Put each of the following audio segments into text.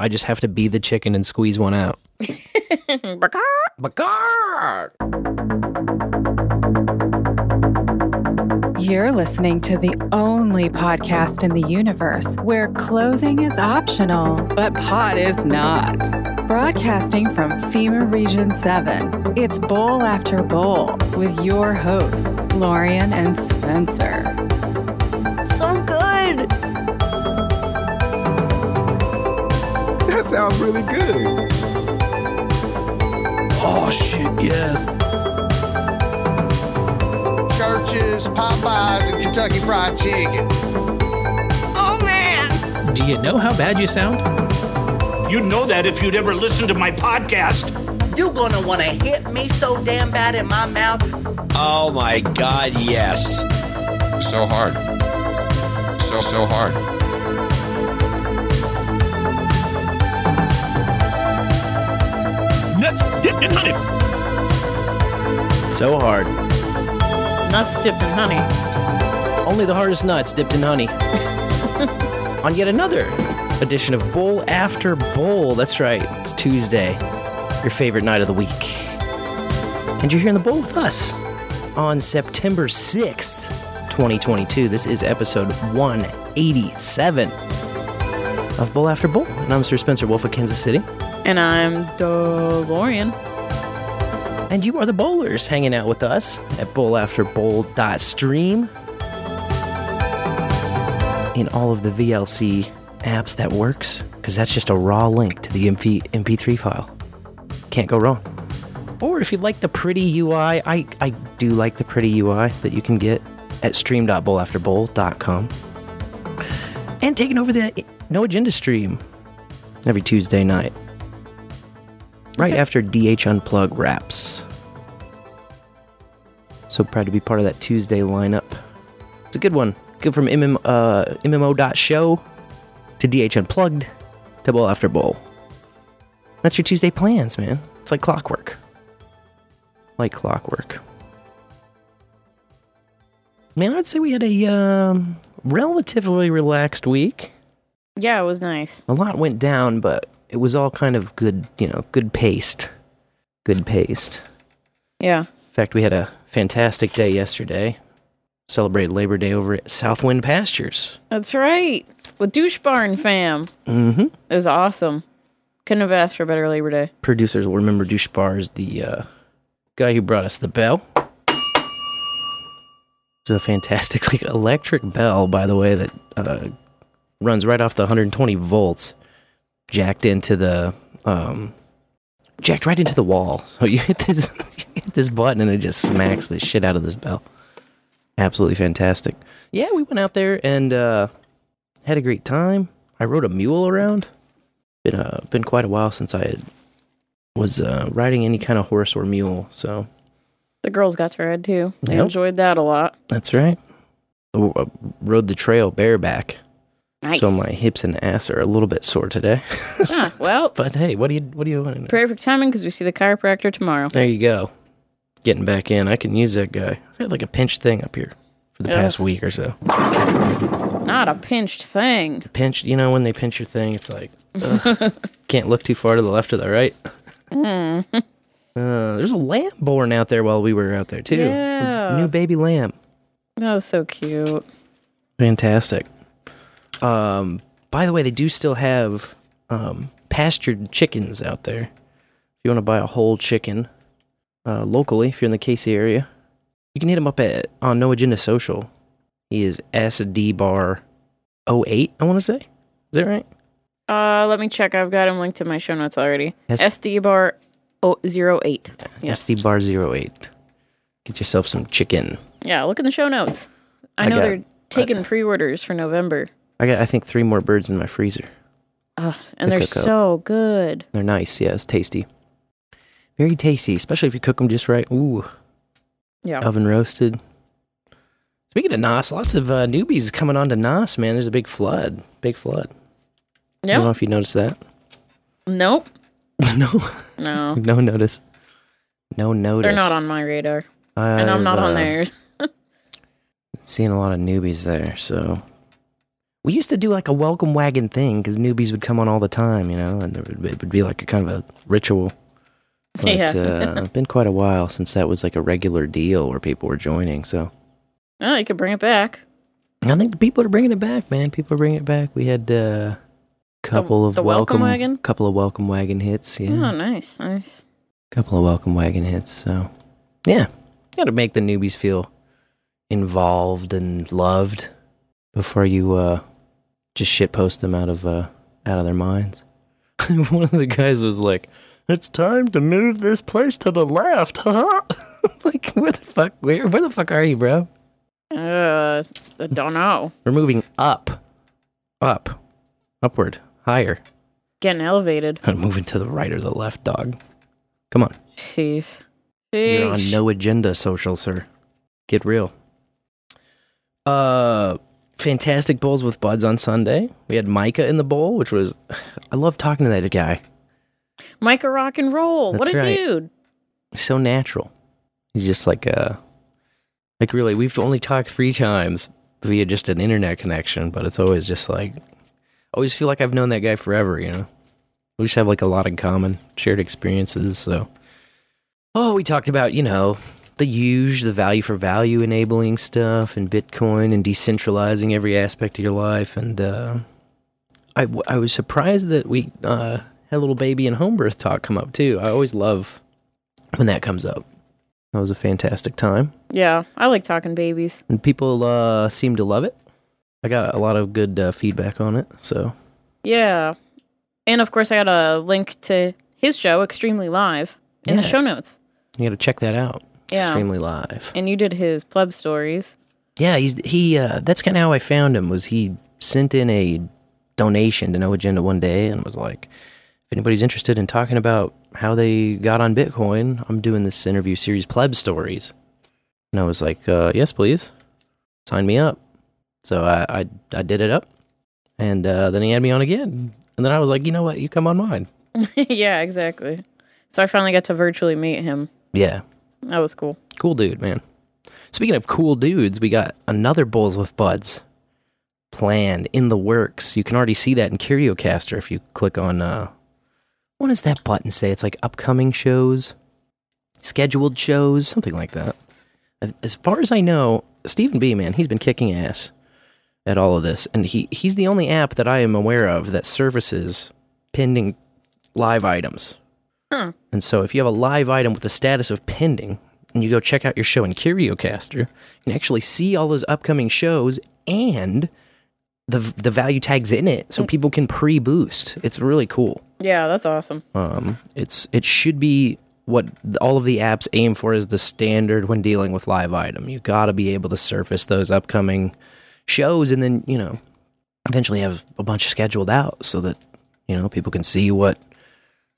I just have to be the chicken and squeeze one out. You're listening to the only podcast in the universe where clothing is optional, but pot is not. Broadcasting from FEMA Region 7, it's Bowl After Bowl with your hosts, Lorian and Spencer. Sounds really good. Oh shit, yes. Churches, Popeyes, and Kentucky Fried Chicken. Oh man. Do you know how bad you sound? You'd know that if you'd ever listened to my podcast. You're gonna wanna hit me so damn bad in my mouth? Oh my God, yes. So hard. So, so hard. Dipped in honey. So hard. Nuts dipped in honey. Only the hardest nuts dipped in honey. On yet another edition of Bowl After Bowl. That's right, it's Tuesday, your favorite night of the week. And you're here in the bowl with us on September 6th, 2022. This is episode 187 of Bowl After Bowl. And I'm Sir Spencer Wolf of Kansas City. And I'm DeLorean. And you are the bowlers hanging out with us at bowlafterbowl.stream. In all of the VLC apps that works, because that's just a raw link to the MP, MP3 file. Can't go wrong. Or if you like the pretty UI, I, I do like the pretty UI that you can get at stream.bowlafterbowl.com. And taking over the No Agenda stream every Tuesday night. Right after DH Unplug wraps. So proud to be part of that Tuesday lineup. It's a good one. Good from MM, uh, MMO.show to DH Unplugged to Bowl After Bowl. That's your Tuesday plans, man. It's like clockwork. Like clockwork. Man, I'd say we had a um, relatively relaxed week. Yeah, it was nice. A lot went down, but it was all kind of good, you know, good paced. Good paced. Yeah. In fact, we had a fantastic day yesterday. Celebrated Labor Day over at Southwind Pastures. That's right. With Douche Barn fam. Mm-hmm. It was awesome. Couldn't have asked for a better Labor Day. Producers will remember Dooshbar is the uh, guy who brought us the bell. It's a fantastic, like, electric bell, by the way, that uh, runs right off the 120 volts, jacked into the, um, jacked right into the wall. So you hit this, you hit this button and it just smacks the shit out of this bell. Absolutely fantastic. Yeah, we went out there and uh, had a great time. I rode a mule around. Been uh, been quite a while since I had, was uh, riding any kind of horse or mule. So The girls got to ride too. They Yep. enjoyed that a lot. that's right. Uh, rode the trail bareback. Nice. So my hips and ass are a little bit sore today. ah, well, but hey, what do you what do you want to know? perfect timing because we see the chiropractor tomorrow. There you go. Getting back in. I can use that guy. I've had like a pinched thing up here for the Yeah. past week or so. Not a pinched thing. Pinched, you know, when they pinch your thing, it's like ugh, can't look too far to the left or the right. Mm. Uh, there's a lamb born out there while we were out there too. Yeah. New baby lamb. Oh, so cute. Fantastic. Um, by the way, they do still have um, pastured chickens out there. If you want to buy a whole chicken uh, locally, if you're in the Casey area, you can hit him up at on No Agenda Social. He is SD Bar 08, I want to say. Is that right? Uh, let me check. I've got him linked to my show notes already. S- SD bar oh, 08. Yes. SD Bar 08. Get yourself some chicken. Yeah, look in the show notes. I, I know got- they're taking pre-orders for November. I got, I think, three more birds in my freezer. Ugh, and they're up. so good. They're nice. Yeah, it's tasty. Very tasty, especially if you cook them just right. Ooh. Yeah. oven roasted. Speaking of Nos, lots of uh, newbies coming on to Nos, man. There's a big flood. Big flood. I don't know if you noticed that. Nope. no. No. No notice. No notice. They're not on my radar. And I'm I've, not on uh, theirs. Seeing a lot of newbies there, so We used to do like a welcome wagon thing because newbies would come on all the time, you know, and it would, be like a kind of a ritual. But Yeah. uh, it's been quite a while since that was like a regular deal where people were joining. So Oh, you could bring it back. I think people are bringing it back, man. People are bringing it back. We had a couple of the welcome wagon? couple of welcome wagon hits. Yeah, Oh, nice, nice. couple of welcome wagon hits. So, yeah, got to make the newbies feel involved and loved before you uh, just shit post them out of uh, out of their minds. One of the guys was like, "It's time to move this place to the left." Huh? like, where the fuck? Where, where the fuck are you, bro? Uh, I don't know. We're moving up, up, upward, higher. Getting elevated. I'm moving to the right or the left, dog. Come on. Jeez. You're on no agenda, social sir. Get real. Uh, fantastic bowls with buds on Sunday. We had Micah in the bowl, which was I love talking to that guy. Micah rock and roll. what a right. dude. So natural. He's just like uh, like really. We've only talked three times via just an internet connection, but it's always just like, I always feel like I've known that guy forever. You know, we just have like a lot in common, shared experiences. So, oh, we talked about you know the huge, the value for value enabling stuff, and Bitcoin, and decentralizing every aspect of your life. And uh, I w- I was surprised that we uh, had a little baby and home birth talk come up too. I always love when that comes up. That was a fantastic time, Yeah, I like talking babies. and people uh, seem to love it. I got a lot of good uh, feedback on it, so Yeah. And of course, I got a link to his show, Extremely Live, in the show notes. you got to check that out. Yeah. Extremely live. And you did his pleb stories. Yeah, he's he. Uh, that's kind of how I found him. Was he sent in a donation to No Agenda one day and was like, if anybody's interested in talking about how they got on Bitcoin, I'm doing this interview series, Pleb Stories. And I was like, uh, yes, please, sign me up. So I I, I did it up, and uh, then he had me on again, and then I was like, you know what, you come on mine. yeah, exactly. So I finally got to virtually meet him. Yeah, That was cool. Cool dude, man. Speaking of cool dudes, we got another Bowls with Buds planned in the works. You can already see that in CurioCaster if you click on uh what does that button say? It's like upcoming shows, scheduled shows, something like that. As- far as I know, Stephen B, man, he's been kicking ass at all of this. And he he's the only app that I am aware of that services pending live items. Huh. And so if you have a live item with the status of pending, and you go check out your show in CurioCaster, you can actually see all those upcoming shows and the the value tags in it, so people can pre-boost. It's really cool. Yeah, that's awesome. Um, it's it should be what all of the apps aim for is the standard when dealing with live item. You got to be able to surface those upcoming shows, and then you know eventually have a bunch scheduled out so that you know people can see what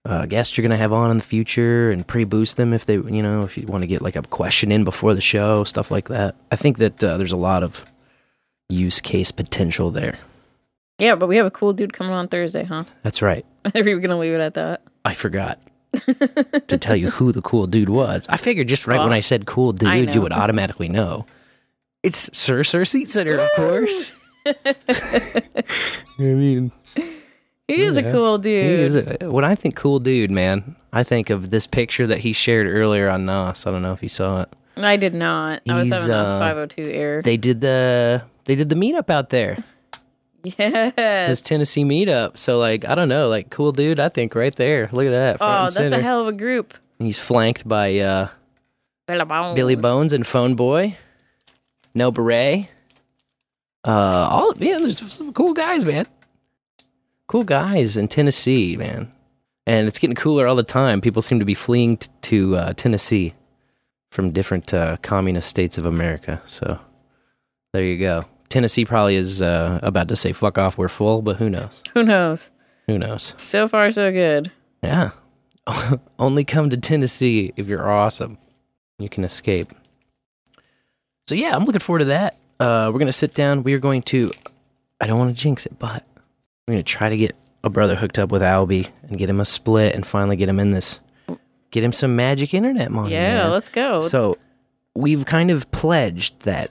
uh, guests you're gonna have on in the future and pre-boost them if they you know if you want to get like a question in before the show, stuff like that. I think that uh, there's a lot of use case potential there. Yeah, but we have a cool dude coming on Thursday, huh? That's right. are we gonna leave it at that. I forgot to tell you who the cool dude was. I figured just right when I said cool dude, you would automatically know. It's Sir Sir Seat Sitter, of course. I mean, He is a Yeah. cool he dude. is a, when I think cool dude, man, I think of this picture that he shared earlier on NOS. I don't know if you saw it. I did not. I was He's, having uh, a 502 error. They did the they did the meetup out there. yes. This Tennessee meetup. So like, I don't know, like cool dude, I think right there. Look at that. Front Oh, and that's center. a hell of a group. He's flanked by uh Billy Bones. Billy Bones and Phone Boy, No Beret. Uh, all yeah, there's some cool guys, man. Cool guys in Tennessee, man, and it's getting cooler all the time. People seem to be fleeing t- to uh, Tennessee from different uh, communist states of America. So there you go. Tennessee probably is uh, about to say "fuck off, we're full," but who knows? Who knows? Who knows? So far, so good. Yeah. Only come to Tennessee if you're awesome. You can escape. So yeah, I'm looking forward to that. Uh, we're gonna sit down. We are going to. I don't want to jinx it, but we're gonna try to get a brother hooked up with Alby and get him a split and finally get him in this. Get him some magic internet money. yeah, man. let's go. So we've kind of pledged that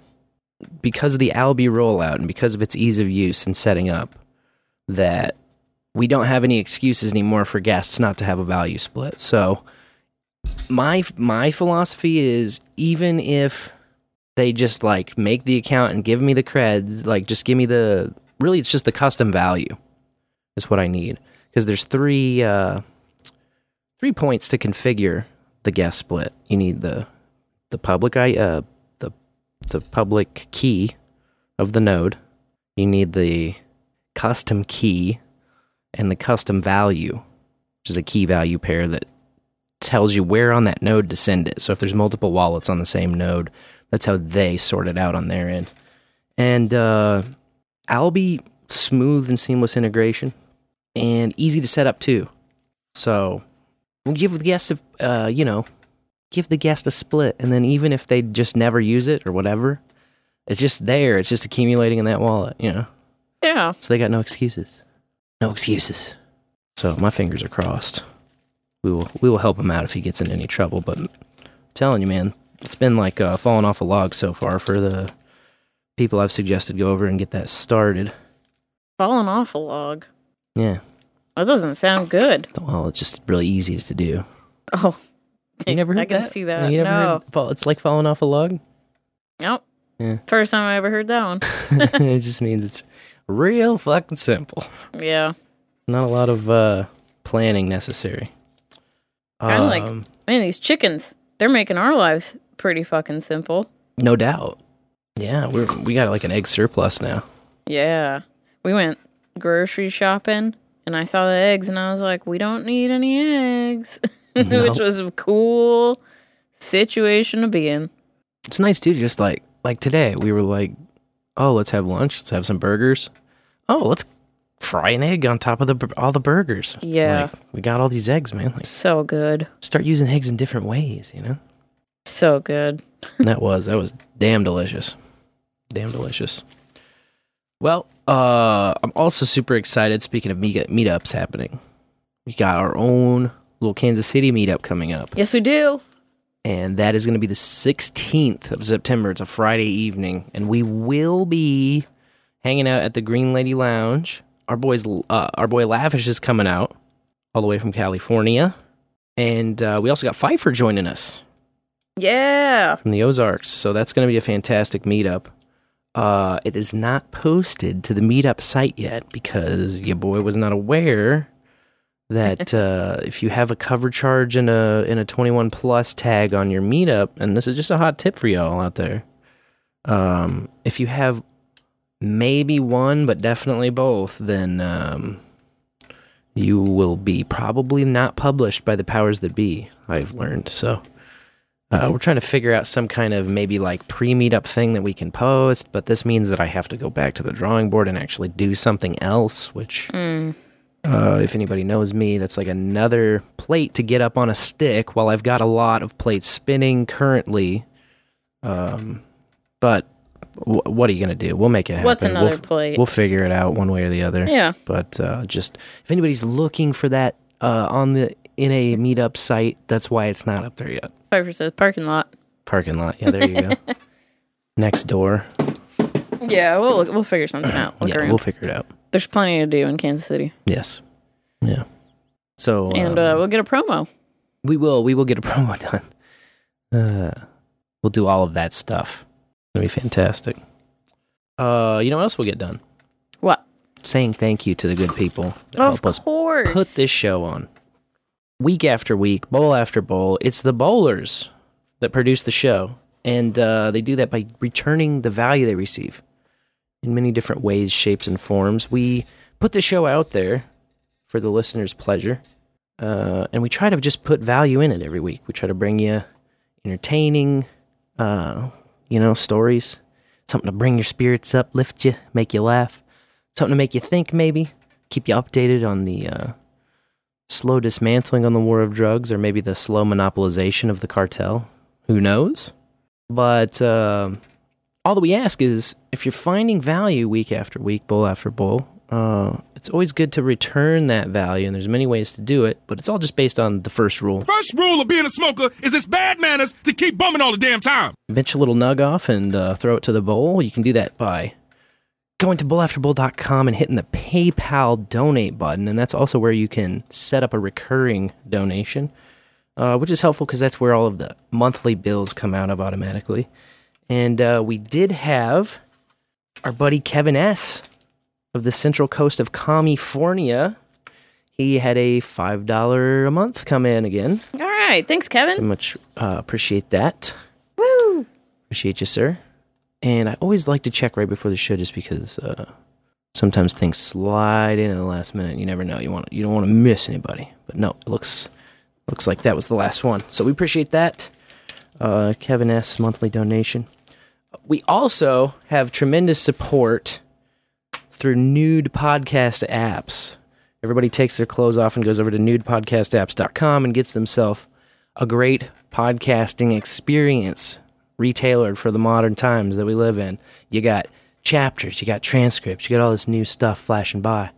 because of the Alby rollout and because of its ease of use and setting up, that we don't have any excuses anymore for guests not to have a value split. So my my philosophy is even if they just like make the account and give me the creds, like just give me the really it's just the custom value is what I need because there's three uh three points to configure the guest split. You need the the public I uh the the public key of the node. You need the custom key and the custom value, which is a key value pair that tells you where on that node to send it. So if there's multiple wallets on the same node, that's how they sort it out on their end. And uh, Alby smooth and seamless integration, and easy to set up too. So we'll give the guest, a, uh, you know, give the guest a split, and then even if they just never use it or whatever, it's just there. It's just accumulating in that wallet, you know. Yeah. So they got no excuses. No excuses. So my fingers are crossed. We will we will help him out if he gets in any trouble. But I'm telling you, man, it's been like uh, falling off a log so far for the people I've suggested go over and get that started. Falling off a log. Yeah. That doesn't sound good. Well, it's just really easy to do. Oh. You never heard I can that? see that. You never no. heard fall, it's like falling off a log. Nope. Yeah. First time I ever heard that one. it just means it's real fucking simple. yeah. Not a lot of uh, planning necessary. Like- Um, Man, these chickens, they're making our lives pretty fucking simple. No doubt. Yeah, we're we got like an egg surplus now. Yeah. We went grocery shopping and I saw the eggs and I was like, we don't need any eggs, No. which was a cool situation to be in. It's nice too. Just like like today, we were like, oh, let's have lunch. Let's have some burgers. Oh, let's fry an egg on top of the all the burgers. Yeah. Like, we got all these eggs, man. Like, So good. start using eggs in different ways. You know. So good. that was that was damn delicious. Damn delicious. Well, uh, I'm also super excited. Speaking of meet- meetups happening, we got our own little Kansas City meetup coming up. Yes, we do. and that is going to be the 16th of September. It's a Friday evening, and we will be hanging out at the Green Lady Lounge. Our boys, uh, our boy Lavish is coming out all the way from California, and uh, we also got Phifer joining us Yeah. from the Ozarks. So that's going to be a fantastic meetup. Uh, it is not posted to the meetup site yet because your boy was not aware that uh, if you have a cover charge and a in a 21 plus tag on your meetup, and this is just a hot tip for y'all out there, um, if you have maybe one but definitely both, then um, you will be probably not published by the powers that be. I've learned so. Uh, we're trying to figure out some kind of maybe like pre meetup thing that we can post, but this means that I have to go back to the drawing board and actually do something else, which, Mm. uh, if anybody knows me, that's like another plate to get up on a stick while I've got a lot of plates spinning currently. Um, but w- what are you going to do? We'll make it happen. What's We'll another f- plate? We'll figure it out one way or the other. Yeah. But uh, just if anybody's looking for that uh, on the in a meetup site, that's why it's not up there yet. Phifer says parking lot. Parking lot. Yeah, there you go. Next door. Yeah, we'll we'll figure something out. Look yeah, around. we'll figure it out. There's plenty to do in Kansas City, Yes. Yeah. So and um, uh, we'll get a promo. we will we will get a promo done. Uh, we'll do all of that stuff. It'll be fantastic. Uh, you know what else we'll get done? What? Saying thank you to the good people that Of help us put this show on. Week after week, bowl after bowl, it's the bowlers that produce the show. And uh, they do that by returning the value they receive in many different ways, shapes, and forms. We put the show out there for the listener's pleasure. Uh, and we try to just put value in it every week. We try to bring you entertaining, uh, you know, stories, something to bring your spirits up, lift you, make you laugh, something to make you think, maybe keep you updated on the uh, slow dismantling on the war of drugs, or maybe the slow monopolization of the cartel. Who knows? But um all that we ask is if you're finding value week after week, bowl after bowl, uh, it's always good to return that value, and there's many ways to do it, but it's all just based on the first rule. First rule of being a smoker is it's bad manners to keep bumming all the damn time. Bench a little nug off and uh, throw it to the bowl. You can do that by going to bowlafterbowl.com and hitting the PayPal donate button, and that's also where you can set up a recurring donation, uh, which is helpful because that's where all of the monthly bills come out of automatically. And uh, we did have our buddy Kevin S. of the Central Coast of California. He had a five dollar a month come in again. All right. Thanks, Very Kevin. much uh, appreciate that. Woo. Appreciate you, sir. And I always like to check right before the show, just because uh, sometimes things slide in at the last minute. You never know. You want you don't want to miss anybody. But no, it looks looks like that was the last one. So we appreciate that. Uh, Kevin S. monthly donation. We also have tremendous support through nude podcast apps. Everybody takes their clothes off and goes over to nudepodcastapps.com and gets themselves a great podcasting experience retailored for the modern times that we live in. You got chapters, you got transcripts, you got all this new stuff flashing by.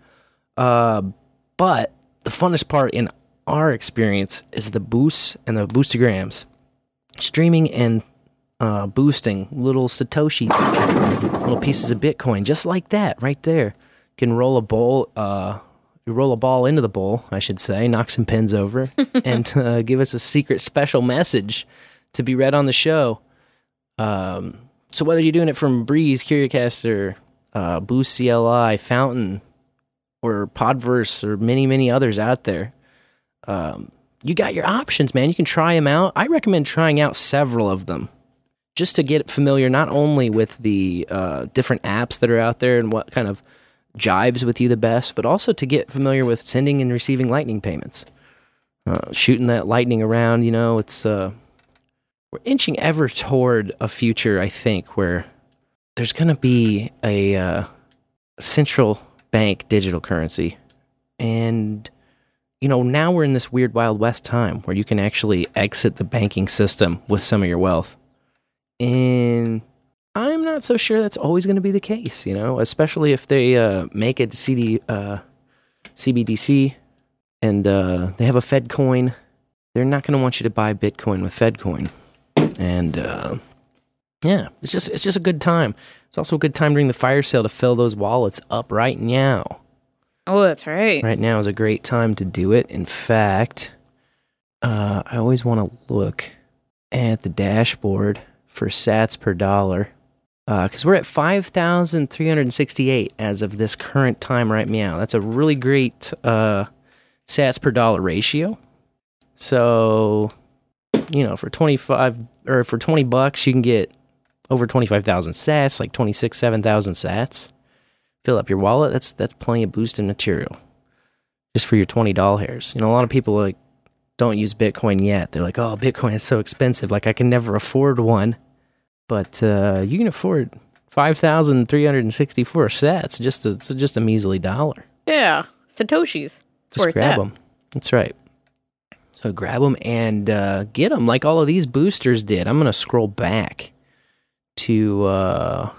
Uh, but the funnest part in our experience is the boosts and the boostograms. Streaming and uh, boosting little satoshis, little pieces of Bitcoin, just like that, right there. You can roll a bowl, uh, you roll a ball into the bowl, I should say, knock some pins over, and uh, give us a secret special message to be read on the show. Um, so whether you're doing it from Breeze, Curiocaster, uh, Boost CLI, Fountain, or Podverse, or many, many others out there, um, you got your options, man. You can try them out. I recommend trying out several of them just to get familiar not only with the uh, different apps that are out there and what kind of jives with you the best, but also to get familiar with sending and receiving lightning payments. Uh, shooting that lightning around, you know, it's uh, we're inching ever toward a future, I think, where there's going to be a uh, central bank digital currency, and you know now we're in this weird wild west time where you can actually exit the banking system with some of your wealth. And I'm not so sure that's always going to be the case, you know, especially if they uh, make it CD, uh, CBDC and uh, they have a Fed coin. They're not going to want you to buy Bitcoin with Fed coin. And uh, yeah, it's just it's just a good time. It's also a good time during the fire sale to fill those wallets up right now. Oh, that's right. Right now is a great time to do it. In fact, uh, I always want to look at the dashboard for sats per dollar because we're at 5,368 as of this current time right meow. That's a really great uh, sats per dollar ratio. So, you know, for 25 or for 20 bucks, you can get over 25,000 sats, like 26, 7,000 sats. Fill up your wallet. That's that's plenty of boosting material just for your $20 hairs. You know, a lot of people like don't use Bitcoin yet. They're like, "Oh, Bitcoin is so expensive. Like I can never afford one." But uh, you can afford 5,364 sats just a, it's just a measly dollar. Yeah. Satoshis. That's Just it's grab them. That's right. So grab them and uh, get them like all of these boosters did. I'm going to scroll back to uh,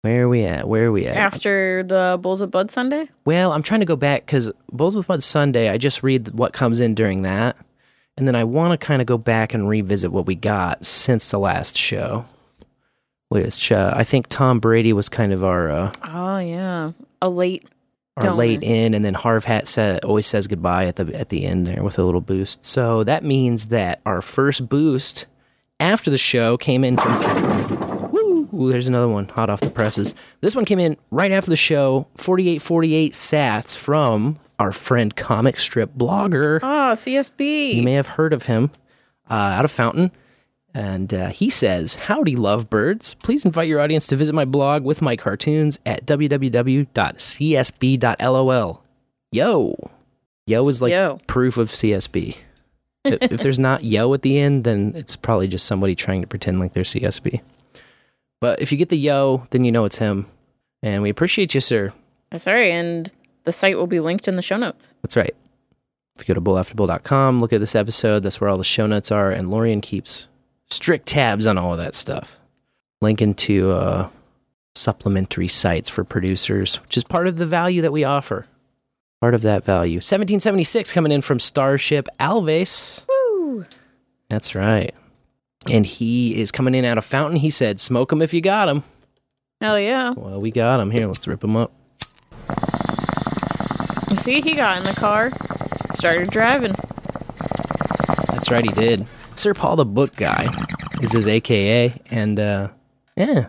where are we at? Where are we at? After the Bowls of Bud Sunday? Well, I'm trying to go back because Bowls with Bud Sunday, I just read what comes in during that. And then I want to kind of go back and revisit what we got since the last show. Which uh, I think Tom Brady was kind of our uh, Oh, yeah. A late. Our Donor. late in, and then Harv Hat always says goodbye at the at the end there with a little boost. So that means that our first boost after the show came in from. Woo! There's another one hot off the presses. This one came in right after the show. 4848 sats from our friend comic strip blogger. Oh, CSB. You may have heard of him uh, out of Fountain. And uh, he says, Howdy, lovebirds. Please invite your audience to visit my blog with my cartoons at www.csb.lol. Yo. Yo is like Yo. proof of CSB. if, if there's not yo at the end, then it's probably just somebody trying to pretend like they're CSB. But if you get the yo, then you know it's him. And we appreciate you, sir. Sorry, and the site will be linked in the show notes. That's right. If you go to bowlafterbowl.com, look at this episode. That's where all the show notes are. And Lorian keeps strict tabs on all of that stuff. Linking to uh, supplementary sites for producers, which is part of the value that we offer. Part of that value. 1776 coming in from Starship Alves. Woo! That's right. And he is coming in out of Fountain. He said, smoke "Smoke 'em if you got got 'em." Hell yeah. Well, we got 'em. Here, let's rip rip 'em up. You see, he got in the car, started driving. That's right, he did. Sir Paul the Book Guy is his AKA, and uh, yeah,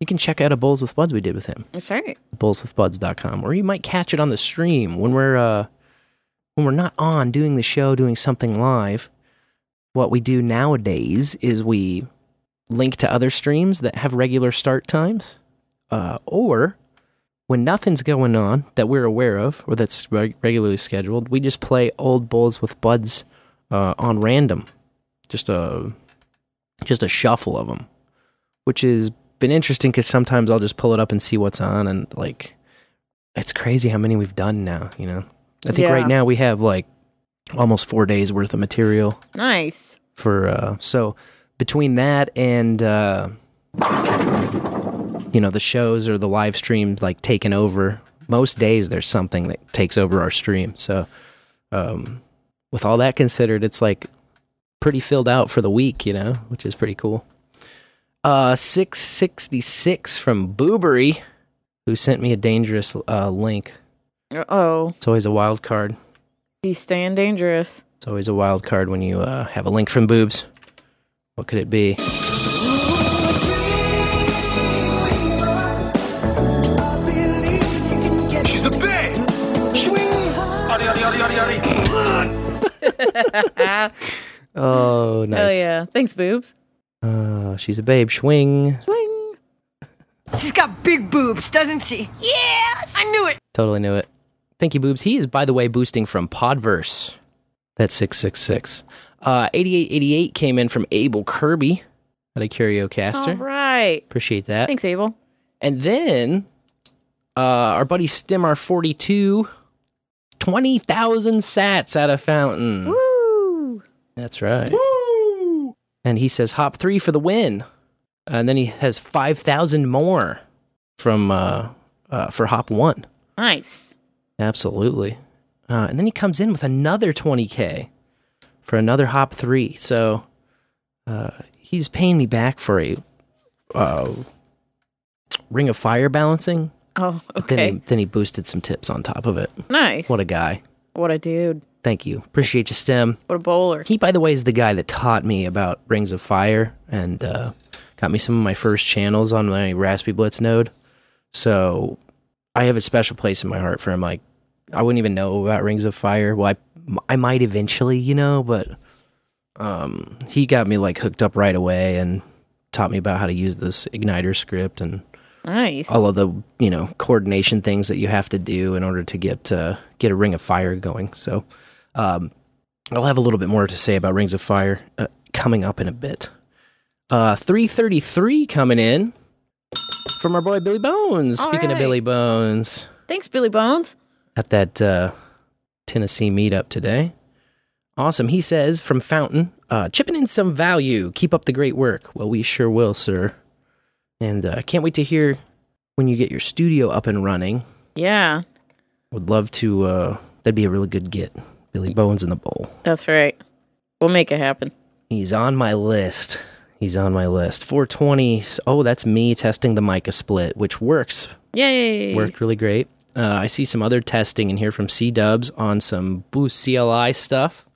you can check out a Bowls with Buds we did with him. That's right. bowlswithbuds.com or you might catch it on the stream when we're uh when we're not on doing the show doing something live what we do nowadays is we link to other streams that have regular start times uh, or when nothing's going on that we're aware of or that's reg- regularly scheduled we just play old bowls with buds uh, on random just a just a shuffle of them which has been interesting because sometimes I'll just pull it up and see what's on, and like, it's crazy how many we've done now. You know, I think Yeah. right now we have like almost four days worth of material Nice. for. Uh, so between that and uh, you know the shows or the live streams like taking over, most days there's something that takes over our stream. So um, with all that considered, it's like pretty filled out for the week, you know, which is pretty cool. Uh, 666 from Boo-Bury, who sent me a dangerous uh, link. Oh, It's always a wild card. he's staying dangerous. It's always a wild card when you uh, have a link from Boobs. What could it be? She's a babe. Yadi, yadi, yadi, yadi, yadi. Oh, nice. Hell yeah. Thanks, boobs. Uh, she's a babe. Swing. Swing. She's got big boobs, doesn't she? Yes! I knew it! Totally knew it. Thank you, Boobs. He is, by the way, boosting from Podverse. That's 666. Uh, 8888 came in from Abel Kirby at a Curio Caster. All right. Appreciate that. Thanks, Abel. And then uh, our buddy STEMr42, 20,000 sats out of Fountain. Woo! That's right. And he says hop three for the win. And then he has 5,000 more from uh, uh, for hop one. Nice. Absolutely. Uh, and then he comes in with another 20K for another hop three. So uh, he's paying me back for a uh, ring of fire balancing. Oh, Then, okay. he, then he boosted some tips on top of it. Nice. What a guy. What a dude. Thank you. Appreciate you, Stem. What a bowler. He, by the way, is the guy that taught me about Rings of Fire and uh, got me some of my first channels on my RaspiBlitz node. So I have a special place in my heart for him. Like, I wouldn't even know about Rings of Fire. Well, I, I might eventually, you know, but um, he got me like hooked up right away and taught me about how to use this Igniter script and Nice. all of the you know coordination things that you have to do in order to get uh, get a ring of fire going. So um, I'll have a little bit more to say about rings of fire uh, coming up in a bit. Uh, three thirty three coming in from our boy Billy Bones. All Speaking of. Billy Bones, Thanks, Billy Bones. at that uh, Tennessee meetup today. Awesome. He says from Fountain, uh, chipping in some value. Keep up the great work. Well, we sure will, sir. And uh, I can't wait to hear when you get your studio up and running. Yeah, Would love to. Uh, that'd be a really good get. Billy Bones in the bowl. that's right. We'll make it happen. He's on my list. He's on my list. 420. Oh, that's me testing the Micah split, which works. Yay. Worked really great. Uh, I see some other testing in here from C Dubs on some Boost CLI stuff.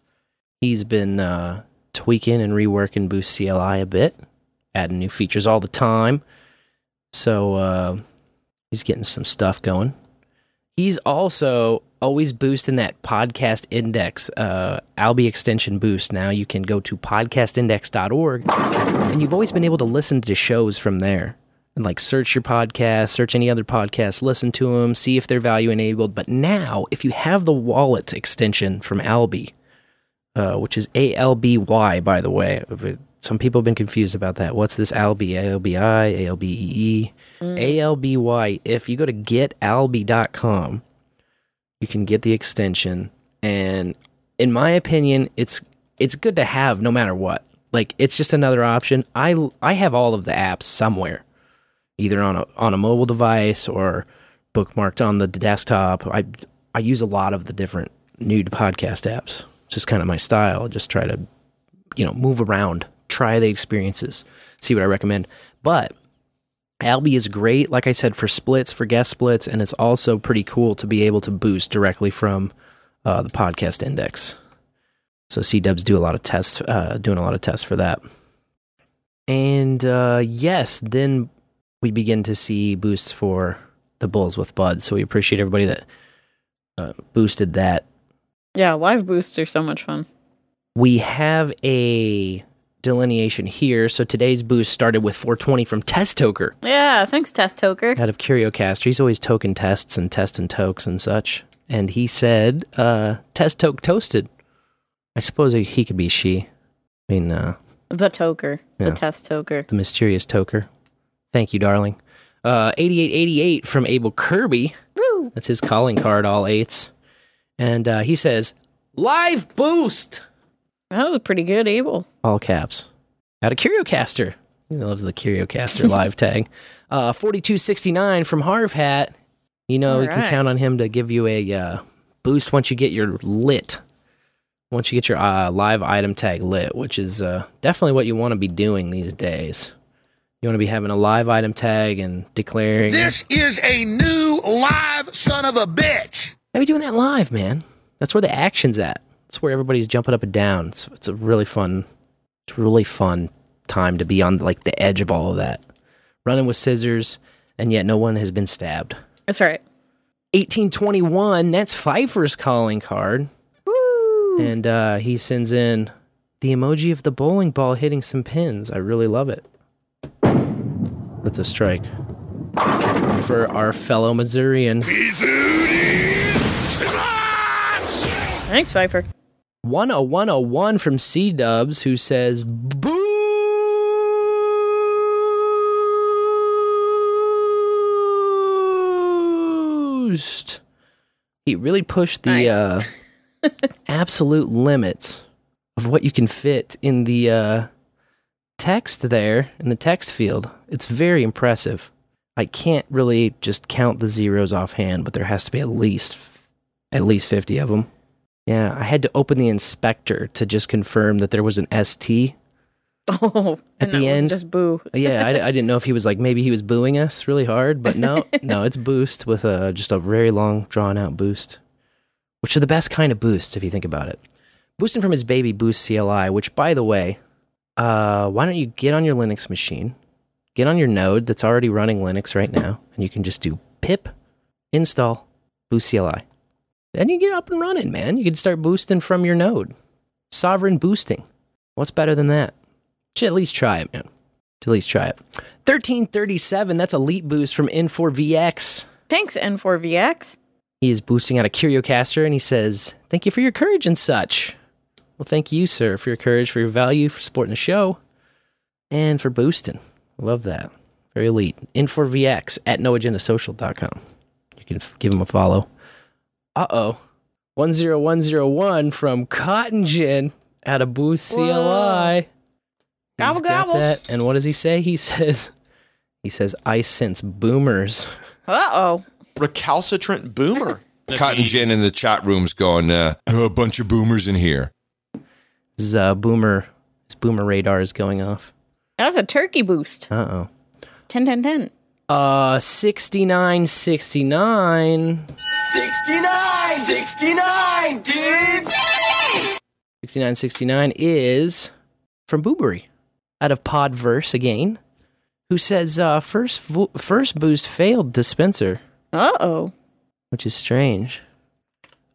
He's been uh, tweaking and reworking Boost CLI a bit, adding new features all the time. So uh, he's getting some stuff going. He's also always boosting that podcast index, uh, Alby extension boost. Now you can go to podcastindex.org and you've always been able to listen to shows from there and like search your podcast, search any other podcast, listen to them, see if they're value enabled. But now, if you have the wallet extension from Alby, uh, which is A L B Y, by the way, some people have been confused about that. What's this Alby? A L B I, A L B E E, mm. A L B Y. If you go to getalby.com, you can get the extension, and in my opinion, it's it's good to have no matter what. Like it's just another option. I I have all of the apps somewhere either on a on a mobile device or bookmarked on the desktop. I I use a lot of the different nude podcast apps. It's just kind of my style. Just try to you know move around, try the experiences, see what I recommend. But Alby is great, like I said, for splits, for guest splits, and it's also pretty cool to be able to boost directly from uh, the podcast index. So C Dubs do a lot of tests, uh, doing a lot of tests for that. And uh, yes, then we begin to see boosts for the Bowls with Bud. So we appreciate everybody that uh, boosted that. Yeah, live boosts are so much fun. We have a delineation here. So today's boost started with 420 from Test Toker Yeah, thanks, Test Toker. out of CurioCaster. He's always token tests and test and tokes and such. And he said, uh, Test Toke toasted. I suppose he- could be she. I mean, uh, The Toker. Yeah. The Test Toker. the mysterious toker. Thank you, darling. Uh, 8888 from Abel Kirby. Woo! That's his calling card, all eights. And uh, he says, Live boost! That was pretty good, Abel. All caps. Out of CurioCaster. He loves the CurioCaster live tag. Uh, 4269 from Harv Hat. You know, you can count on him to give you a uh, boost once you get your lit. Once you get your uh, live item tag lit, which is uh, definitely what you want to be doing these days. You want to be having a live item tag and declaring. This is a new live son of a bitch. Maybe doing that live, man. That's where the action's at. That's where everybody's jumping up and down. It's, it's a really fun, it's a really fun time to be on like the edge of all of that. Running with scissors, and yet no one has been stabbed. That's right. 1821, that's Phifer's calling card. Woo! And uh, he sends in the emoji of the bowling ball hitting some pins. I really love it. That's a strike. For our fellow Missourian. Thanks, Phifer. 10101 from C Dubs who says boost. He really pushed the uh, absolute limits of what you can fit in the uh, text there in the text field. It's very impressive. I can't really just count the zeros offhand, but there has to be at least at least 50 of them. Yeah, I had to open the inspector to just confirm that there was an ST. Oh, At and the end- just boo. Yeah, I, I didn't know if he was like maybe he was booing us really hard, but no, no, it's boost with a just a very long drawn out boost, which are the best kind of boosts if you think about it. Boosting from his baby Boost CLI, which by the way, uh, why don't you get on your Linux machine, get on your node that's already running Linux right now, and you can just do pip install Boost CLI. Then you get up and running, man. You can start boosting from your node. Sovereign boosting. What's better than that? Should at least try it, man. Should at least try it. 1337, that's a Elite Boost from N4VX. Thanks, N4VX. He is boosting out a CurioCaster and he says, Thank you for your courage and such. Well, thank you, sir, for your courage, for your value, for supporting the show, and for boosting. Love that. Very elite. N4VX at noagendasocial.com. You can give him a follow. Uh oh. 10101 from Cotton Gin out of Boost CLI. Gobble, gobble. that. And what does he say? He says, he says, I sense boomers. Uh oh. Recalcitrant boomer. Cotton Gin in the chat room's going, uh, oh, a bunch of boomers in here. His uh, boomer, his boomer radar is going off. That's a turkey boost. Uh oh. 10 10 10. Uh, 6969. 69, 69, dudes. 6969 is from Boo-Bury out of Podverse again, who says, uh, first, vo- first boost failed dispenser, Uh oh. which is strange.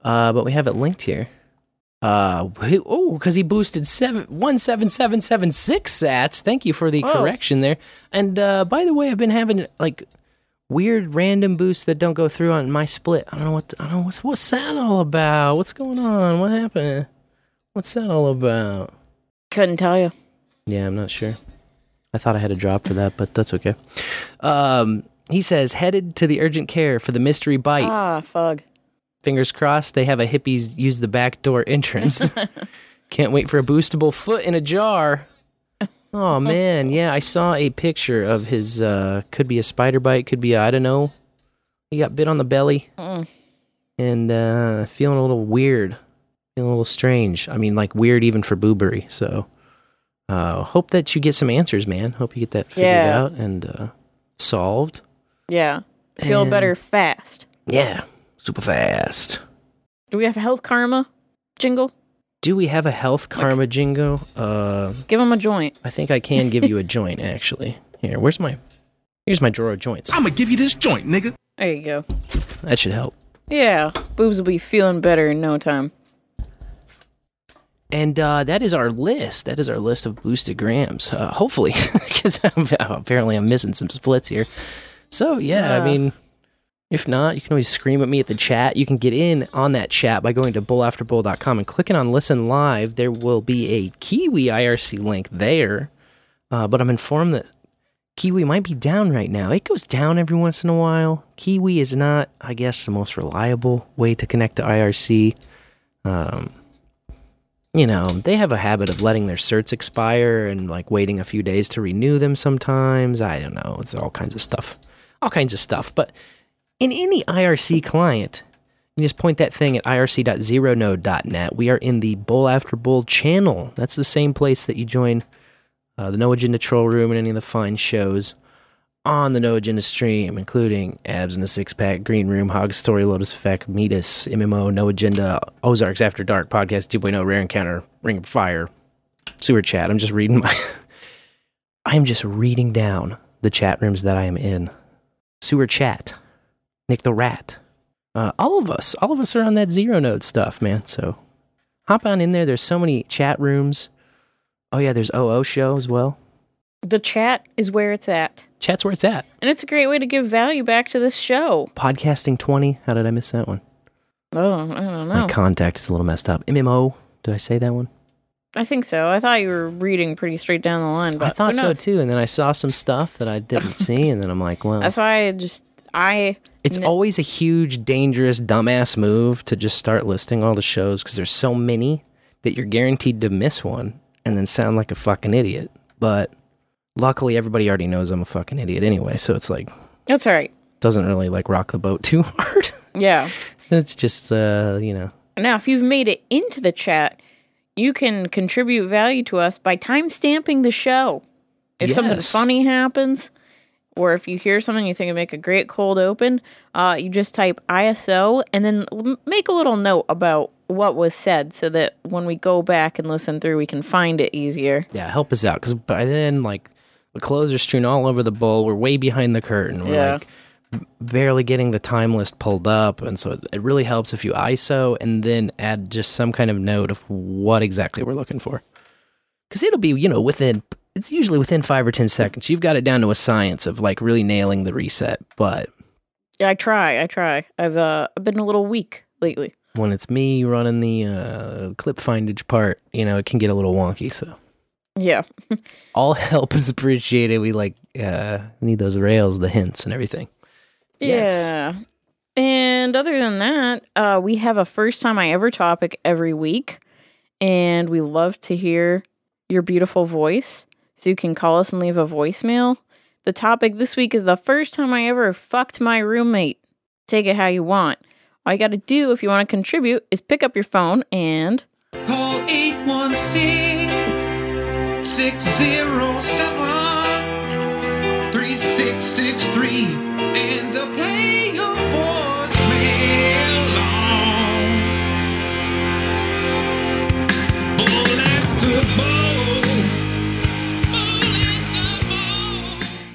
Uh, but we have it linked here. Uh, oh, because he boosted seven one seven seven seven six sats. Thank you for the Whoa. correction there. And uh, by the way, I've been having like weird random boosts that don't go through on my split. I don't know what I don't know what's what's that all about. What's going on? What happened? What's that all about? Couldn't tell you. Yeah, I'm not sure. I thought I had a drop for that, but that's okay. Um, he says headed to the urgent care for the mystery bite. Ah, fug. Fingers crossed they have a hippies use the back door entrance. Can't wait for a boostable foot in a jar. Oh man, yeah, I saw a picture of his. uh Could be a spider bite, could be I don't know. He got bit on the belly Mm. and uh feeling a little weird, feeling a little strange. I mean, like weird even for Boo-Bury. So, uh hope that you get some answers, man. Hope you get that figured Yeah. out and uh solved. Yeah. Feel And- better fast. Yeah, super fast. Do we have a health karma jingle? Do we have a health karma jingo? Uh, Give him a joint. I think I can give you a joint actually. Here, where's my? Here's my drawer of joints. I'ma give you this joint, nigga. There you go. That should help. Yeah. Boobs will be feeling better in no time. And uh, that is our list. That is our list of boosted grams. Uh, hopefully, because apparently I'm missing some splits here. So yeah, I mean, if not, you can always scream at me at the chat. You can get in on that chat by going to bowlafterbowl.com and clicking on listen live. There will be a Kiwi IRC link there. Uh, but I'm informed that Kiwi might be down right now. It goes down every once in a while. Kiwi is not, I guess, the most reliable way to connect to IRC. Um, you know, they have a habit of letting their certs expire and like waiting a few days to renew them sometimes. I don't know. It's all kinds of stuff. All kinds of stuff. But in any IRC client, you just point that thing at irc.zeronode.net. We are in the Bowl After Bowl channel. That's the same place that you join uh, the No Agenda Troll Room and any of the fine shows on the No Agenda stream, including Abs in the Six Pack, Green Room, Hog Story, Lotus Effect, Meetus, MMO, No Agenda, Ozarks After Dark, Podcast 2.0, Rare Encounter, Ring of Fire, Sewer Chat. I'm just reading my. I am just reading down the chat rooms that I am in. Sewer Chat, Nick the Rat. Uh, all of us, all of us are on that zero node stuff, man. So hop on in there. There's so many chat rooms. Oh yeah, there's OO show as well. The chat is where it's at. Chat's where it's at. And it's a great way to give value back to this show. Podcasting 20. How did I miss that one? Oh, I don't know. My contact is a little messed up. MMO. Did I say that one? I think so. I thought you were reading pretty straight down the line, but I thought so too. And then I saw some stuff that I didn't see. And then I'm like, well, That's why I just I it's kn- always a huge, dangerous, dumbass move to just start listing all the shows because there's so many that you're guaranteed to miss one and then sound like a fucking idiot. But luckily, everybody already knows I'm a fucking idiot anyway. So it's like, That's all right. doesn't really like rock the boat too hard. Yeah. it's just, uh, you know, Now, if you've made it into the chat, you can contribute value to us by timestamping the show. If something funny happens, or if you hear something you think would make a great cold open, uh, you just type ISO and then make a little note about what was said so that when we go back and listen through, we can find it easier. yeah, help us out because by then, like, the clothes are strewn all over the bowl. We're way behind the curtain. We're Yeah. like barely getting the time list pulled up, and so it, it really helps if you ISO and then add just some kind of note of what exactly we're looking for. Because it'll be, you know, within it's usually within five or ten seconds. You've got it down to a science of like really nailing the reset. But Yeah, I try. I try. I've uh, I've been a little weak lately. when it's me running the uh, clip findage part, you know, it can get a little wonky. So Yeah. all help is appreciated. We like uh, need those rails, the hints, and everything. Yes. Yeah. And other than that, uh, we have a first time I ever topic every week. And we love to hear your beautiful voice. So you can call us and leave a voicemail. The topic this week is the first time I ever fucked my roommate. Take it how you want. All you got to do if you want to contribute is pick up your phone and Call 816 607 3663 and the play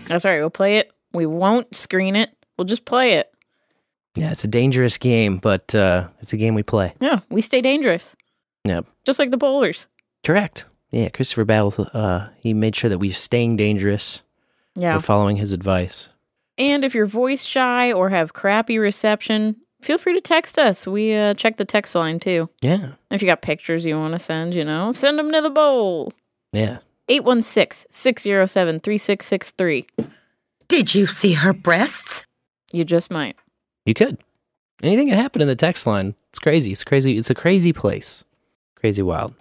that's right, we'll play it. We won't screen it. We'll just play it. Yeah, it's a dangerous game, but uh, it's a game we play. Yeah, we stay dangerous, Yep. just like the bowlers. Correct. Yeah, Christopher Battle, uh, he made sure that we staying dangerous. Yeah. We're following his advice. And if you're voice shy or have crappy reception, feel free to text us. We uh, check the text line too. Yeah. If you got pictures you want to send, you know, send them to the bowl. Yeah. 816 607 3663. Did you see her breasts? You just might. You could. Anything can happen in the text line. It's crazy. It's crazy. It's a crazy place. Crazy wild.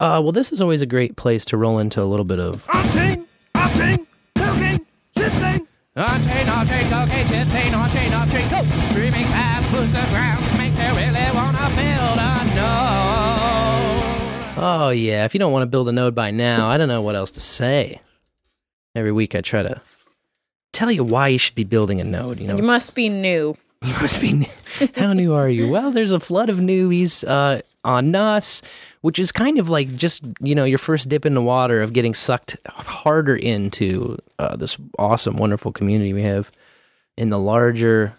Uh, well, this is always a great place to roll into a little bit of On-chain, off-chain, cocaine, shit-stain. On-chain, cocaine, shit stain, on-chain, off-chain, coke. Streaming sites, booster grounds, make they really wanna build a node. Oh yeah, if you don't want to build a node by now, I don't know what else to say. Every week I try to tell you why you should be building a node. You know, You must be new. you must be. New. How new are you? Well, there's a flood of newbies uh, on us, which is kind of like just you know your first dip in the water of getting sucked harder into uh, this awesome, wonderful community we have in the larger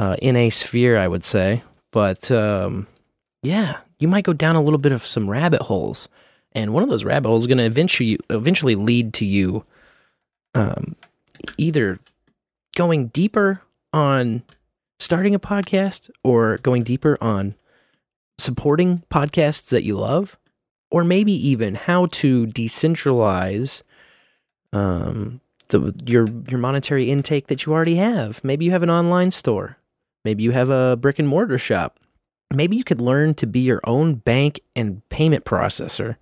uh, NA sphere, I would say. But um, yeah, you might go down a little bit of some rabbit holes, and one of those rabbit holes is going to eventually eventually lead to you um, either going deeper on starting a podcast or going deeper on supporting podcasts that you love or maybe even how to decentralize um, the your your monetary intake that you already have. Maybe you have an online store. Maybe you have a brick and mortar shop. Maybe you could learn to be your own bank and payment processor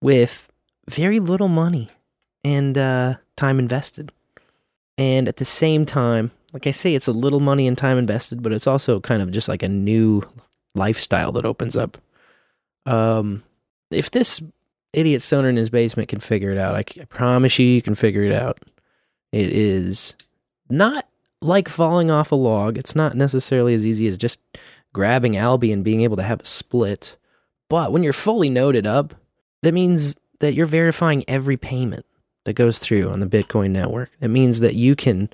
with very little money and uh, time invested. And at the same time, like I say, it's a little money and time invested, but it's also kind of just like a new lifestyle that opens up. Um, if this idiot stoner in his basement can figure it out, I promise you, you can figure it out. It is not like falling off a log. It's not necessarily as easy as just grabbing Alby and being able to have a split. But when you're fully noted up, that means that you're verifying every payment that goes through on the Bitcoin network. It means that you can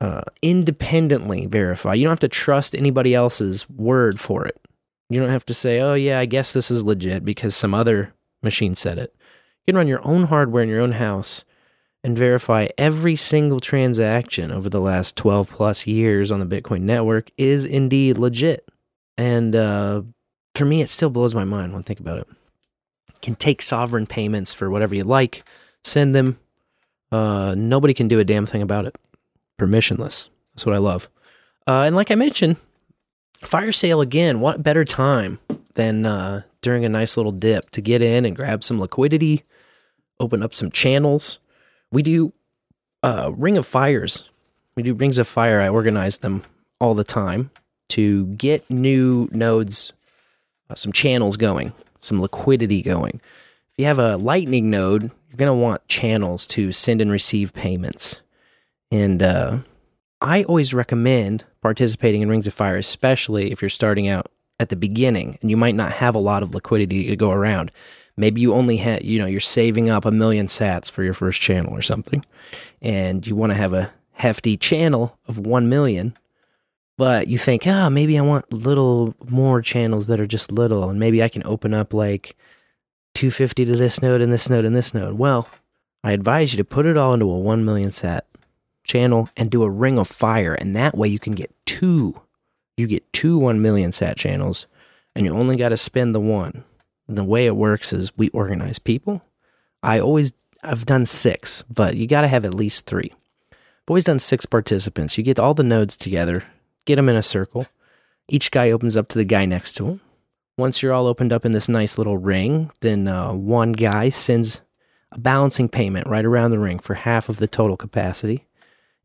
uh, independently verify. You don't have to trust anybody else's word for it. You don't have to say, oh, yeah, I guess this is legit because some other machine said it. You can run your own hardware in your own house and verify every single transaction over the last 12 plus years on the Bitcoin network is indeed legit. And uh, for me, it still blows my mind when I think about it. You can take sovereign payments for whatever you like, send them. Uh, nobody can do a damn thing about it. Permissionless. That's what I love. Uh, and like I mentioned, fire sale again. What better time than uh, during a nice little dip to get in and grab some liquidity, open up some channels. We do uh, Ring of Fires. We do Rings of Fire. I organize them all the time to get new nodes, uh, some channels going, some liquidity going. If you have a Lightning node, you're going to want channels to send and receive payments. And uh, I always recommend participating in Rings of Fire, especially if you're starting out at the beginning and you might not have a lot of liquidity to go around. Maybe you only had, you know, you're saving up a million sats for your first channel or something, and you want to have a hefty channel of 1 million, but you think, ah, maybe I want little more channels that are just little, and maybe I can open up like 250 to this node and this node and this node. Well, I advise you to put it all into a 1 million sat channel and do a ring of fire, and that way you can get two. You get two 1 million sat channels, and you only got to spend the one. And the way it works is we organize people. I always, I've done six, but you got to have at least three. I've always done six participants. You get all the nodes together, get them in a circle. Each guy opens up to the guy next to him. Once you're all opened up in this nice little ring, then uh, one guy sends a balancing payment right around the ring for half of the total capacity.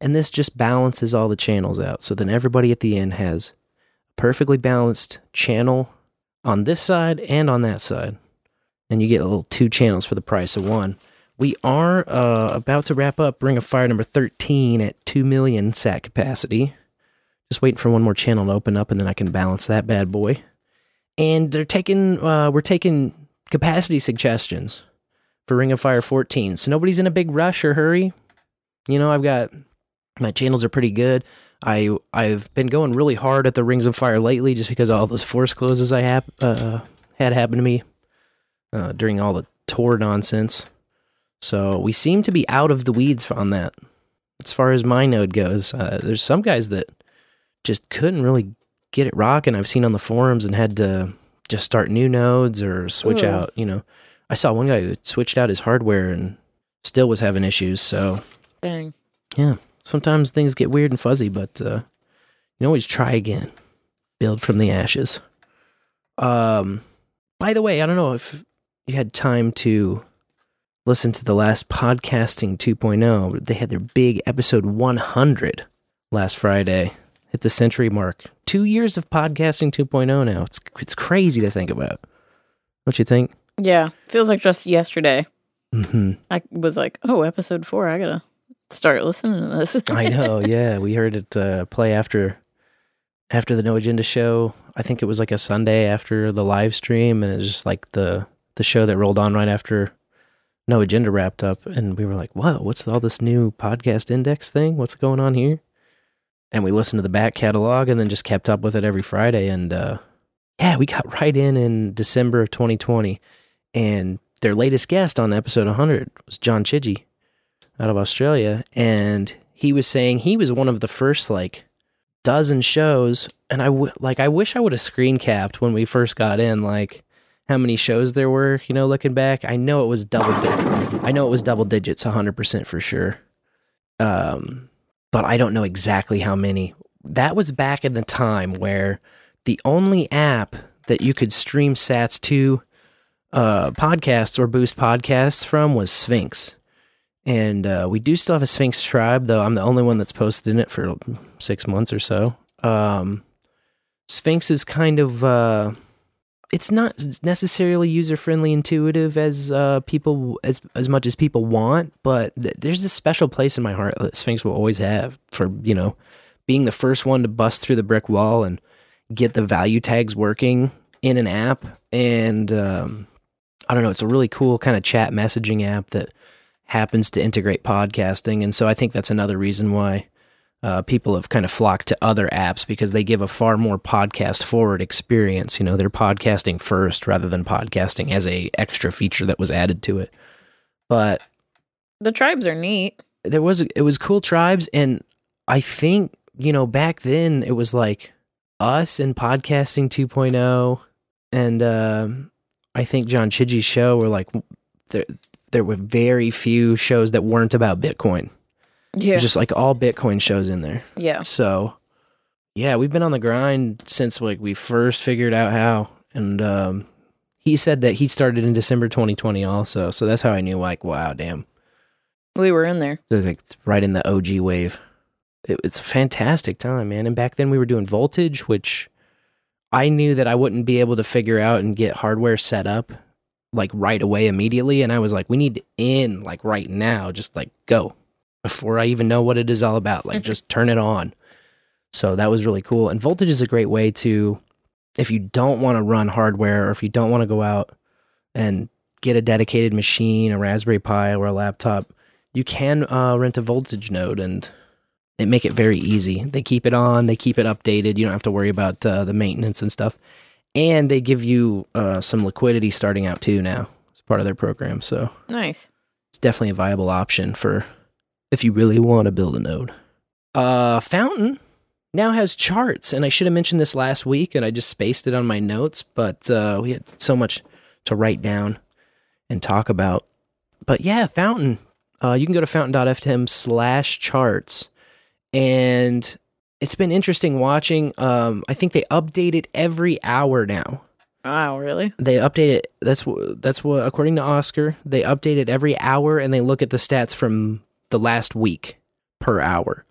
And this just balances all the channels out. So then everybody at the end has a perfectly balanced channel on this side and on that side. And you get a little two channels for the price of one. We are uh, about to wrap up Ring of Fire number 13 at 2 million sat capacity. Just waiting for one more channel to open up and then I can balance that bad boy. And they're taking, uh, we're taking capacity suggestions for Ring of Fire 14. So nobody's in a big rush or hurry. You know, I've got my channels are pretty good. I I've been going really hard at the Rings of Fire lately, just because all those force closes I have uh, had happen to me uh, during all the tour nonsense. So we seem to be out of the weeds on that. As far as my node goes, uh, there's some guys that just couldn't really get it rocking. I've seen on the forums and had to just start new nodes or switch Ooh. out. You know, I saw one guy who switched out his hardware and still was having issues. So Dang. yeah, sometimes things get weird and fuzzy, but uh, you can always try again. Build from the ashes. Um, by the way, I don't know if you had time to listen to the last podcasting 2.0, they had their big episode 100 last Friday. Hit the century mark. Two years of podcasting 2.0 now. It's it's crazy to think about. Don't you think? Yeah, feels like just yesterday. hmm I was like, oh, episode four. I gotta start listening to this. I know. Yeah, we heard it uh, play after after the No Agenda show. I think it was like a Sunday after the live stream, and it was just like the the show that rolled on right after No Agenda wrapped up, and we were like, "Whoa, what's all this new podcast index thing? What's going on here?" And we listened to the back catalog, and then just kept up with it every Friday. And uh, yeah, we got right in in December of 2020, and their latest guest on episode 100 was John Chidgey out of Australia, and he was saying he was one of the first like dozen shows, and I w- like I wish I would have screen capped when we first got in, like how many shows there were. You know, looking back, I know it was double. Di- I know it was double digits, hundred percent for sure. Um, but I don't know exactly how many. That was back in the time where the only app that you could stream sats to uh, podcasts or boost podcasts from was Sphinx. And uh, we do still have a Sphinx tribe, though I'm the only one that's posted in it for six months or so. Um, Sphinx is kind of uh, it's not necessarily user friendly, intuitive as uh, people as as much as people want, but th- there's a special place in my heart that Sphinx will always have for you know being the first one to bust through the brick wall and get the value tags working in an app. And um, I don't know, it's a really cool kind of chat messaging app that happens to integrate podcasting. And so I think that's another reason why uh, people have kind of flocked to other apps because they give a far more podcast forward experience. You know, they're podcasting first rather than podcasting as a extra feature that was added to it. But the tribes are neat. there was it was cool tribes, and I think you know back then it was like us and podcasting 2.0, and um, I think John Chidgey's show were like there. There were very few shows that weren't about Bitcoin. Yeah. Just like all Bitcoin shows in there. Yeah. So, yeah, we've been on the grind since like we first figured out how. And um, he said that he started in December 2020 also. So that's how I knew like, wow, damn. We were in there. So like right in the OG wave. It, it's a fantastic time, man. And back then we were doing voltage, which I knew that I wouldn't be able to figure out and get hardware set up like right away immediately. And I was like, we need to in like right now, just like go before I even know what it is all about. Like just turn it on. So that was really cool. And voltage is a great way to, if you don't want to run hardware or if you don't want to go out and get a dedicated machine, a Raspberry Pi or a laptop, you can uh, rent a voltage node and they make it very easy. They keep it on, they keep it updated. You don't have to worry about uh, the maintenance and stuff. And they give you uh, some liquidity starting out too now as part of their program. So Nice. it's definitely a viable option for if you really want to build a node. Uh, Fountain now has charts, and I should have mentioned this last week, and I just spaced it on my notes, but uh, we had so much to write down and talk about. But yeah, Fountain. Uh, you can go to fountain.fm slash charts, and it's been interesting watching. Um, I think they update it every hour now. Wow, really? They update it. That's what that's what according to Oscar, they update it every hour and they look at the stats from the last week per hour.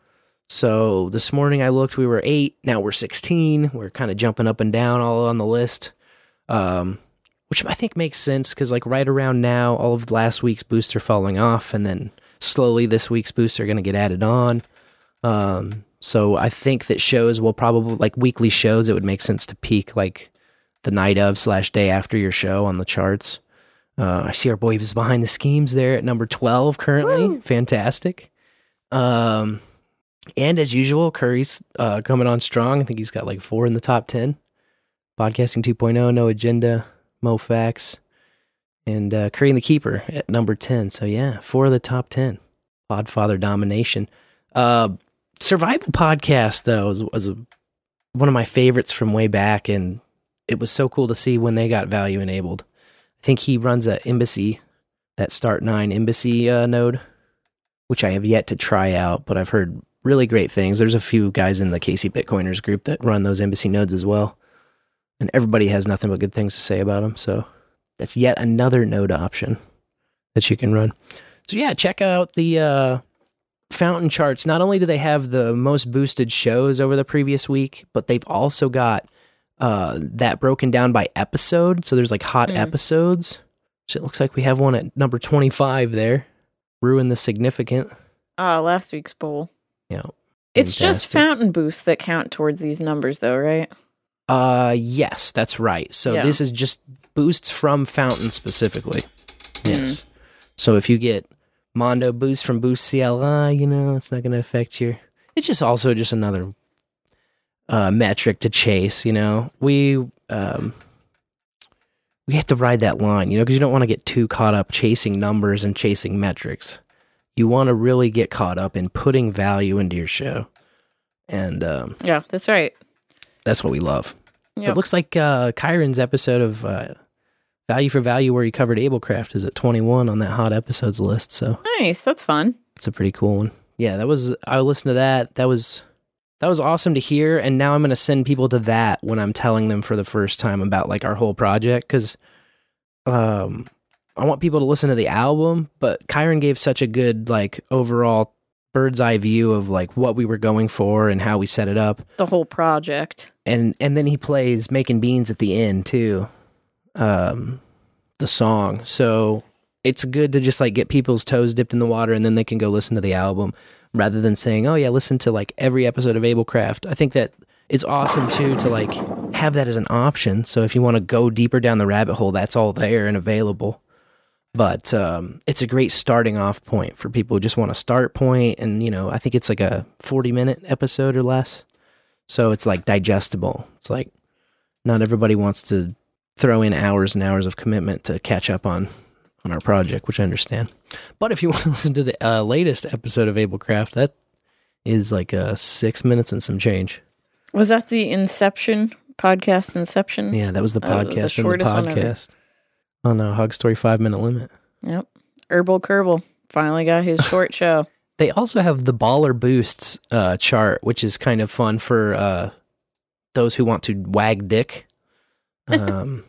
So this morning I looked, we were eight. Now we're sixteen. We're kind of jumping up and down all on the list, um, which I think makes sense because like right around now, all of last week's boosts are falling off, and then slowly this week's boosts are going to get added on. Um, so I think that shows will probably like weekly shows. It would make sense to peak like the night of slash day after your show on the charts. Uh, I see our boy is behind the schemes there at number twelve currently. Fantastic. Um, and as usual, Curry's uh, coming on strong. I think he's got like four in the top ten. Podcasting 2.0, no agenda, Moe Factz, and uh, Curry and the Keeper at number ten. So yeah, four of the top ten. Podfather domination. Uh, survival podcast though was, was a, one of my favorites from way back, and it was so cool to see when they got value enabled. Think he runs a embassy, that Start Nine embassy uh, node, which I have yet to try out, but I've heard really great things. There's a few guys in the KC Bitcoiners group that run those embassy nodes as well, and everybody has nothing but good things to say about them. So that's yet another node option that you can run. So yeah, check out the uh, fountain charts. Not only do they have the most boosted shows over the previous week, but they've also got uh, that broken down by episode. So there's like hot Mm. episodes. So it looks like we have one at number 25 there. Ruin the significant. Uh, last week's bowl. Yeah. It's just fountain boosts that count towards these numbers, though, right? Uh yes, that's right. So Yeah. this is just boosts from Fountain specifically. Hmm. Yes. So if you get Mondo boost from Boost CLI, you know, it's not going to affect your It's just also just another uh metric to chase, you know. We um we have to ride that line, you know, because you don't want to get too caught up chasing numbers and chasing metrics. You want to really get caught up in putting value into your show. And um Yeah, that's right. that's what we love. Yep. It looks like uh, Kyrin's episode of uh, Value for Value, where he covered Ablekraft, is at 21 on that hot episodes list. So Nice. That's fun. it's a pretty cool one. Yeah, that was. I listened to that. That was that was awesome to hear. And now I'm going to send people to that when I'm telling them for the first time about like our whole project because um, I want people to listen to the album. But Kyrin gave such a good like overall bird's eye view of like what we were going for and how we set it up The whole project. and and then he plays making beans at the end too um the song so it's good to just like get people's toes dipped in the water and then they can go listen to the album rather than saying oh yeah listen to like every episode of Ablekraft. I think that it's awesome too to like have that as an option. So if you want to go deeper down the rabbit hole that's all there and available. But um, it's a great starting off point for people who just want a start point and you know i think it's like a 40 minute episode or less. So it's like digestible. It's like not everybody wants to throw in hours and hours of commitment to catch up on on our project, which I understand. But if you want to listen to the uh, latest episode of Ablekraft, that is like uh, six minutes and some change. Was that the Inception podcast? Inception. Yeah, that was the Uh, the podcast and the ever. podcast on a Hog Story five minute limit. Yep. Herbal Kerbal finally got his short show. They also have the baller boosts uh, chart, which is kind of fun for uh, those who want to wag dick. Um,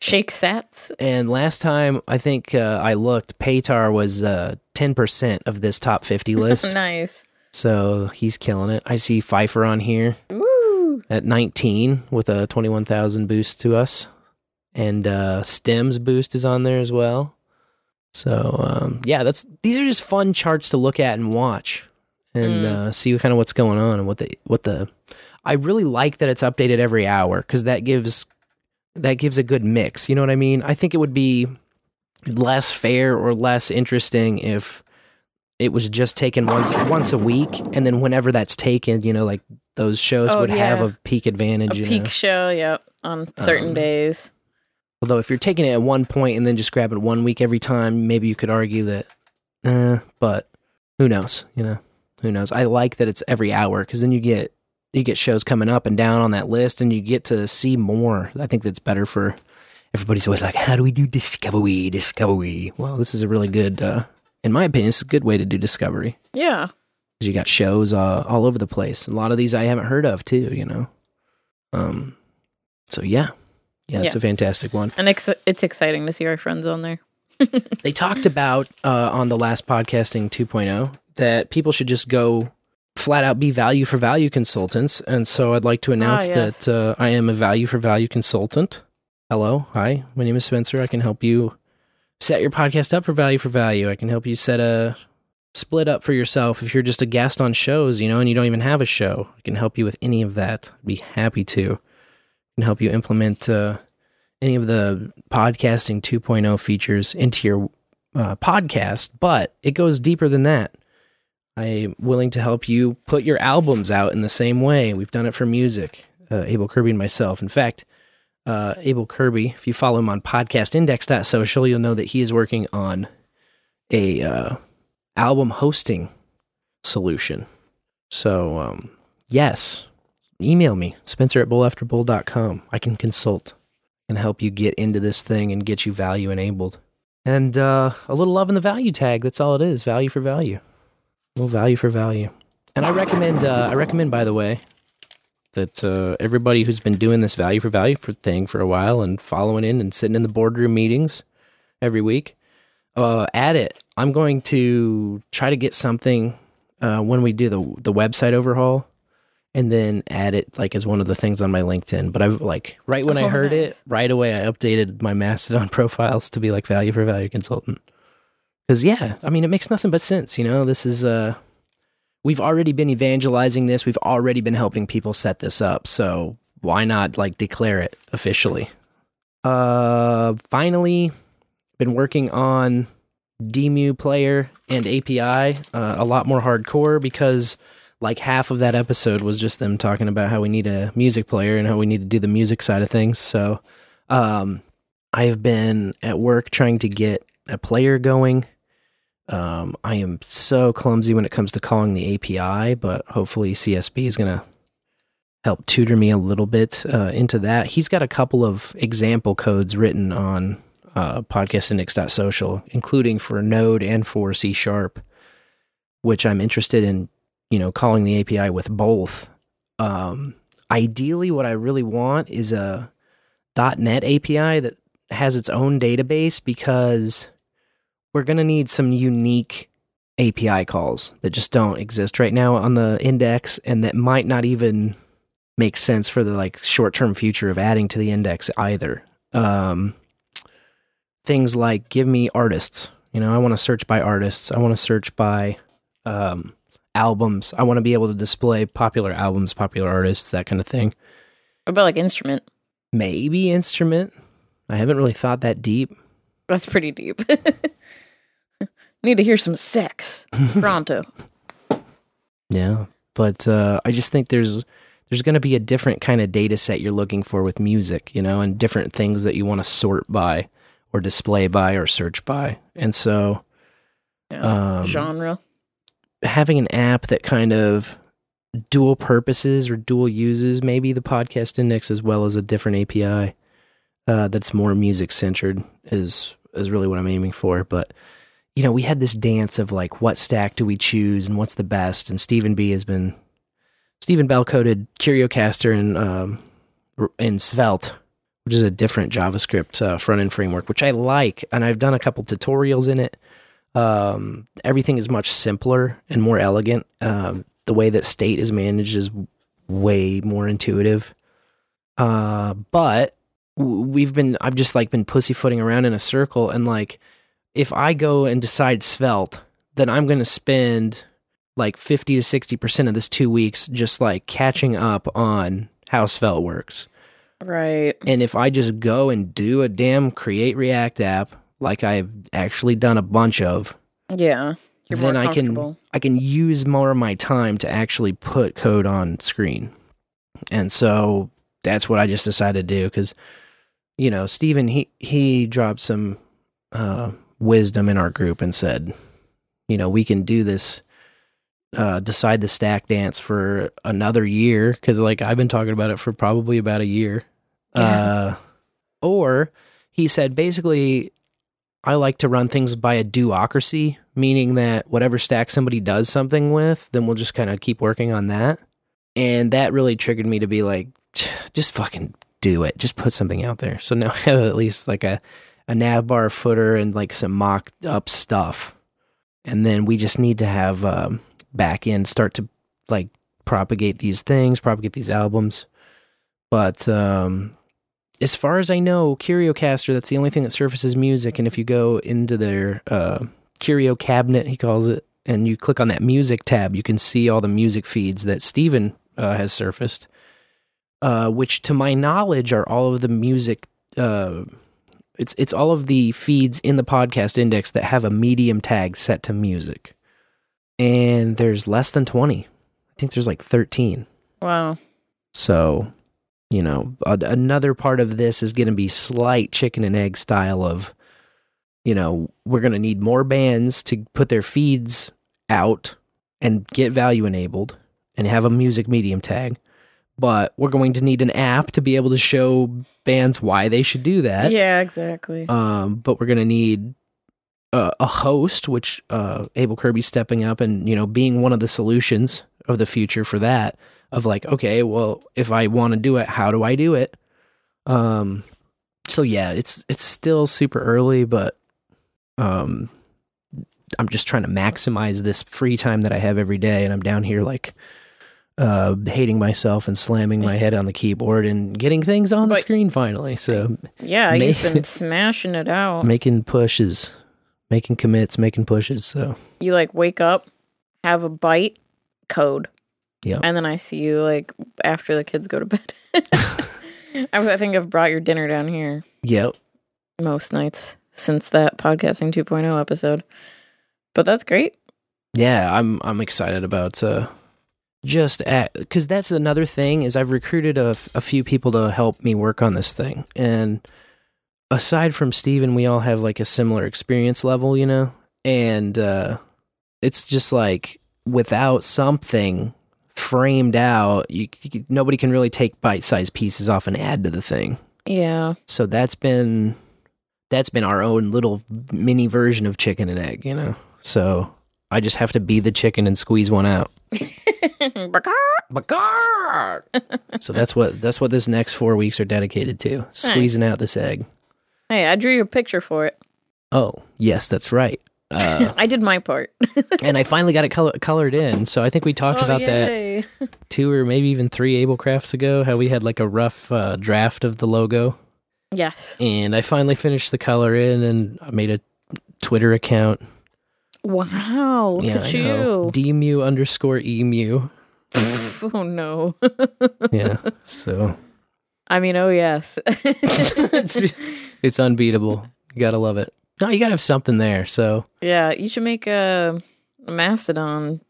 Shake sats. And last time I think uh, I looked, Paytar was uh, 10% of this top 50 list. nice. So he's killing it. I see Phifer on here Woo. at 19 with a 21,000 boost to us. And uh, Stems boost is on there as well. So um, yeah, that's these are just fun charts to look at and watch and Mm. uh, see kind of what's going on and what the what the. I really like that it's updated every hour because that gives that gives a good mix. You know what I mean? I think it would be less fair or less interesting if it was just taken once once a week and then whenever that's taken, you know, like those shows Oh, would have a peak advantage. A peak know? show. Yep. On certain Um, days. Although if you're taking it at one point and then just grab it one week every time, maybe you could argue that. Uh, but who knows? You know, who knows? I like that it's every hour because then you get you get shows coming up and down on that list, and you get to see more. I think that's better for everybody's always like, how do we do discovery? Discovery. Well, this is a really good, uh, in my opinion, it's a good way to do discovery Yeah. because you got shows uh, all over the place. A lot of these I haven't heard of too. You know, um, so yeah, yeah, it's Yeah. a fantastic one. And ex- it's exciting to see our friends on there. they talked about uh, on the last podcasting 2.0 that people should just go flat out be value for value consultants. And so i'd like to announce yes. that uh, i am a value for value consultant. Hello. Hi. My name is spencer. I can help you set your podcast up for value for value. I can help you set a split up for yourself if you're just a guest on shows you know and you don't even have a show. I can help you with any of that. I'd be happy to. I can help you implement uh, any of the podcasting 2.0 features into your uh, podcast, but it goes deeper than that. I'm willing to help you put your albums out in the same way. We've done it for music, uh, AbleKirby and myself. In fact, uh, AbleKirby, if you follow him on podcastindex.social, you'll know that he is working on a uh, album hosting solution. So, um, yes, email me, spencer at bowlafterbowl.com. I can consult and help you get into this thing and get you value enabled. And uh, a little love in the value tag. That's all it is. Value for value. Little value for value. And I recommend. Uh, I recommend, by the way, that uh, everybody who's been doing this value for value for thing for a while and following in and sitting in the boardroom meetings every week, uh, add it. I'm going to try to get something uh, when we do the the website overhaul, and then add it like as one of the things on my LinkedIn. But I've like right when I Oh, heard nice. it, right away I updated my Mastodon profiles to be like value for value consultant. Because yeah, I mean it makes nothing but sense. You know, this is uh, we've already been evangelizing this. We've already been helping people set this up. So why not like declare it officially? Uh, finally, been working on Demu player and API uh, a lot more hardcore because like half of that episode was just them talking about how we need a music player and how we need to do the music side of things. So, um, I have been at work trying to get a player going. Um, I am so clumsy when it comes to calling the API, but hopefully CSB is going to help tutor me a little bit uh, into that. He's got a couple of example codes written on uh, podcastindex.social, including for Node and for C Sharp, which I'm interested in, you know, calling the API with both. Um, ideally, what I really want is a .NET API that has its own database because we're going to need some unique API calls that just don't exist right now on the index and that might not even make sense for the like short-term future of adding to the index either. Um, things like give me artists. You know, I want to search by artists. I want to search by um, albums. I want to be able to display popular albums, popular artists, that kind of thing. What about like instrument? Maybe instrument. I haven't really thought that deep. That's pretty deep. Need to hear some sex pronto. Yeah, but uh, I just think there's there's going to be a different kind of data set you're looking for with music, you know, and different things that you want to sort by or display by or search by, and so Yeah. um, Genre. having an app that kind of dual purposes or dual uses maybe the podcast index as well as a different API uh, that's more music centered is is really what I'm aiming for. But you know, we had this dance of like what stack do we choose and what's the best. And Steven B has been Steven Bell coded CurioCaster and um, in Svelte, which is a different JavaScript uh, front end framework, which I like, and I've done a couple tutorials in it. Um, everything is much simpler and more elegant. Um, the way that state is managed is way more intuitive. Uh, but we've been, I've just like been pussyfooting around in a circle, and like, if I go and decide Svelte, then I'm going to spend like 50 to 60% of this two weeks just like catching up on how Svelte works. Right. And if I just go and do a damn create React app, like I've actually done a bunch of, Yeah. Then I can. I can use more of my time to actually put code on screen. And so that's what I just decided to do because you know, Steven he he dropped some uh wisdom in our group and said, you know, we can do this uh decide the stack dance for another year cuz like I've been talking about it for probably about a year. Uh or he said basically I like to run things by a do-ocracy, meaning that whatever stack somebody does something with, then we'll just kind of keep working on that. And that really triggered me to be like, just fucking do it. Just put something out there. So now I have at least like a, a navbar footer and like some mocked up stuff. And then we just need to have um, back end start to like propagate these things, propagate these albums. But um, as far as I know, CurioCaster, that's the only thing that surfaces music. And if you go into their uh, Curio cabinet, he calls it, and you click on that music tab, you can see all the music feeds that Steven uh, has surfaced, uh, which to my knowledge are all of the music. It's it's all of the feeds in the podcast index that have a medium tag set to music, and there's less than twenty. I think there's like thirteen. Wow. So, you know, a- another part of this is going to be slight chicken and egg style of, you know, we're going to need more bands to put their feeds out and get value enabled and have a music medium tag. But we're going to need an app to be able to show bands why they should do that. Yeah, exactly. Um, but we're going to need uh, a host, which uh, AbleKirby stepping up and you know being one of the solutions of the future for that. Of like, okay, well, if I want to do it, how do I do it? Um, so yeah, it's it's still super early, but um, I'm just trying to maximize this free time that I have every day, and I'm down here like uh hating myself and slamming my head on the keyboard and getting things on the screen finally. So Yeah, Ma- you've been smashing it out. making pushes, making commits, making pushes. So You like wake up, have a bite, code. yeah, And then I see you like after the kids go to bed. I, I think I've brought your dinner down here yep. most nights since that podcasting 2.0 episode. But that's great. yeah i'm i'm excited about uh just at because that's another thing is i've recruited a, f- a few people to help me work on this thing. And aside from steven we all have like a similar experience level you know? And uh it's just like without something framed out you, you nobody can really take bite-sized pieces off and add to the thing. Yeah. so that's been that's been our own little mini version of chicken and egg you know? So i just have to be the chicken and squeeze one out so that's what that's what this next four weeks are dedicated to squeezing out this egg. Hey, I drew your picture for it. oh yes that's right. Uh, I did my part. and i finally got it color- colored in so i think we talked Oh, about that two or maybe even three Ablekrafts ago how we had like a rough uh, draft of the logo. Yes. and i finally finished the color in and i made a twitter account Wow. Look yeah, at I know. you. Demu underscore emu. oh no. Yeah. So I mean, oh yes. it's, it's unbeatable. You gotta love it. No, you gotta have something there. So yeah, you should make a, a Mastodon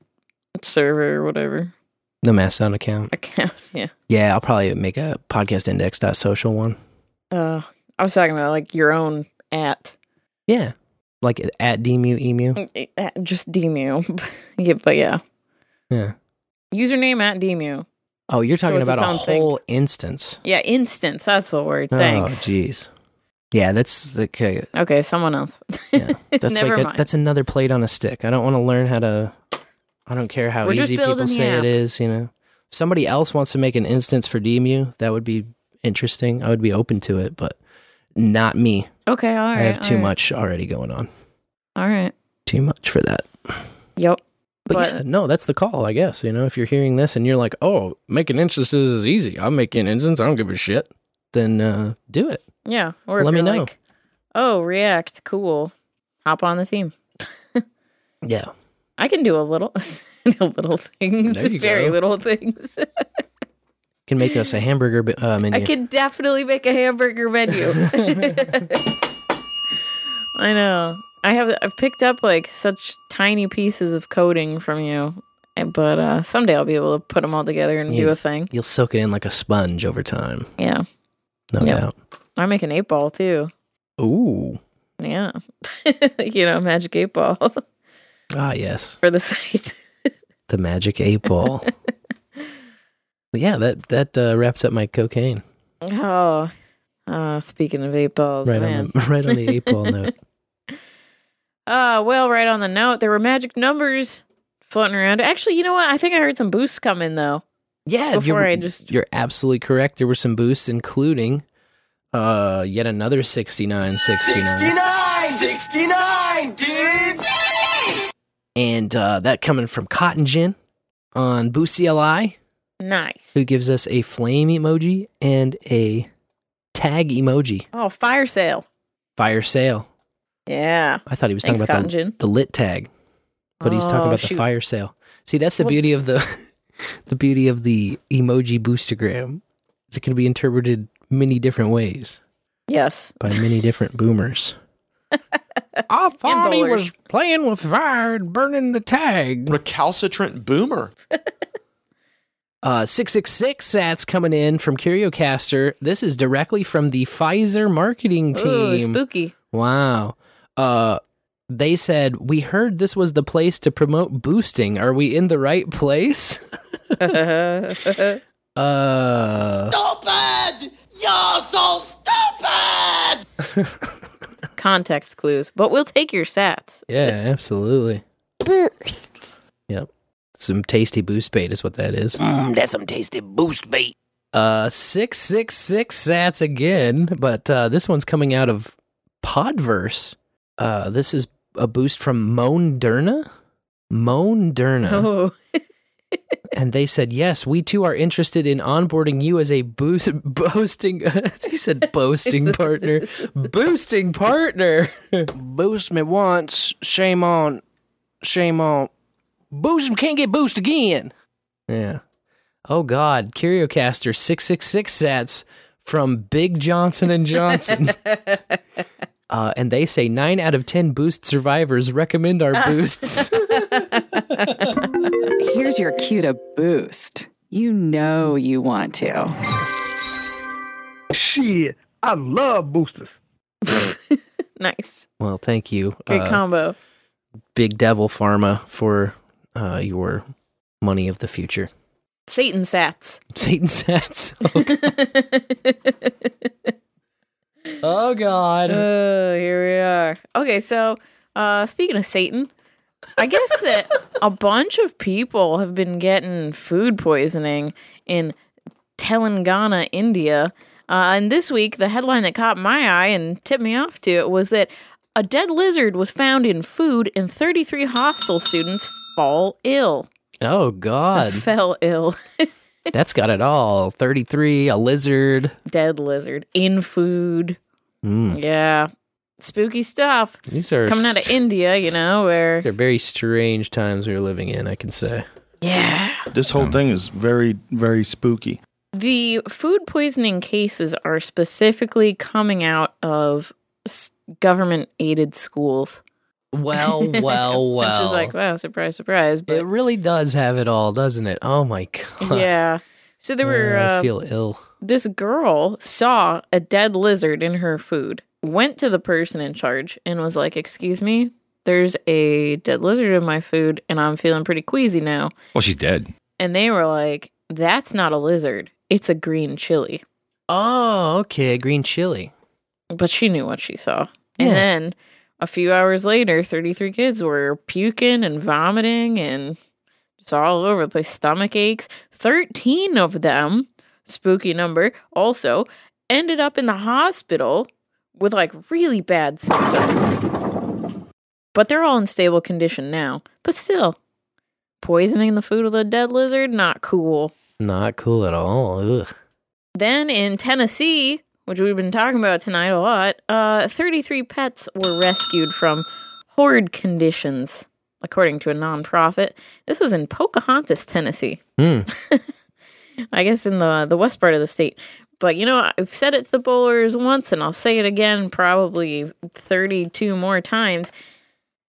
server or whatever the Mastodon account. account. Yeah. Yeah, I'll probably make a podcastindex.social one. Uh, I was talking about like your own at Yeah. Like at Demu emu. Mm, just Demu. yeah, but yeah, Yeah. username at Demu. Oh, you're talking it's about a own thing. whole instance. Yeah, instance. That's the word. Oh, Thanks. Oh, jeez. Yeah, that's okay. okay, someone else. yeah, that's Never like a, mind. that's another plate on a stick. I don't want to learn how to. I don't care how We're easy people say app. it is. You know, if somebody else wants to make an instance for DMU, that would be interesting. I would be open to it, but not me. okay, all right. I have too right, much already going on. All right. Too much for that. Yep. But, But- yeah, no, that's the call, I guess. You know, if you're hearing this and you're like, "Oh, making instances is easy. I'm making an instance. I don't give a shit." Then uh, do it. Yeah. Or Let me know. like, oh, React, cool. Hop on the team. Yeah. I can do a little, little things, very go. little things. Can make us a hamburger uh, menu. I could definitely make a hamburger menu. I know. I have. I've picked up like such tiny pieces of coding from you, but uh, someday I'll be able to put them all together and do a thing. You'll soak it in like a sponge over time. Yeah, No Yep. doubt. I make an eight ball too. Ooh. Yeah, you know, magic eight ball Ah, yes. for the site. The magic eight ball. But yeah, that that uh, wraps up my cocaine. Oh, uh, speaking of eight balls, right man. on the right on the eight ball note. Uh, well, right on the note, there were magic numbers floating around. Actually, you know what? I think I heard some boosts come in though. Yeah, Before you're, I just- you're absolutely correct. There were some boosts, including uh yet another 69 69 69, dudes! and uh that coming from cotton gin on boost cli Nice. who gives us a flame emoji and a tag emoji Oh, fire sale. fire sale Yeah. i thought he was Thanks, talking about Cotton Gin. the, the lit tag but he's talking Oh, about shoot. the fire sale see that's the Well- beauty of the the beauty of the emoji boostergram is it can be interpreted many different ways Yes. by many different boomers i thought he was playing with fire and burning the tag Recalcitrant boomer. Uh, 666 sats coming in from CurioCaster. This is directly from the Pfizer marketing team. Ooh, team. spooky. Wow. Uh, they said, We heard this was the place to promote boosting. Are we in the right place? uh, Stupid! You're so stupid! context clues, but we'll take your sats. Yeah, absolutely. Boost. Yep. Some tasty boost bait is what that is. Mm, that's some tasty boost bait. Uh, six six six sats again, but uh, this one's coming out of Podverse. Uh, this is a boost from Moderna. Moderna. Oh, and they said yes we too are interested in onboarding you as a boost boasting he said boasting partner boosting partner Boost me once, shame on, shame on. Boost can't get boost again. yeah oh god curiocaster 666 sets from big johnson and johnson uh, and they say 9 out of 10 boost survivors recommend our boosts Here's your cue to boost. You know you want to. Shit, I love boosters. nice. well thank you Great uh, combo. big devil pharma for uh, your money of the future Satan sats. satan sats oh god Oh, here we are. Okay, so uh speaking of Satan, I guess that a bunch of people have been getting food poisoning in Telangana, India. Uh, and this week, the headline that caught my eye and tipped me off to it was that a dead lizard was found in food, and 33 hostel students fall ill. oh god Fell ill. That's got it all. 33, a lizard. dead lizard in food. Mm. Yeah. Spooky stuff. These are Coming out of st- India, you know, where they're very strange times we're living in, I can say. Yeah. This whole thing is very, very spooky. The food poisoning cases are specifically coming out of government aided schools. Well, well, well. Which is like, wow, surprise, surprise. But it really does have it all, doesn't it? Oh my god. yeah. So there were. Oh, Uh, I feel ill. this girl saw a dead lizard in her food, went to the person in charge, and was like, Excuse me, there's a dead lizard in my food, and I'm feeling pretty queasy now. Well, she's dead. And they were like, That's not a lizard, it's a green chili. Oh, okay, green chili. But she knew what she saw. And then a few hours later, 33 kids were puking and vomiting and just all over the place, stomach aches. 13 of them, spooky number, also ended up in the hospital with like really bad symptoms. But they're all in stable condition now. But still, poisoning the food of the dead lizard, not cool. Not cool at all. Ugh. Then in Tennessee, which we've been talking about tonight a lot, uh, 33 pets were rescued from horrid conditions, according to a nonprofit. This was in Pocahontas, Tennessee. Hmm. I guess in the the west part of the state. But you know, I've said it to the bowlers once, and I'll say it again probably 32 more times.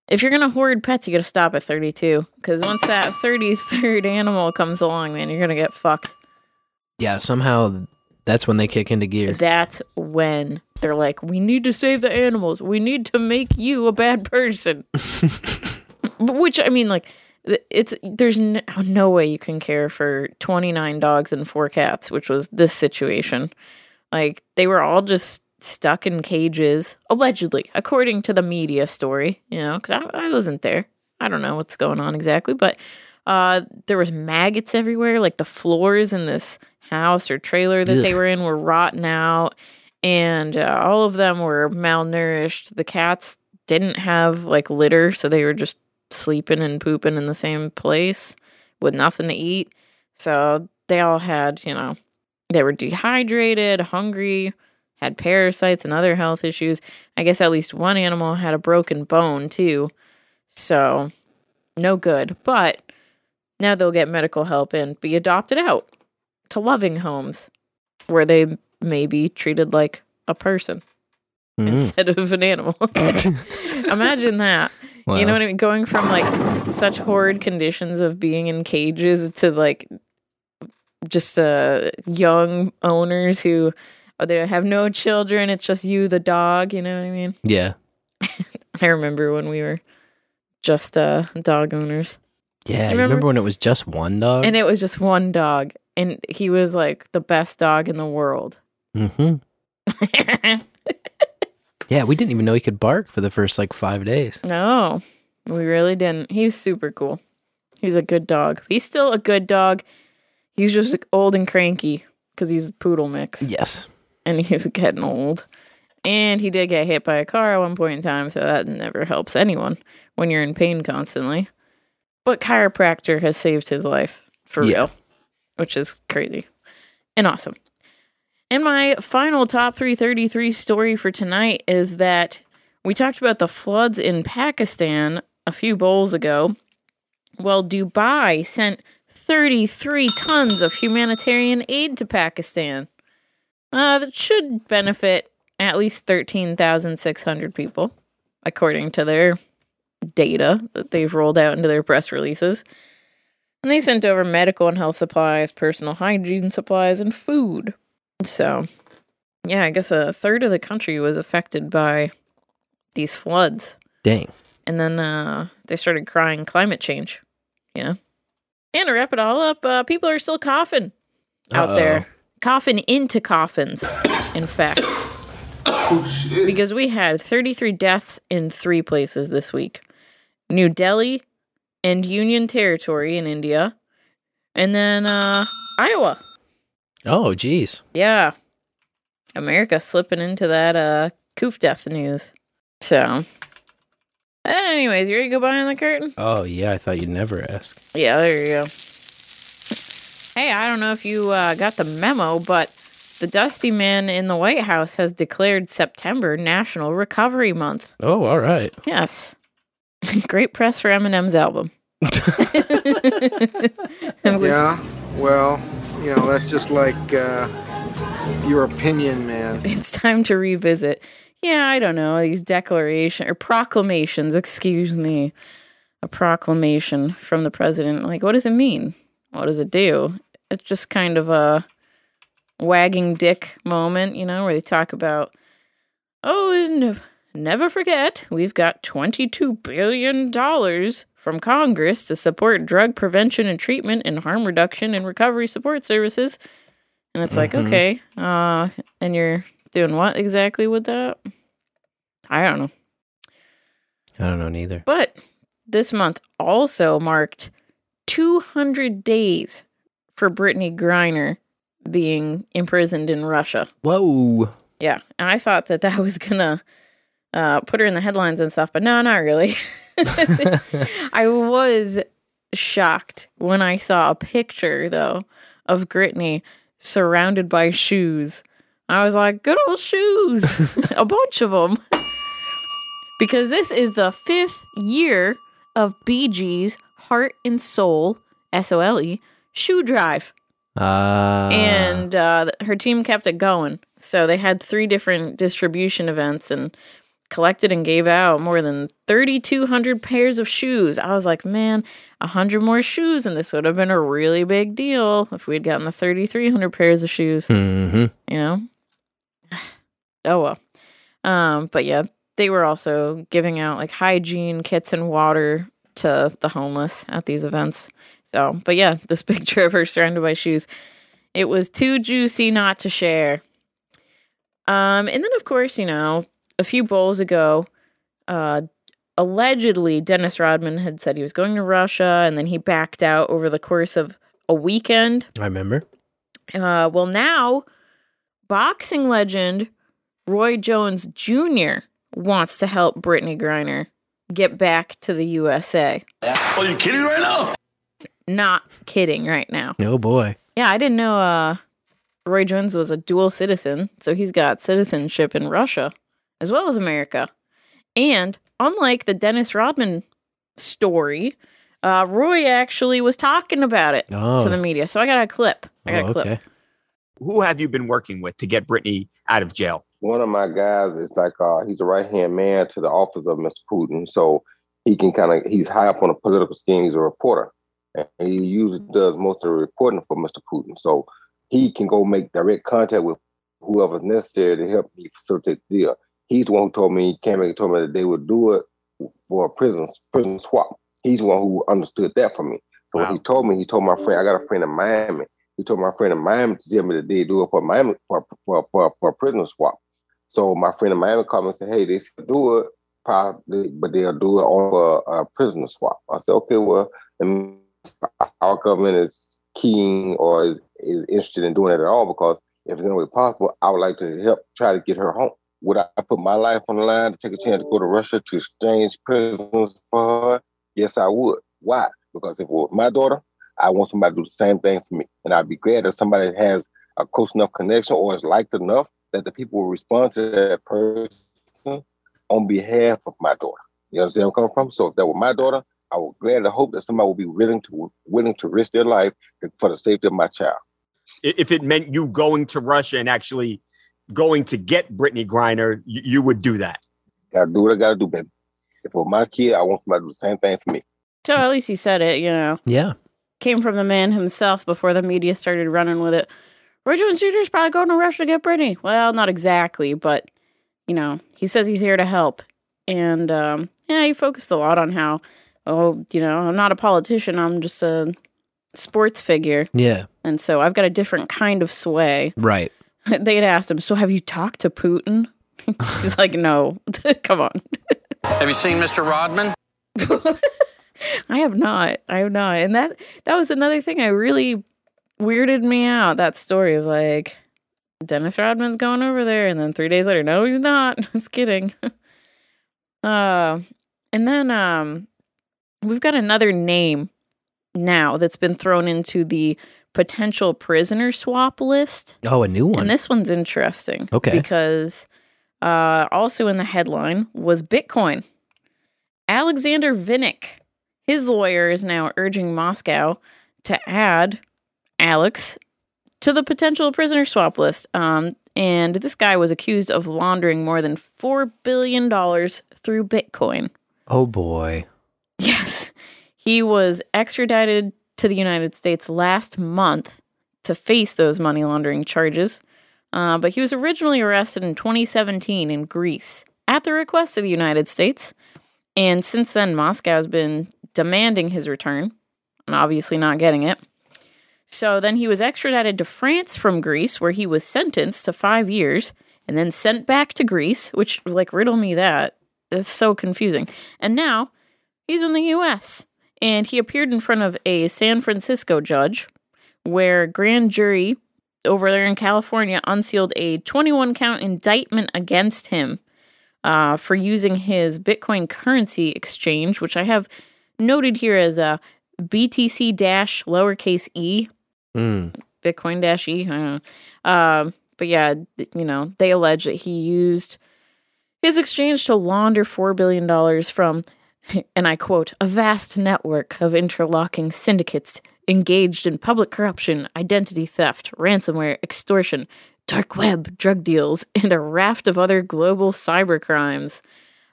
If you're gonna hoard pets, you gotta stop at 32. Because once that 33rd animal comes along, man, you're gonna get fucked. Yeah, somehow that's when they kick into gear. That's when they're like, we need to save the animals. We need to make you a bad person. Which I mean, like, it's there's no, no way you can care for 29 dogs and four cats, which was this situation. Like, they were all just stuck in cages, allegedly, according to the media story. You know, because I, I wasn't there. I don't know what's going on exactly, but uh, there was maggots everywhere. Like the floors in this house or trailer that they were in were rotten out, and uh, all of them were malnourished. The cats didn't have like litter, so they were just sleeping and pooping in the same place with nothing to eat. So they all had, you know, they were dehydrated, hungry, had parasites and other health issues. I guess at least one animal had a broken bone too. So no good. But now they'll get medical help and be adopted out to loving homes where they may be treated like a person Mm. instead of an animal. Imagine that. You know what I mean? Going from like such horrid conditions of being in cages to like just uh young owners who oh, they have no children. It's just you, the dog. You know what I mean? Yeah. I remember when we were just uh dog owners. Yeah. You Remember? remember when it was just one dog? And it was just one dog. And he was like the best dog in the world. mm-hmm. Yeah, we didn't even know he could bark for the first like five days. No, we really didn't. He's super cool. He's a good dog. He's still a good dog. He's just old and cranky because he's a poodle mix. Yes. And he's getting old. And he did get hit by a car at one point in time, so that never helps anyone when you're in pain constantly. But chiropractor has saved his life for Yeah. real, which is crazy and awesome. And my final top 333 story for tonight is that we talked about the floods in Pakistan a few bowls ago. Well, Dubai sent 33 tons of humanitarian aid to Pakistan. Uh, that should benefit at least 13,600 people, according to their data that they've rolled out into their press releases. And they sent over medical and health supplies, personal hygiene supplies, and food. So, yeah, I guess a third of the country was affected by these floods. Dang. And then uh, they started crying climate change, you know? And to wrap it all up, uh, people are still coughing out Uh-oh. there. Coughing into coffins, in fact. Because we had 33 deaths in three places this week New Delhi and Union Territory in India, and then uh, Iowa. Oh, geez. Yeah. America slipping into that uh coof death news. So anyways, you ready to go behind the curtain? Oh, yeah. I thought you'd never ask. Yeah, there you go. Hey, I don't know if you uh, got the memo, but the Dusty Man in the White House has declared September National Recovery Month. Oh, all right. Yes. Great press for Eminem's album. Yeah, well, you know, that's just like uh, your opinion, man. it's time to revisit. Yeah, I don't know these declarations or proclamations. Excuse me, a proclamation from the president. Like, what does it mean? What does it do? It's just kind of a wagging dick moment, you know, where they talk about, oh, and never forget, we've got twenty-two billion dollars from Congress to support drug prevention and treatment and harm reduction and recovery support services. And it's like, Mhm. okay, uh, and you're doing what exactly with that? I don't know. I don't know neither. But this month also marked 200 days for Brittney Griner being imprisoned in Russia. Whoa. Yeah, and I thought that that was gonna uh, put her in the headlines and stuff, but no, not really. I was shocked when I saw a picture though of Brittney surrounded by shoes. I was like, good old shoes, a bunch of them, because this is the fifth year of BG's Heart and Soul S O L E shoe drive Uh, and uh, her team kept it going. So they had three different distribution events and collected and gave out more than 3,200 pairs of shoes. I was like, man, 100 more shoes, and this would have been a really big deal if we had gotten the 3,300 pairs of shoes. hmm You know? Oh well. Um, but yeah, they were also giving out like hygiene kits and water to the homeless at these events. So, but yeah, this picture of her surrounded by shoes. It was too juicy not to share. Um, and then of course, you know, a few bowls ago, uh, allegedly Dennis Rodman had said he was going to Russia, and then he backed out over the course of a weekend. I remember. Uh, well, now boxing legend Roy Jones Jr. wants to help Brittney Griner get back to the USA. Are you kidding right now? Not kidding right now. Oh, boy. Yeah, I didn't know uh, Roy Jones was a dual citizen, so he's got citizenship in Russia as well as America. And unlike the Dennis Rodman story, uh, Roy actually was talking about it Oh. to the media. So I got a clip. I got Oh, a clip. okay. Who have you been working with to get Brittney out of jail? One of my guys is like uh, he's a right hand man to the office of Mr. Putin, so he can kind of he's high up on the political scheme. He's a reporter, and he usually does most of the reporting for Mr. Putin. So he can go make direct contact with whoever's necessary to help me facilitate the deal. He's the one who told me came and told me that they would do it for a prison prison swap. He's the one who understood that for me. So when he told me, he told my friend, I got a friend in Miami. He told my friend in Miami to tell me that they do it for Miami for for, for, for a prison swap. So my friend in Miami called me and said, "Hey, they do it, probably, but they'll do it on a, a prisoner swap." I said, "Okay, well, our government is keen or is, is interested in doing it at all because if it's any way possible, I would like to help try to get her home. Would I put my life on the line to take a chance to go to Russia to exchange prisoners for her? Yes, I would. Why? Because if it was my daughter, I want somebody to do the same thing for me. And I'd be glad that somebody has a close enough connection or is liked enough that the people will respond to that person on behalf of my daughter. You understand where I'm coming from? So if that were my daughter, I would gladly hope that somebody would be willing to willing to risk their life for the safety of my child. If it meant you going to Russia and actually going to get Brittney Griner, you, you would do that. Gotta do what I gotta do, baby. If it my kid, I want somebody to do the same thing for me. So at least he said it, you know. Yeah. Came from the man himself before the media started running with it. Richmond Shooter's probably going to rush to get Brittney. Well, not exactly, but you know, he says he's here to help. And um, yeah, he focused a lot on how, oh, you know, I'm not a politician, I'm just a sports figure. Yeah. And so I've got a different kind of sway. Right. they had asked him, So have you talked to Putin? He's like, No, come on. Have you seen Mr. Rodman? I have not. I have not. And that that was another thing I really weirded me out. That story of like Dennis Rodman's going over there and then 3 days later no he's not. Just kidding. uh and then um we've got another name now that's been thrown into the potential prisoner swap list. Oh, a new one. And this one's interesting. Okay. Because uh, also in the headline was Bitcoin. Alexander Vinnik, his lawyer, is now urging Moscow to add Alex to the potential prisoner swap list. Um, and this guy was accused of laundering more than $4 billion through Bitcoin. oh boy. Yes. He was extradited to the United States last month to face those money laundering charges. Uh, but he was originally arrested in 2017 in Greece at the request of the United States. And since then, Moscow has been demanding his return and obviously not getting it. So then he was extradited to France from Greece, where he was sentenced to five years and then sent back to Greece, which, like, riddle me that. That's so confusing. And now he's in the US and he appeared in front of a San Francisco judge where grand jury over there in California unsealed a 21 count indictment against him uh, for using his Bitcoin currency exchange, which I have noted here as a BTC dash lowercase e, Mm. Bitcoin dash e. Um, but yeah, you know, they allege that he used his exchange to launder $4 billion from, and I quote, a vast network of interlocking syndicates engaged in public corruption, identity theft, ransomware, extortion, dark web, drug deals, and a raft of other global cyber crimes.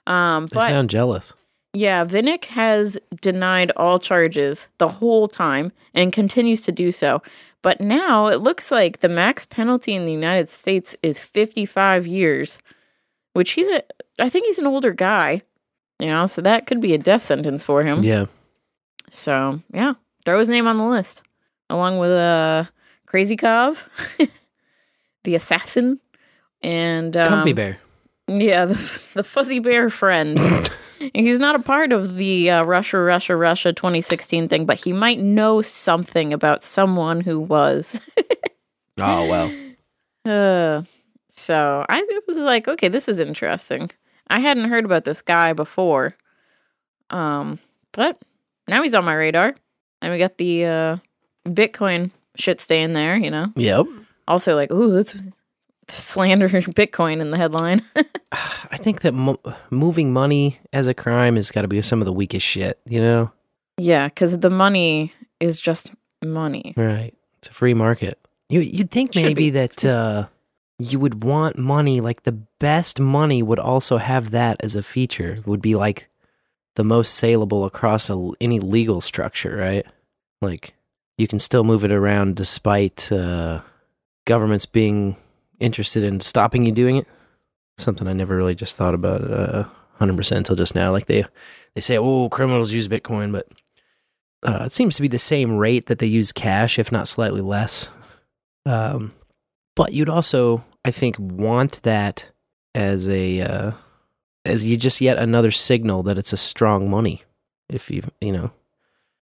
Um, I but sound jealous. yeah, Vinnik has denied all charges the whole time and continues to do so. But now it looks like the max penalty in the United States is 55 years, which he's a, I think he's an older guy, you know, so that could be a death sentence for him. Yeah. So, yeah, throw his name on the list along with uh, Krasikov, the assassin, and um, Comfy bear. yeah, the, the fuzzy bear friend. He's not a part of the uh, Russia, Russia, Russia 2016 thing, but he might know something about someone who was. Oh well. Uh, so I was like, okay, this is interesting. I hadn't heard about this guy before, um, but now he's on my radar, and we got the uh, Bitcoin shit staying there. You know. Yep. Also, like, ooh, that's slander Bitcoin in the headline. I think that mo- moving money as a crime has got to be some of the weakest shit. You know. yeah, because the money is just money. Right. It's a free market. You you'd think Should maybe be. that uh, you would want money like the best money would also have that as a feature. Would be like the most saleable across a, any legal structure, right? Like you can still move it around despite uh, governments being interested in stopping you doing it. Something I never really just thought about uh, 100% until just now. Like they they say, oh, criminals use Bitcoin, but uh, it seems to be the same rate that they use cash, if not slightly less. Um, but you'd also, I think, want that as a uh, as you just yet another signal that it's a strong money. If you you know,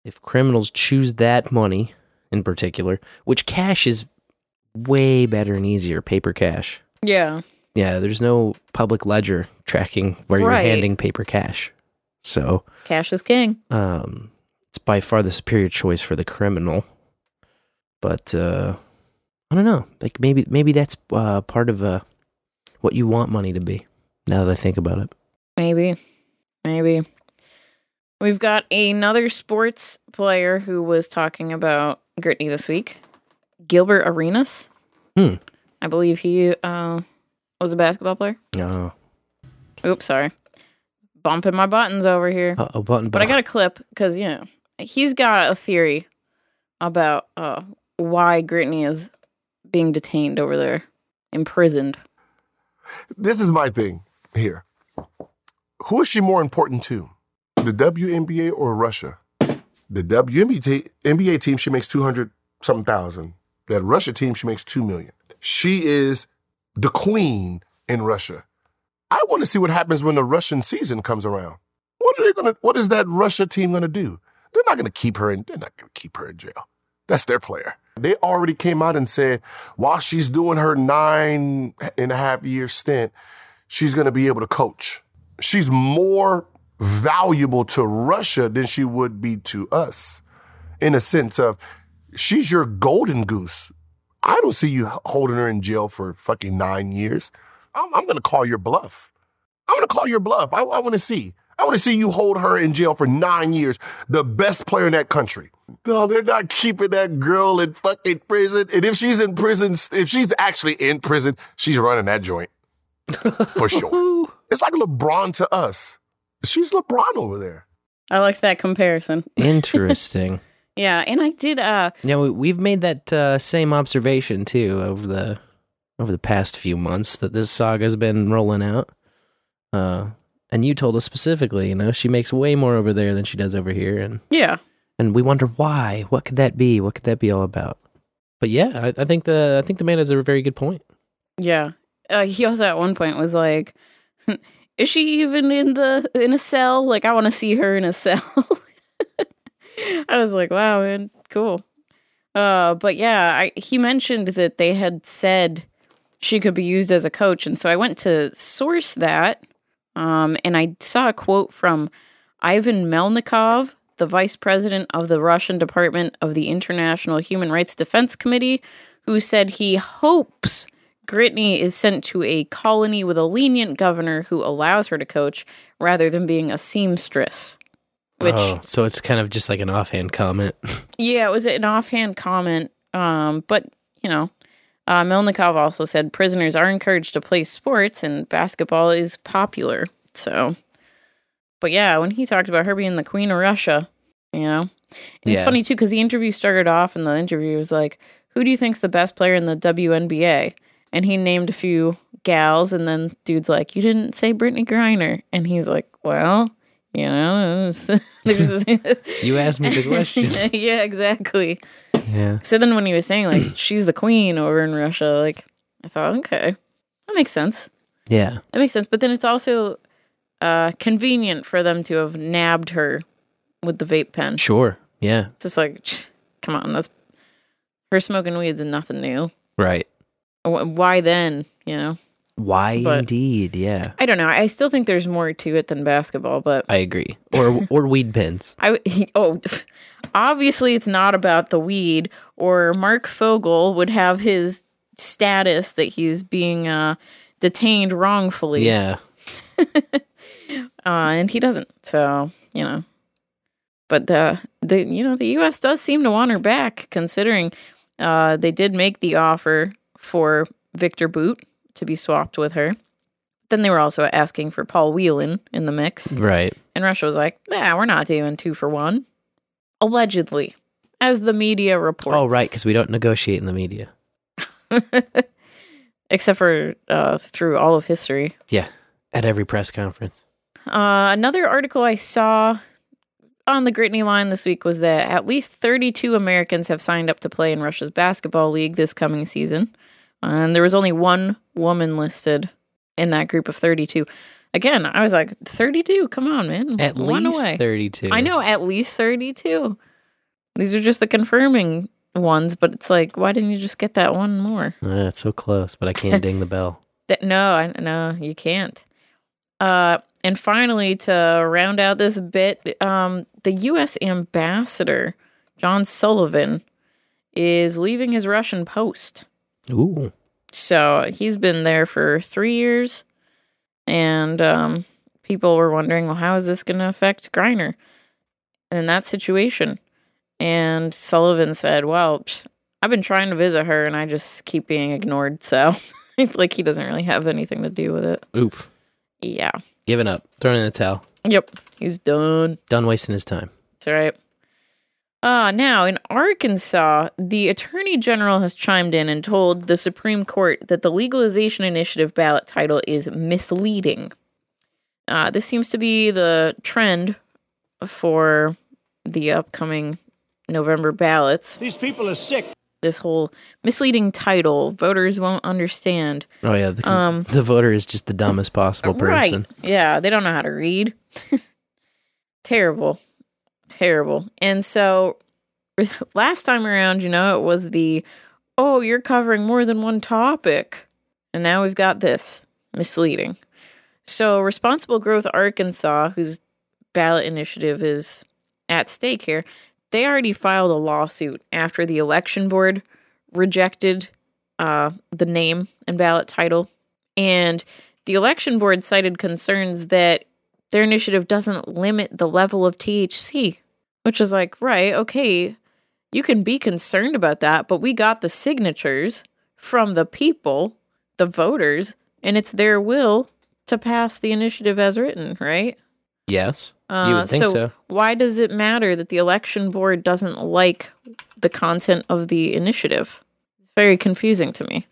if criminals choose that money in particular, which cash is way better and easier, paper cash. Yeah. Yeah, there's no public ledger tracking where Right. you're handing paper cash. So, Cash is king. um, it's by far the superior choice for the criminal. But uh, I don't know. Like maybe maybe that's uh, part of uh, what you want money to be. Now that I think about it, Maybe. Maybe. We've got another sports player who was talking about Gritney this week. Gilbert Arenas. Hmm. I believe he uh, was a basketball player. no, Oops, sorry. Bumping my buttons over here. a button. But I got a clip because, you know, he's got a theory about uh, why Gritney is being detained over there, imprisoned. This is my thing here. Who is she more important to? The WNBA or Russia? The WNBA te- NBA team, she makes 200 something thousand. That Russia team, she makes 2 million. She is the queen in Russia. I want to see what happens when the Russian season comes around. What are they going to, what is that Russia team going to do? They're not going to keep her in, they're not going to keep her in jail. That's their player. They already came out and said while she's doing her nine and a half year stint, she's going to be able to coach. She's more valuable to Russia than she would be to us in a sense of she's your golden goose. I don't see you holding her in jail for fucking nine years. I'm, I'm going to call your bluff. I'm going to call your bluff. I, I want to see. I want to see you hold her in jail for nine years, the best player in that country. No, they're not keeping that girl in fucking prison. And if she's in prison, if she's actually in prison, she's running that joint for sure. it's like LeBron to us. She's LeBron over there. I like that comparison. interesting. Yeah, and I did uh yeah, we, we've made that uh, same observation too over the over the past few months that this saga's been rolling out. Uh, and you told us specifically, you know, she makes way more over there than she does over here, and yeah. and we wonder why. What could that be? What could that be all about? But yeah, I, I think the I think the man has a very good point. Yeah. Uh, he also at one point was like, "Is she even in the in a cell? Like, I want to see her in a cell." I was like, "Wow, man, cool." Uh, but yeah, I, he mentioned that they had said she could be used as a coach, and so I went to source that, um, and I saw a quote from Ivan Melnikov, the vice president of the Russian Department of the International Human Rights Defense Committee, who said he hopes Gritney is sent to a colony with a lenient governor who allows her to coach rather than being a seamstress. Which, oh, so it's kind of just like an offhand comment. yeah, it was an offhand comment. Um, but, you know, uh, Melnikov also said prisoners are encouraged to play sports and basketball is popular. So, but yeah, when he talked about her being the queen of Russia, you know, and it's funny too because the interview started off and the interview was like, "Who do you think's the best player in the WNBA?" And he named a few gals, and then dude's like, "You didn't say Brittney Griner," and he's like, "Well." You know, there's- You asked me the question. yeah, exactly. Yeah. So then when he was saying like she's the queen over in Russia, like I thought, okay, that makes sense. Yeah. That makes sense. But then it's also uh convenient for them to have nabbed her with the vape pen. Sure. Yeah. It's just like, come on, that's her smoking weed's and nothing new. Right. Why then? You know, Why But- indeed? Yeah. I don't know. I still think there's more to it than basketball, but I agree. Or or weed pens. I oh, obviously it's not about the weed. Or Marc Fogel would have his status that he's being uh, detained wrongfully. Yeah. uh, and he doesn't. So you know, but the the you know the U.S. does seem to want her back, considering uh, they did make the offer for Viktor Bout to be swapped with her. Then they were also asking for Paul Whelan in the mix. Right. And Russia was like, "Yeah, we're not doing two for one." Allegedly, as the media reports. Oh, right, because we don't negotiate in the media. Except for uh, through all of history. Yeah. At every press conference. Uh, another article I saw on the Gritney line this week was that at least 32 Americans have signed up to play in Russia's basketball league this coming season. And there was only one woman listed in that group of 32. Again, I was like, 32? Come on, man. At One least away. 32. I know, at least 32. These are just the confirming ones, but it's like, why didn't you just get that one more? Uh, it's so close, but I can't ding the bell. No, I no, you can't. Uh, and finally, to round out this bit, um, the U.S. ambassador John Sullivan is leaving his Russian post. Ooh. So he's been there for three years, and um, people were wondering, well, how is this going to affect Griner in that situation? And Sullivan said, well, psh, I've been trying to visit her, and I just keep being ignored. So, like, he doesn't really have anything to do with it. Oof. Yeah. Giving up. Throwing in the towel. Yep. He's done. Done wasting his time. That's right. Uh, now, in Arkansas, the Attorney General has chimed in and told the Supreme Court that the legalization initiative ballot title is misleading. Uh, this seems to be the trend for the upcoming November ballots. These people are sick. This whole misleading title, voters won't understand. Oh, yeah. Um, the voter is just the dumbest possible person. Right. Yeah, they don't know how to read. Terrible. Terrible. And so last time around, you know, it was the oh, you're covering more than one topic. And now we've got this misleading. So, Responsible Growth Arkansas, whose ballot initiative is at stake here, they already filed a lawsuit after the election board rejected uh, the name and ballot title. And the election board cited concerns that their initiative doesn't limit the level of THC, which is like, right, okay, you can be concerned about that, but we got the signatures from the people, the voters, and it's their will to pass the initiative as written, right? Yes. you Uh, would think so. Why does it matter that the election board doesn't like the content of the initiative? It's very confusing to me.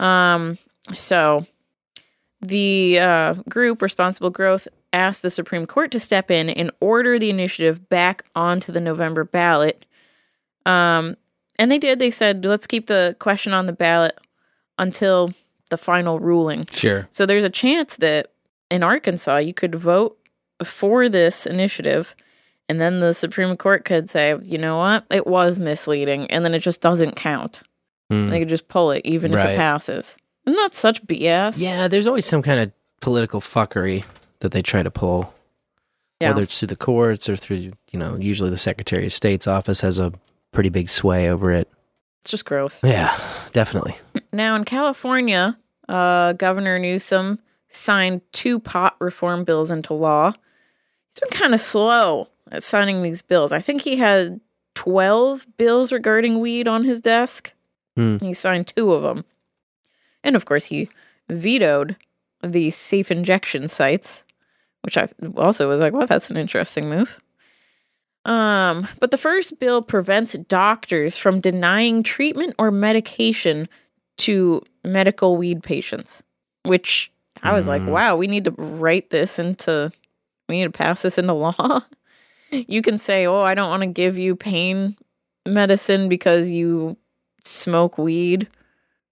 Um, so the uh, group Responsible Growth asked the Supreme Court to step in and order the initiative back onto the November ballot. Um, and they did. They said, let's keep the question on the ballot until the final ruling. Sure. So there's a chance that in Arkansas you could vote for this initiative and then the Supreme Court could say, you know what, it was misleading, and then it just doesn't count. Hmm. They could just pull it even if it passes. Isn't that such BS? Yeah, there's always some kind of political fuckery that they try to pull. Yeah. Whether it's through the courts or through, you know, usually the Secretary of State's office has a pretty big sway over it. It's just gross. Yeah, definitely. Now in California, uh, Governor Newsom signed two pot reform bills into law. He's been kind of slow at signing these bills. I think he had 12 bills regarding weed on his desk. Hmm. He signed two of them. And of course, he vetoed the safe injection sites, which I also was like, well, that's an interesting move. Um, but the first bill prevents doctors from denying treatment or medication to medical weed patients, which I was like, Mm. wow, we need to write this into, we need to pass this into law. you can say, oh, I don't want to give you pain medicine because you smoke weed.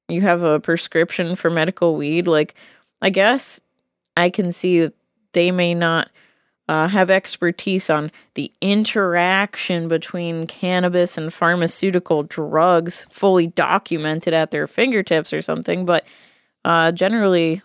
You have a prescription for medical weed. Like, I guess I can see that they may not uh, have expertise on the interaction between cannabis and pharmaceutical drugs fully documented at their fingertips or something, but uh, generally,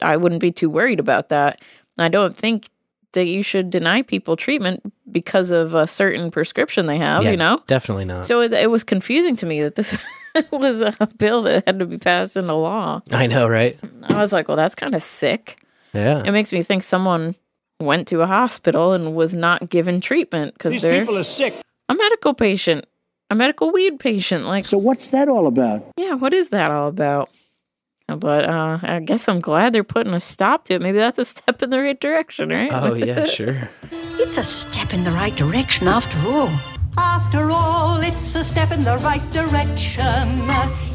I wouldn't be too worried about that. I don't think that you should deny people treatment because of a certain prescription they have, Yeah, you know? Definitely not. So it, it was confusing to me that this was a bill that had to be passed into law. I know, right? I was like, well, that's kind of sick. Yeah. It makes me think someone went to a hospital and was not given treatment because These they're people are sick. a medical patient, a medical weed patient. Like, So what's that all about? yeah, what is that all about? But uh, I guess I'm glad they're putting a stop to it. Maybe that's a step in the right direction, right? Oh, yeah, sure. It's a step in the right direction after all. After all, it's a step in the right direction.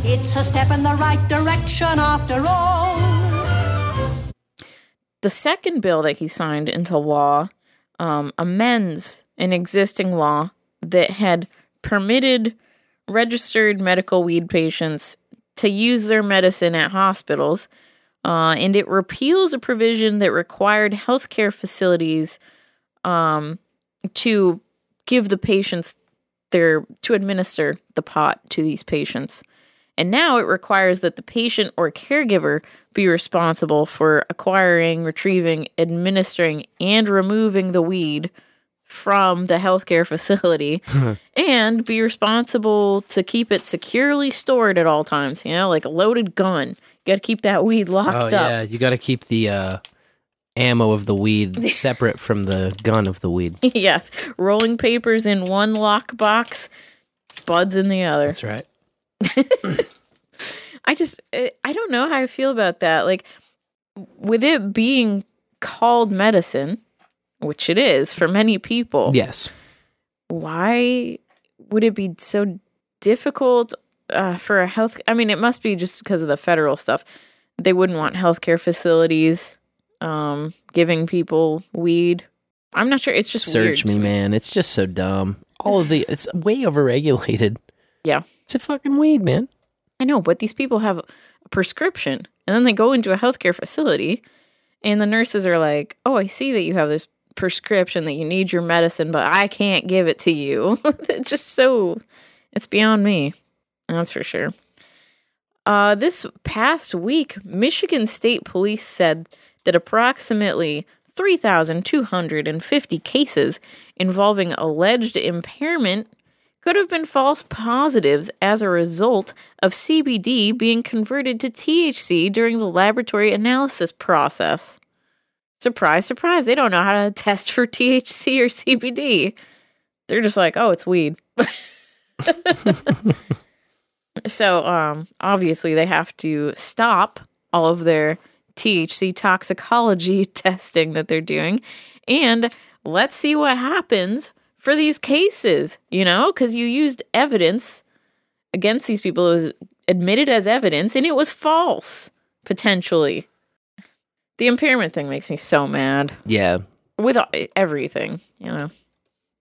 It's a step in the right direction after all. The second bill that he signed into law um, amends an existing law that had permitted registered medical weed patients to use their medicine at hospitals Uh, and it repeals a provision that required healthcare facilities um, to give the patients their to administer the pot to these patients. And now it requires that the patient or caregiver be responsible for acquiring, retrieving, administering, and removing the weed from the healthcare facility and be responsible to keep it securely stored at all times. You know, like a loaded gun. You got to keep that weed locked Oh locked yeah, up. you got to keep the uh, ammo of the weed separate from the gun of the weed. yes. Rolling papers in one lock box, buds in the other. That's right. I just eh, I don't know how I feel about that. Like with it being called medicine, which it is for many people. Yes. Why would it be so difficult uh, for a health? I mean, it must be just because of the federal stuff. They wouldn't want healthcare facilities um, giving people weed. I'm not sure. It's just Search me, man. It's just so dumb. All of the it's way overregulated. Yeah. It's a fucking weed, man. I know, but these people have a prescription and then they go into a healthcare facility and the nurses are like, "Oh, I see that you have this prescription that you need your medicine, but I can't give it to you." it's just so it's beyond me. That's for sure. Uh, this past week, Michigan State Police said that approximately 3,250 cases involving alleged impairment could have been false positives as a result of CBD being converted to THC during the laboratory analysis process. Surprise, surprise, they don't know how to test for THC or CBD. They're just like, oh, it's weed. so, um, obviously, they have to stop all of their THC toxicology testing that they're doing. And let's see what happens for these cases, you know, because you used evidence against these people. It was admitted as evidence and it was false, potentially. The impairment thing makes me so mad Yeah. with everything, you know.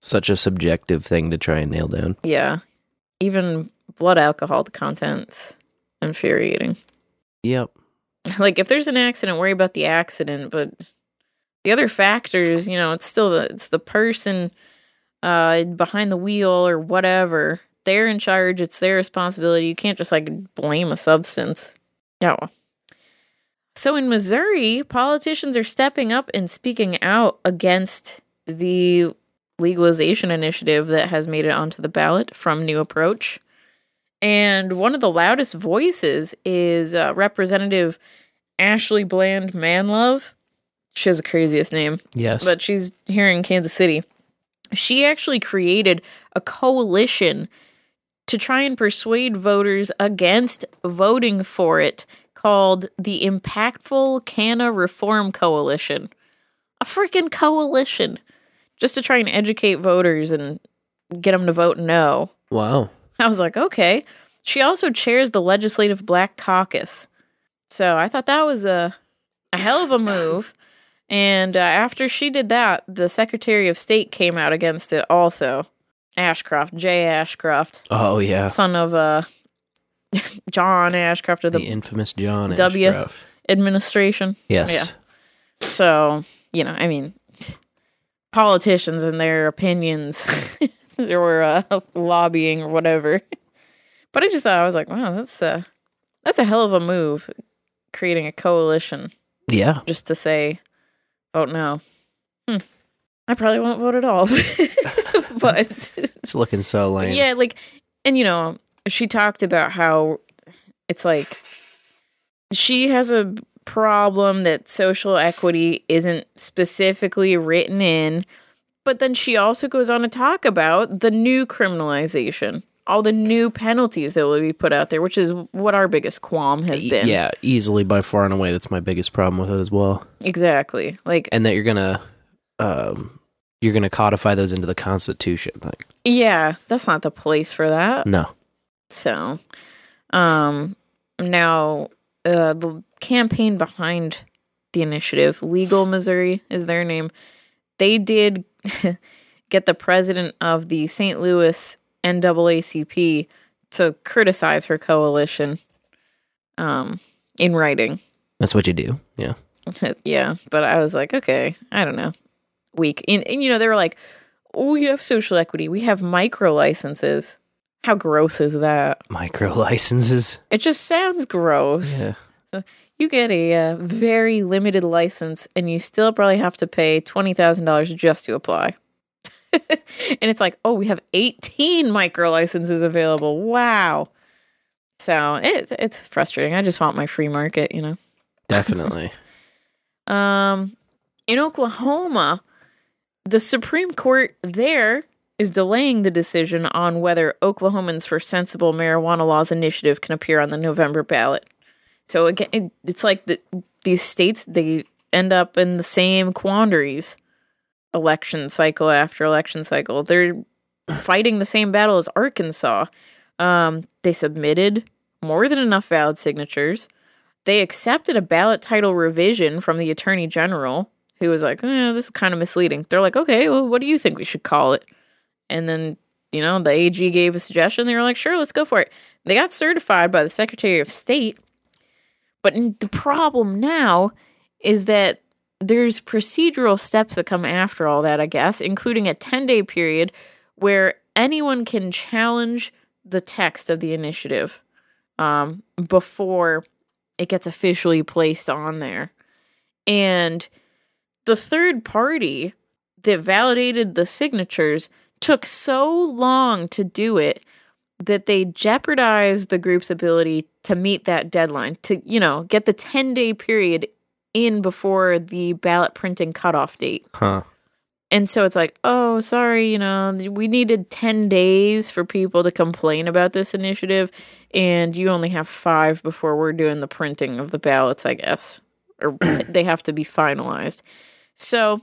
Such a subjective thing to try and nail down. Yeah. Even blood alcohol content's infuriating. Yep. like if there's an accident, worry about the accident, but the other factors, you know, it's still the it's the person uh behind the wheel or whatever. They're in charge, it's their responsibility. You can't just like blame a substance. Yeah. So in Missouri, politicians are stepping up and speaking out against the legalization initiative that has made it onto the ballot from New Approach. And one of the loudest voices is uh, Representative Ashley Bland Manlove. She has the craziest name. Yes. But she's here in Kansas City. She actually created a coalition to try and persuade voters against voting for it called the Impactful Canna Reform Coalition. A freaking coalition just to try and educate voters and get them to vote no. Wow. I was like, okay. She also chairs the Legislative Black Caucus. So I thought that was a, a hell of a move. And uh, after she did that, the Secretary of State came out against it also. Ashcroft, Jay Ashcroft, Oh yeah. son of uh, John Ashcroft of The, the, infamous John W Ashcroft. administration. Yes. Yeah. So, you know, I mean, politicians and their opinions or uh, lobbying or whatever. But I just thought I was like, wow, that's a that's a hell of a move, creating a coalition Yeah. just to say, vote no. Hmm. I probably won't vote at all, but It's looking so lame. yeah, like, and you know, she talked about how it's like she has a problem that social equity isn't specifically written in, but then she also goes on to talk about the new criminalization, all the new penalties that will be put out there, which is what our biggest qualm has been. Yeah, easily by far and away. That's my biggest problem with it as well. exactly. Like, And that you're gonna, um, you're gonna codify those into the Constitution. Like, yeah, that's not the place for that. no. So, um, now uh, the campaign behind the initiative, Legal Missouri is their name. They did get the president of the St. Louis NAACP to criticize her coalition, um, in writing. That's what you do. Yeah. yeah, but I was like, okay, I don't know. Weak. And, and you know, they were like, oh, we have social equity. We have micro licenses. How gross is that? Micro licenses. It just sounds gross. Yeah. You get a uh, very limited license and you still probably have to pay $20,000 just to apply. and it's like, oh, we have 18 micro licenses available. Wow. So it, it's frustrating. I just want my free market, you know? Definitely. Um, in Oklahoma, the Supreme Court there is delaying the decision on whether Oklahomans for Sensible Marijuana Laws initiative can appear on the November ballot. So again, it- it's like the, these states they end up in the same quandaries, election cycle after election cycle. They're fighting the same battle as Arkansas. Um, they submitted more than enough valid signatures. They accepted a ballot title revision from the attorney general, who was like, eh, "This is kind of misleading." They're like, "Okay, well, what do you think we should call it?" And then, you know, the AG gave a suggestion. They were like, "Sure, let's go for it." They got certified by the Secretary of State. But the problem now is that there's procedural steps that come after all that, I guess, including a 10 day period where anyone can challenge the text of the initiative um, before it gets officially placed on there. And the third party that validated the signatures took so long to do it that they jeopardized the group's ability to meet that deadline to you know get the 10 day period in before the ballot printing cutoff date Huh. and so it's like oh sorry you know we needed 10 days for people to complain about this initiative and you only have five before we're doing the printing of the ballots i guess or they have to be finalized so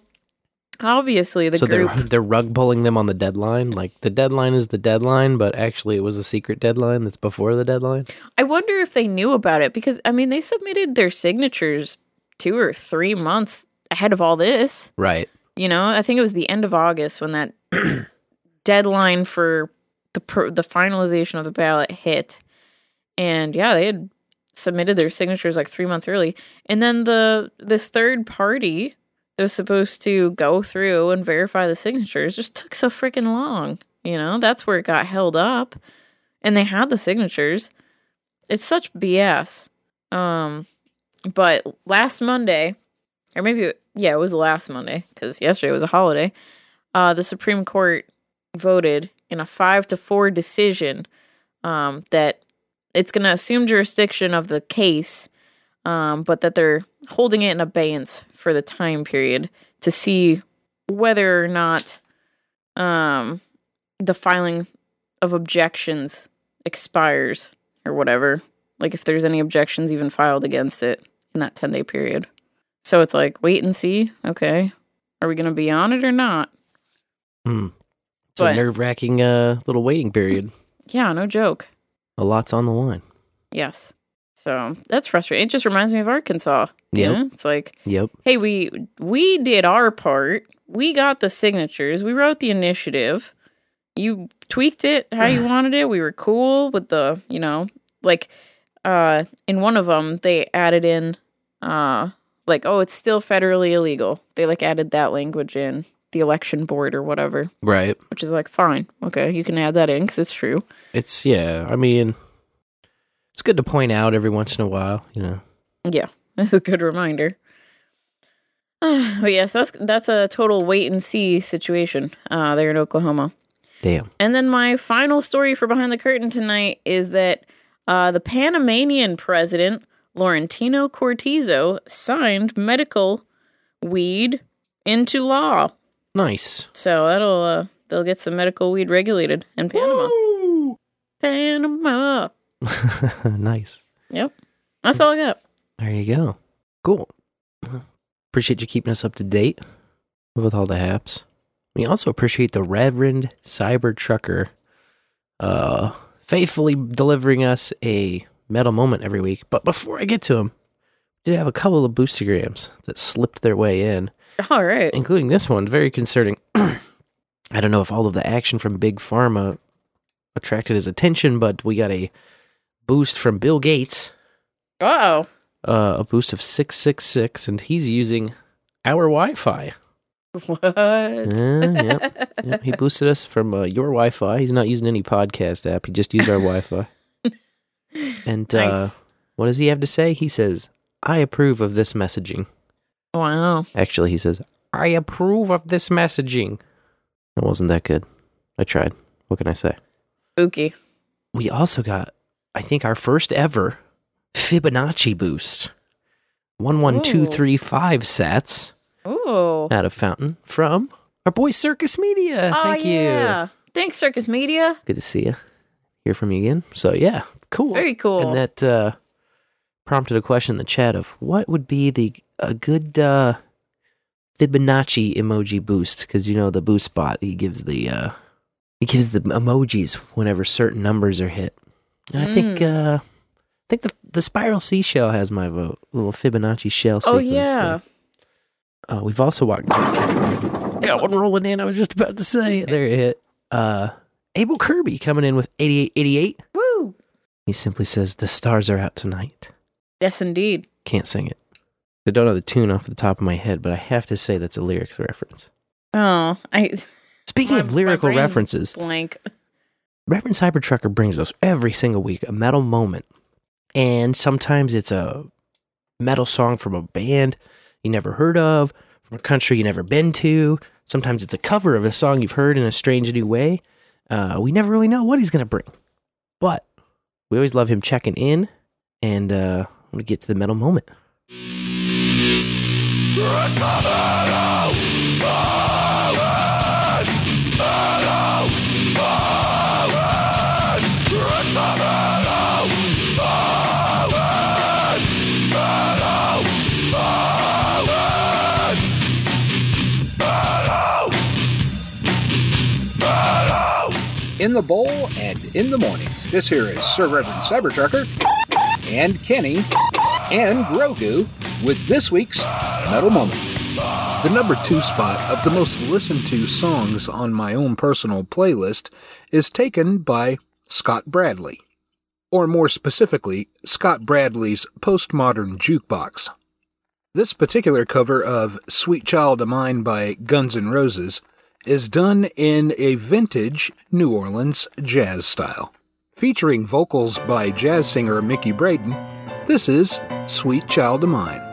obviously the so group they're they're rug pulling them on the deadline. Like the deadline is the deadline, but actually it was a secret deadline that's before the deadline. I wonder if they knew about it because I mean they submitted their signatures two or three months ahead of all this. Right. You know, I think it was the end of August when that deadline for the per- the finalization of the ballot hit, and yeah, they had submitted their signatures like three months early, and then the this third party that was supposed to go through and verify the signatures just took so freaking long. You know, that's where it got held up, and they had the signatures. It's such BS. Um, but last Monday, or maybe yeah, it was last Monday because yesterday was a holiday. Uh, the Supreme Court voted in a five to four decision um, that it's going to assume jurisdiction of the case, um, but that they're holding it in abeyance for the time period to see whether or not um, the filing of objections expires or whatever. Like if there's any objections even filed against it in that 10 day period. So it's like, wait and see. Okay. Are we going to be on it or not? Hmm. It's But- a nerve wracking uh, little waiting period. Yeah, no joke. A lot's on the line. Yes. So that's frustrating. It just reminds me of Arkansas. Yeah. It's like, Yep. hey, we we did our part. We got the signatures. We wrote the initiative. You tweaked it how you wanted it. We were cool with the, you know, like uh in one of them they added in uh like oh, it's still federally illegal. They like added that language in the election board or whatever, Right. which is like fine. Okay, you can add that in cuz it's true. It's yeah. I mean, it's good to point out every once in a while. You know. Yeah, that's a good reminder. but yes, that's that's a total wait and see situation uh, there in Oklahoma. Damn. And then my final story for behind the curtain tonight is that uh, the Panamanian president Laurentino Cortizo signed medical weed into law. Nice. So that'll uh, they'll get some medical weed regulated in Panama. Panama. nice. Yep, that's all I got. There you go. Cool. Appreciate you keeping us up to date with all the haps. We also appreciate the Reverend Cyber Trucker uh, faithfully delivering us a metal moment every week. But before I get to him, we did have a couple of boostergrams that slipped their way in, All right. including this one. Very concerning. I don't know if all of the action from Big Pharma attracted his attention, but we got a boost from Bill Gates Uh oh. uh, a boost of 666, and he's using our Wi Fi. What? yep. He boosted us from uh, your Wi Fi. He's not using any podcast app, he just used our Wi Fi. And uh, what does he have to say? He says, I approve of this messaging. Wow. Actually, he says, I approve of this messaging. It wasn't that good. I tried. What can I say? Spooky. We also got, I think, our first ever Fibonacci boost. 11235 sats Ooh. out of Fountain from our boy Circus Media. oh, Thank you. Thanks, SircussMedia. Good to see you. Hear from you again. So, yeah, cool. Very cool. And that uh, prompted a question in the chat of what would be the a good uh, Fibonacci emoji boost? Because you know the boost bot, he gives the uh, he gives the emojis whenever certain numbers are hit. And I think Mm. uh, I think the the spiral seashell has my vote. little Fibonacci shell Oh, yeah. Uh, we've also walked. Got one rolling in. I was just about to say. There it hit. Uh, AbleKirby coming in with 8888. He simply says, The stars are out tonight. Yes, indeed. Can't sing it. I don't know the tune off the top of my head, but I have to say that's a lyrics reference. Oh, I. Speaking my- of lyrical references, Blank. Reverend Cybertrucker brings us every single week a metal moment. And sometimes it's a metal song from a band you never heard of, from a country you never been to. Sometimes it's a cover of a song you've heard in a strange new way. Uh, we never really know what he's going to bring. But we always love him checking in. And uh, I'm get to the metal moment. In the bowl in the morning. This here is Sir Reverend Cybertrucker and Kenny and Grogu with this week's Metal Moment. The number two spot of the most listened to songs on my own personal playlist is taken by Scott Bradley, or more specifically, Scott Bradley's Postmodern Jukebox. This particular cover of Sweet Child of Mine by Guns N' Roses is done in a vintage New Orleans jazz style. Featuring vocals by jazz singer Miche Braden, this is Sweet Child of Mine.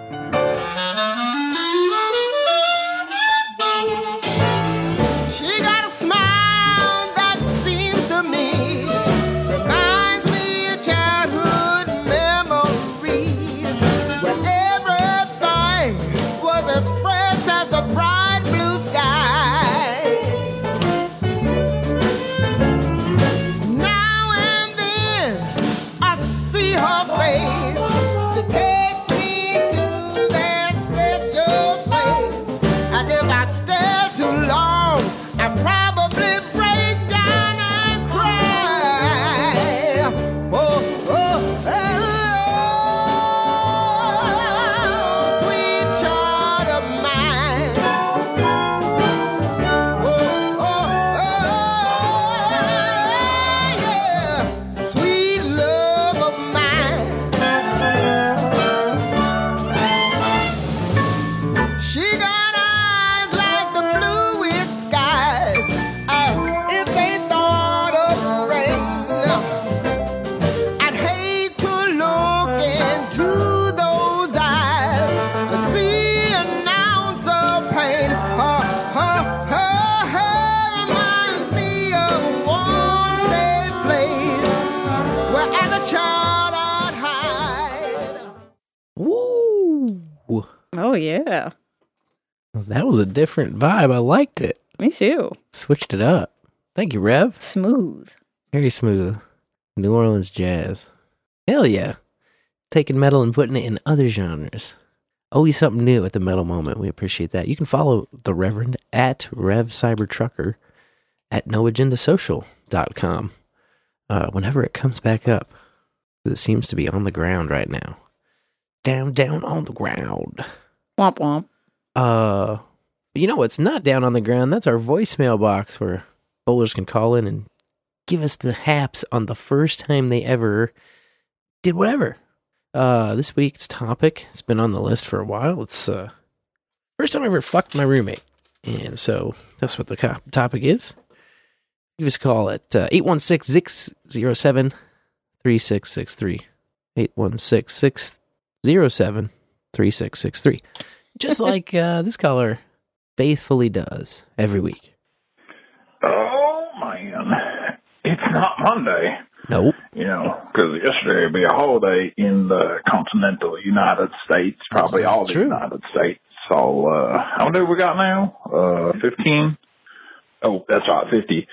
Oh, yeah. That was a different vibe. I liked it. Me too. Switched it up. Thank you, Rev. Smooth. Very smooth. New Orleans jazz. Hell yeah. Taking metal and putting it in other genres. Always something new at the metal moment. We appreciate that. You can follow the Reverend at Rev Cybertrucker at noagendasocial.com uh, whenever it comes back up. It seems to be on the ground right now. Down, down on the ground. Womp womp. Uh, you know what's not down on the ground? That's our voicemail box where bowlers can call in and give us the haps on the first time they ever did whatever. Uh, this week's topic, it's been on the list for a while. It's uh, first time I ever fucked my roommate. And so that's what the topic is. Give us a call at uh, 816 607 3663. 816 607 3663. Just like uh, this caller faithfully does every week. Oh man, it's not Monday. Nope. You know, because yesterday would be a holiday in the continental United States, probably This all the true. United States. So, uh, how many we got now? Uh, 15? Oh, that's right, 50.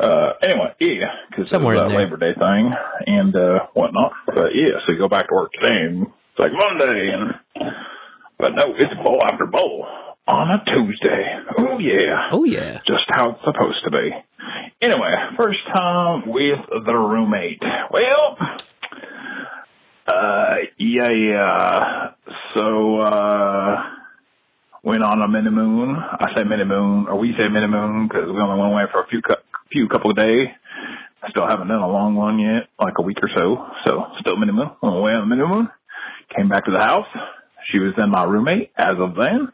Uh, anyway, yeah, because Somewhere it's a. Labor Day thing and, uh, whatnot. But yeah, so you go back to work today and it's like Monday and, but no, it's bowl after bowl on a Tuesday. Oh yeah. Oh yeah. Just how it's supposed to be. Anyway, first time with the roommate. Well, uh, yeah, yeah. So, uh, went on a mini moon. I say mini moon, or we say mini moon because we only went away for a few, few couple of days. I still haven't done a long one yet, like a week or so. So, still mini moon. Went away on the mini moon. Came back to the house. She was then my roommate as of then.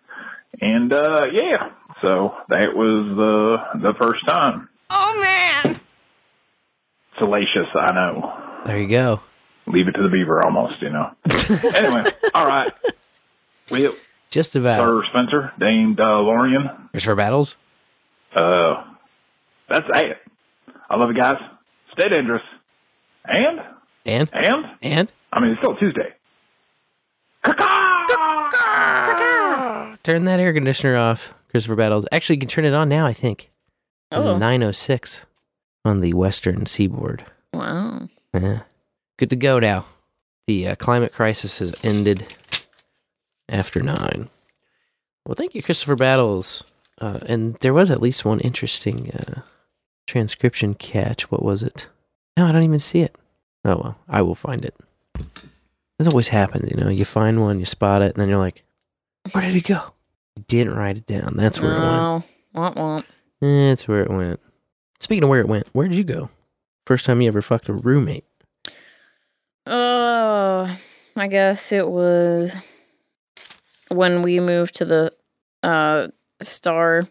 And, uh, yeah. So, that was the, the first time. Oh man! Salacious, I know. There you go. Leave it to the beaver almost, you know. anyway, all right. Well, Just about. Sir Spencer, Dame uh, Lorian. There's for battles? Uh, that's it. I love you guys. Stay dangerous. And? And? And? And? I mean, it's still Tuesday. Turn that air conditioner off, Christopher Battles. Actually, you can turn it on now, I think. It's Oh. 906 on the western seaboard. Wow. Yeah. Good to go now. The uh, climate crisis has ended after nine. Well, thank you, Christopher Battles. Uh, and there was at least one interesting uh, transcription catch. What was it? No, I don't even see it. Oh, well, I will find it. This always happens, you know. You find one, you spot it, and then you're like, where did it go? You didn't write it down. That's where it went. Oh, womp womp. That's where it went. Speaking of where it went, where did you go? First time you ever fucked a roommate? Oh, I guess it was when we moved to the uh Star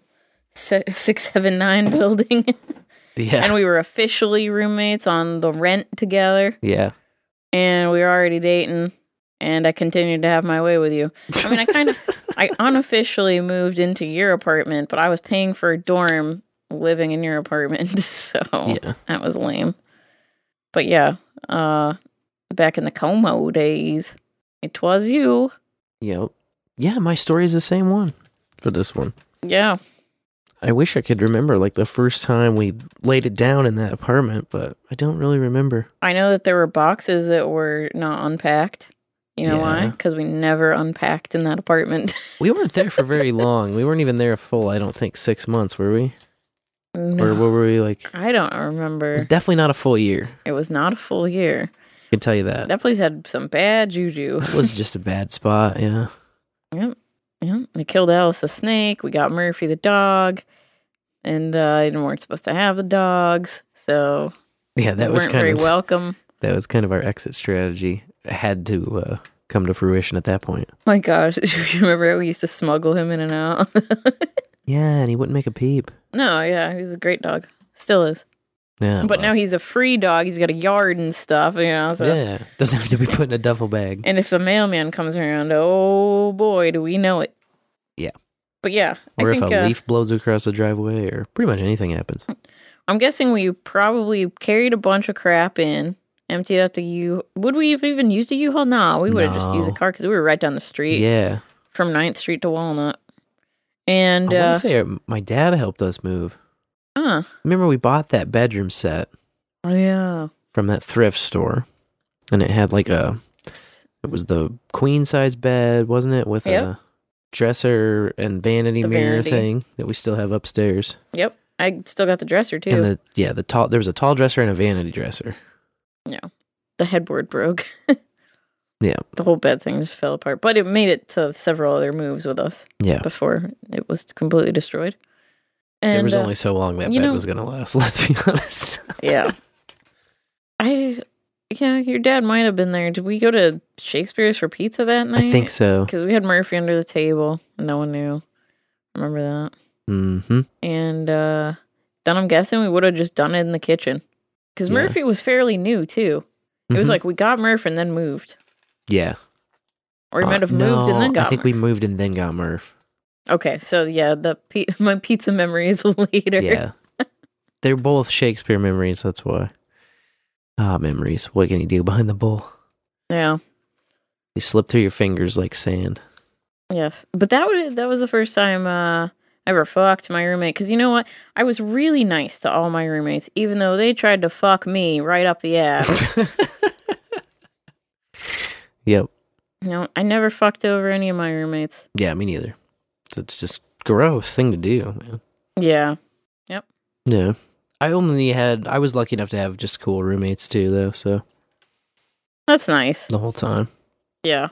679 building. Yeah. And we were officially roommates on the rent together. Yeah. And we were already dating. And I continued to have my way with you. I mean, I kind of, I unofficially moved into your apartment, but I was paying for a dorm living in your apartment. So Yeah. that was lame. But yeah, uh, back in the Como days, it was you. Yep. Yeah, my story is the same one for this one. Yeah. I wish I could remember like the first time we laid it down in that apartment, but I don't really remember. I know that there were boxes that were not unpacked. You know why? Because we never unpacked in that apartment. We weren't there for very long. We weren't even there a full, I don't think, six months, were we? Or what were we like? I don't remember. It was definitely not a full year. It was not a full year. I can tell you that. That place had some bad juju. It was just a bad spot, yeah. Yep. Yep. They killed Alice the snake. We got Murphy the dog. And uh, I weren't supposed to have the dogs. So Yeah, that was kind very of welcome. that was kind of our exit strategy. It had to uh, come to fruition at that point. My gosh. you remember how we used to smuggle him in and out? Yeah, and he wouldn't make a peep. no, yeah, he was a great dog. Still is. Yeah, but now he's a free dog. He's got a yard and stuff, you know. So. yeah, doesn't have to be put in a duffel bag. And if the mailman comes around, oh boy, do we know it. Yeah. But yeah, Or I if think a uh, leaf blows across the driveway, or pretty much anything happens. I'm guessing we probably carried a bunch of crap in, emptied out the U. Would we have even used a U-Haul? No, we would have just used a car because we were right down the street. Yeah. From 9th Street to Walnut. And I uh, say uh, my dad helped us move. Huh. Remember, we bought that bedroom set Oh yeah. from that thrift store, and it had like a. It was the queen size bed, wasn't it, with Yep. a dresser and vanity The mirror vanity. thing that we still have upstairs. Yep. I still got the dresser too. And the yeah, the tall there was a tall dresser and a vanity dresser. yeah. The headboard broke. Yeah, the whole bed thing just fell apart. But it made it to several other moves with us. Yeah. Before it was completely destroyed. And there was uh, only so long that bed know- was gonna last. Let's be honest. yeah. I Yeah, your dad might have been there. Did we go to Shakespeare's for pizza that night? I think so. Because we had Murphy under the table. and No one knew. Remember that? Mm-hmm. And uh then I'm guessing we would have just done it in the kitchen. Because Yeah. Murphy was fairly new too. It was Mhm. like we got Murph and then moved. Yeah. Or we Uh, might have moved and then no, got I think Murph. we moved and then got Murph. Okay, so yeah, the my pizza memories later. Yeah. They're both Shakespeare memories, that's why. Ah, memories. What can you do behind the bowl? Yeah. They slip through your fingers like sand. Yes, but that would that was the first time uh, I ever fucked my roommate. Because you know what, I was really nice to all my roommates, even though they tried to fuck me right up the ass. Yep. you know, I never fucked over any of my roommates. Yeah, me neither. So it's just gross thing to do, man. Yeah. Yep. Yeah. I only had I was lucky enough to have just cool roommates too though, so That's nice. the whole time. Yeah.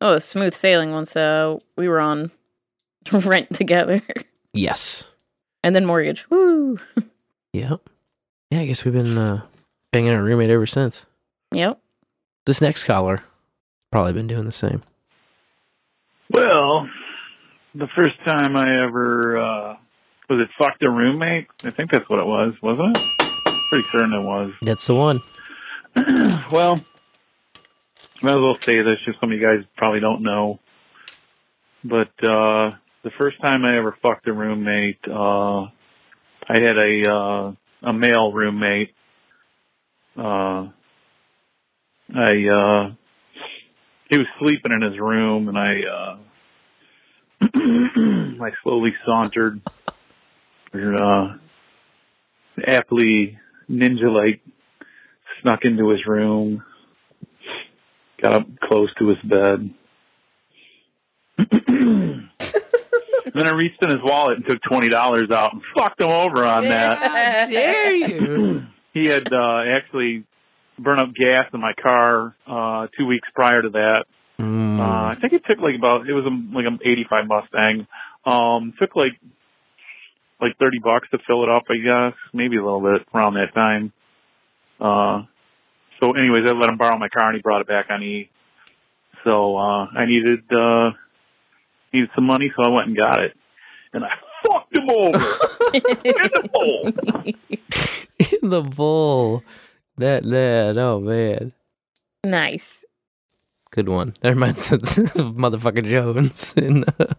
Oh, smooth sailing once uh, we were on rent together, Yes. and then mortgage. Woo. Yep. Yeah, I guess we've been uh banging our roommate ever since. Yep. This next caller probably been doing the same. Well, the first time I ever uh was it fucked a roommate? I think that's what it was, wasn't it? Pretty certain it was. That's the one. Well, might as well say this just some of you guys probably don't know. But uh the first time I ever fucked a roommate, uh I had a uh a male roommate. Uh I uh he was sleeping in his room and I uh I slowly sauntered or uh aptly ninja like snuck into his room, got up close to his bed. then I reached in his wallet and took twenty dollars out and fucked him over on that. How dare you? he had uh, actually burned up gas in my car uh, two weeks prior to that. Mm. Uh, I think it took like about it was a, like an '85 Mustang. Um, took like like thirty bucks to fill it up, I guess, maybe a little bit around that time. Uh, so, anyways, I let him borrow my car and he brought it back on E. So uh, I needed uh, needed some money, so I went and got it, and I fucked him over in the bowl. In the bowl. That that oh man. Nice. Good one. That reminds me of motherfucker Jones in uh,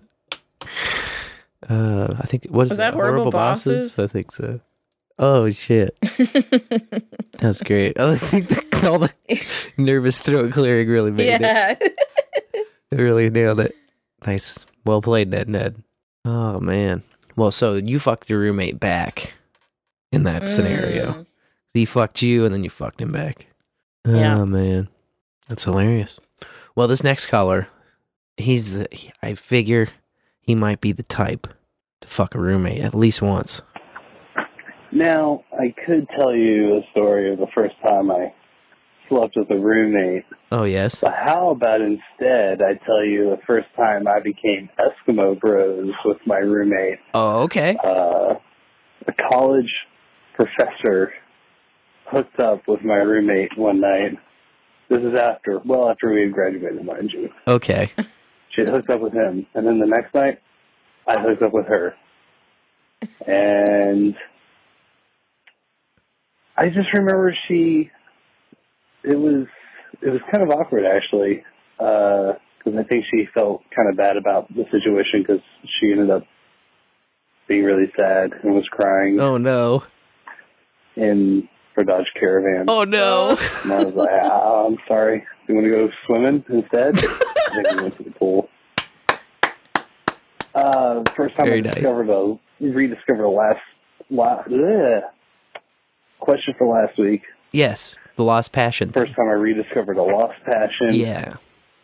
uh I think what is Was that Horrible Bosses? I think so. Oh shit. That's great. I think the, all the nervous throat clearing really made it. yeah. They really nailed it. Nice. Well played, Ned Ned. Oh man. Well, so you fucked your roommate back in that scenario. Mm. He fucked you and then you fucked him back. Yeah. Oh man. That's hilarious. Well, this next caller, he's the, I figure he might be the type to fuck a roommate at least once. Now, I could tell you a story of the first time I slept with a roommate, Oh yes. but how about instead I tell you the first time I became Eskimo Bros with my roommate? Oh, okay. Uh, a college professor hooked up with my roommate one night. This is after, well, after we had graduated, mind you. Okay. She had hooked up with him, and then the next night, I hooked up with her, and I just remember she. It was it was kind of awkward actually, uh, because I think she felt kind of bad about the situation because she ended up being really sad and was crying Oh no. in her Dodge Caravan. Oh no. And I was like, ah, I'm sorry. You want to go swimming instead? I think we went to the pool. Uh, first time Very I nice. discovered a rediscovered a last la, bleh. question for last week. Yes. The lost passion. First time I rediscovered a lost passion. Yeah.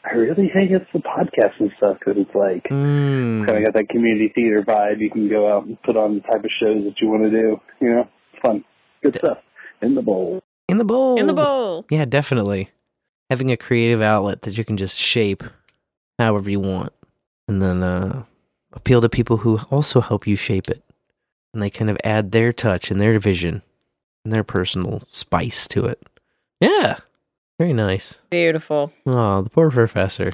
I really think it's the podcast and stuff because it's like Mm. kind of got that community theater vibe. You can go out and put on the type of shows that you want to do. You know, it's fun, good stuff. In the bowl. In the bowl. In the bowl. Yeah, definitely. Having a creative outlet that you can just shape however you want. And then uh, appeal to people who also help you shape it. And they kind of add their touch and their vision and their personal spice to it. Yeah. Very nice. Beautiful. Oh, the poor professor.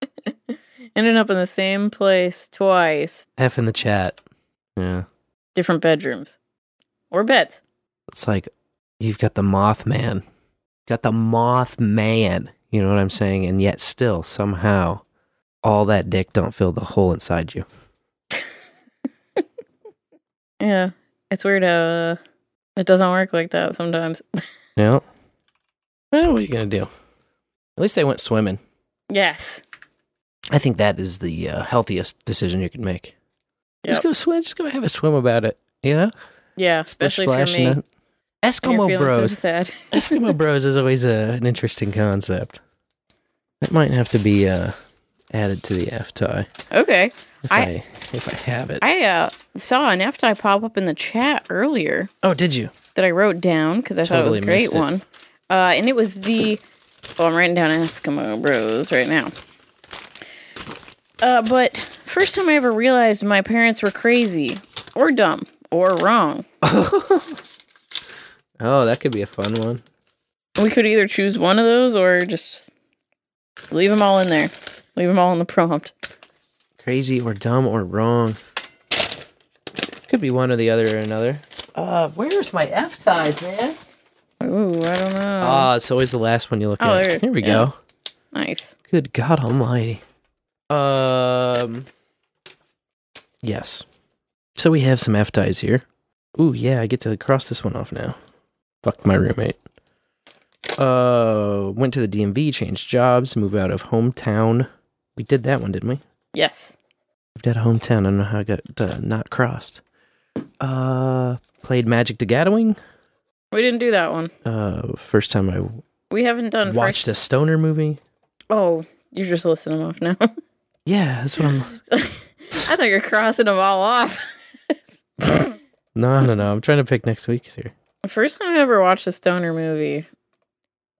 Ended up in the same place twice. F in the chat. Yeah. Different bedrooms. Or beds. It's like you've got the Mothman. Got the Mothman. You know what I'm saying? And yet still somehow all that dick don't fill the hole inside you. Yeah. It's weird uh it doesn't work like that sometimes. Yeah. Well, what are you gonna do? At least they went swimming. yes. I think that is the uh, healthiest decision you can make. Just go swim. Just go have a swim about it. Yeah. Yeah, especially for me. it. Eskimo Bros. So. Eskimo Bros is always a, an interesting concept. That might have to be uh, added to the F tie Okay. if I- I, if I have it. I uh, saw an F tie pop up in the chat earlier oh, did you? that I wrote down because I thought it was a great one. Uh, and it was the. Well, I'm writing down Eskimo Bros right now. Uh, but first time I ever realized my parents were crazy or dumb or wrong. Oh, that could be a fun one. We could either choose one of those or just leave them all in there. Leave them all in the prompt. Crazy or dumb or wrong. Could be one or the other or another. Uh, where's my F ties, man? Ooh, I don't know. Ah, it's always the last one you look Oh, at. there- Here we yeah. go. nice. Good God Almighty. Um. Yes. So we have some F ties here. Ooh, yeah, I get to cross this one off now. Fuck my roommate. Uh, went to the DMV, changed jobs, move out of hometown. We did that one, didn't we? Yes. Moved out of hometown. I don't know how I got uh, not crossed. Uh, played Magic the Gathering. We didn't do that one. Uh, first time I We haven't done watched first. a stoner movie. Oh, you're just listing them off now. Yeah, that's what I'm. I thought you're crossing them all off. No, no, no. I'm trying to pick next week's here. The first time I ever watched a stoner movie,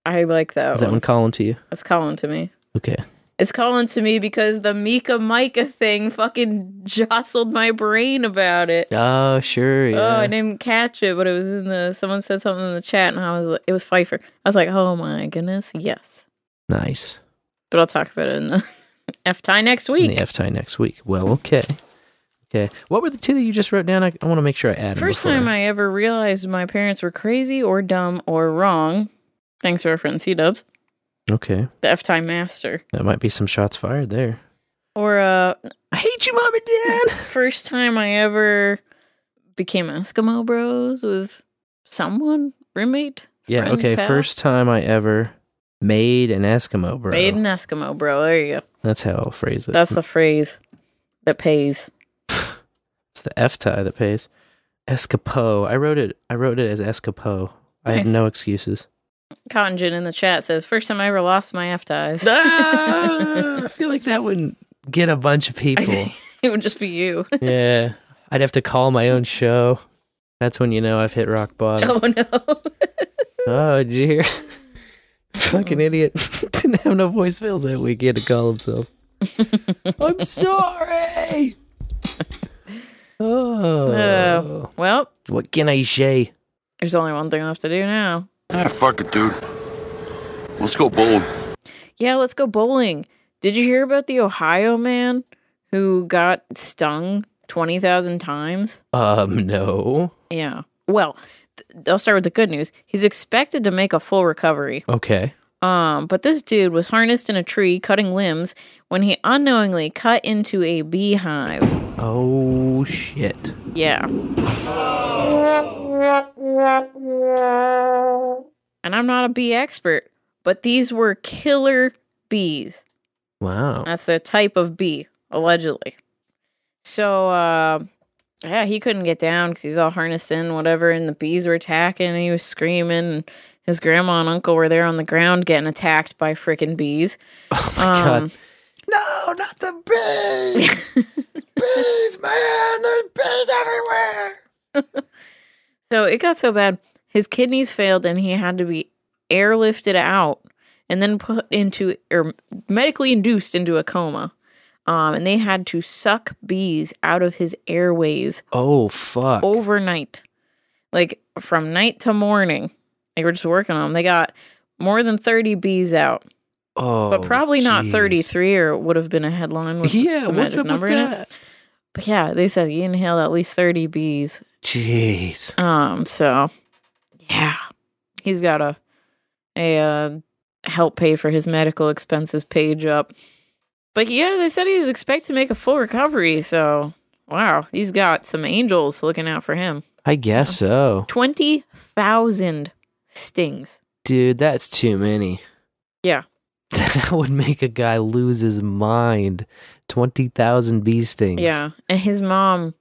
I like that Is that one. one calling to you? It's calling to me. Okay. It's calling to me because the Mika Micah thing fucking jostled my brain about it. Oh, sure. Yeah. Oh, I didn't catch it, but it was in the. Someone said something in the chat, and I was. like- It was Phifer. I was like, oh my goodness, yes. nice. But I'll talk about it in the F tie next In week. the F tie next week. Well, okay. Okay. What were the two that you just wrote down? I, I want to make sure I add. First time I ever realized my parents were crazy or dumb or wrong. Thanks friend SeeDubs, Okay. the F time master. That might be some shots fired there. Or uh I hate you, mom and dad. First time I ever became Eskimo Bros with someone, roommate. Yeah. friend, okay. pal. First time I ever made an Eskimo bro. Made an Eskimo bro. There you go. That's how I'll phrase it. That's the phrase that pays. The F tie that pays. Escapo. I wrote it. I wrote it as Escapo. I have no excuses. Cotton Gin in the chat says, first time I ever lost my F ties. Ah, I feel like that wouldn't get a bunch of people. it would just be you. yeah. I'd have to call my own show. That's when you know I've hit rock bottom. oh no. Oh, dear. Fucking idiot. Didn't have no voicemails that week. He had to call himself. I'm sorry. Oh. Uh, well, what can I say? there's only one thing left to do now. Ah, fuck it, dude. Let's go bowling. Yeah, let's go bowling. Did you hear about the Ohio man who got stung 20,000 times? Um, no. Yeah. Well, th- I'll start with the good news. He's expected to make a full recovery. Okay. Um, but this dude was harnessed in a tree cutting limbs when he unknowingly cut into a beehive. Oh, shit. Yeah. And I'm not a bee expert, but these were killer bees. Wow. That's the type of bee, allegedly. So, uh, yeah, he couldn't get down because he's all harnessed in, whatever, and the bees were attacking, and he was screaming. And his grandma and uncle were there on the ground getting attacked by freaking bees. Oh my God. No, not the bees! bees, man! There's bees everywhere! So it got so bad, his kidneys failed, and he had to be airlifted out and then put into or medically induced into a coma. Um, and they had to suck bees out of his airways Oh, fuck. overnight, like from night to morning. They were just working on them. They got more than 30 bees out. Oh, but probably not jeez. 33 or it would have been a headline with Yeah, the what's magic up with number in it. that? But yeah, they said he inhaled at least 30 bees. Jeez. Um, so yeah, he's got a a uh, help pay for his medical expenses page up. But yeah, they said he was expected to make a full recovery. So wow, he's got some angels looking out for him. I guess so. Twenty thousand stings. Dude, that's too many. Yeah, That would make a guy lose his mind. 20,000 bee stings. yeah. And his mom,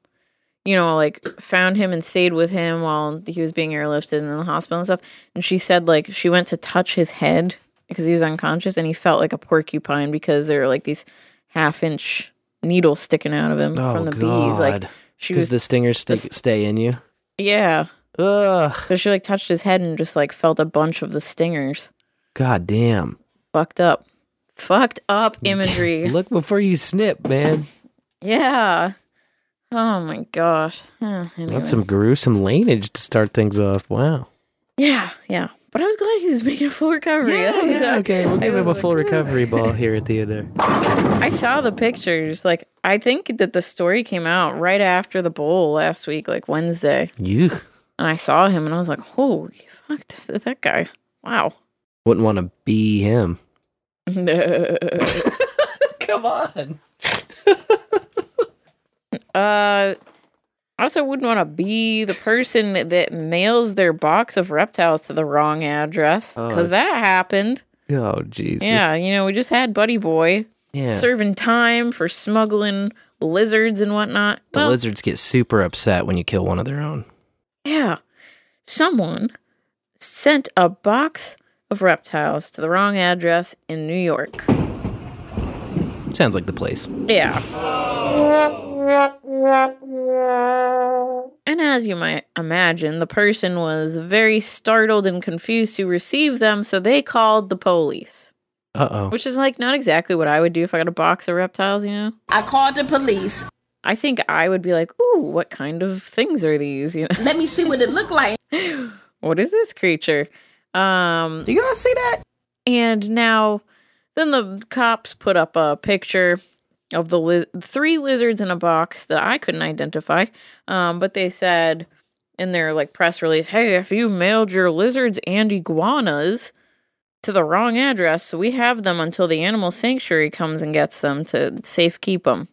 you know, like found him and stayed with him while he was being airlifted in the hospital and stuff. And she said like she went to touch his head because he was unconscious and he felt like a porcupine because there were like these half inch needles sticking out of him Oh, from the bees. Like she Because was the stingers sti- the- stay in you. Yeah. Ugh. So she like touched his head and just like felt a bunch of the stingers. God damn. Fucked up. Fucked up imagery. Look before you snip, man. yeah. Oh my gosh. Huh, anyway. That's some gruesome language to start things off. Wow. Yeah, yeah. But I was glad he was making a full recovery. Yeah, yeah, okay, we'll I give him a full like, recovery ball here at the end there. I saw the pictures. Like, I think that the story came out right after the bowl last week, like Wednesday. You And I saw him and I was like, holy fuck, that, that guy. Wow. wouldn't want to be him. Come on. uh, I also wouldn't want to be the person that mails their box of reptiles to the wrong address Oh, because that happened. Oh, Jesus. Yeah, you know, we just had Buddy Boy Yeah. serving time for smuggling lizards and whatnot. The Well, lizards get super upset when you kill one of their own. Yeah. Someone sent a box of reptiles to the wrong address in New York. Sounds like the place. Yeah. And as you might imagine, the person was very startled and confused to receive them, so they called the police. Uh oh. Which is like not exactly what I would do if I got a box of reptiles, you know? I called the police. I think I would be like, ooh, what kind of things are these? You know? Let me see what it looked like. what is this creature? Um Do y'all see that? And now then the cops put up a picture of the li- three lizards in a box that I couldn't identify. Um, but they said in their like press release, "Hey, if you mailed your lizards and iguanas to the wrong address, we have them until the animal sanctuary comes and gets them to safe keep them."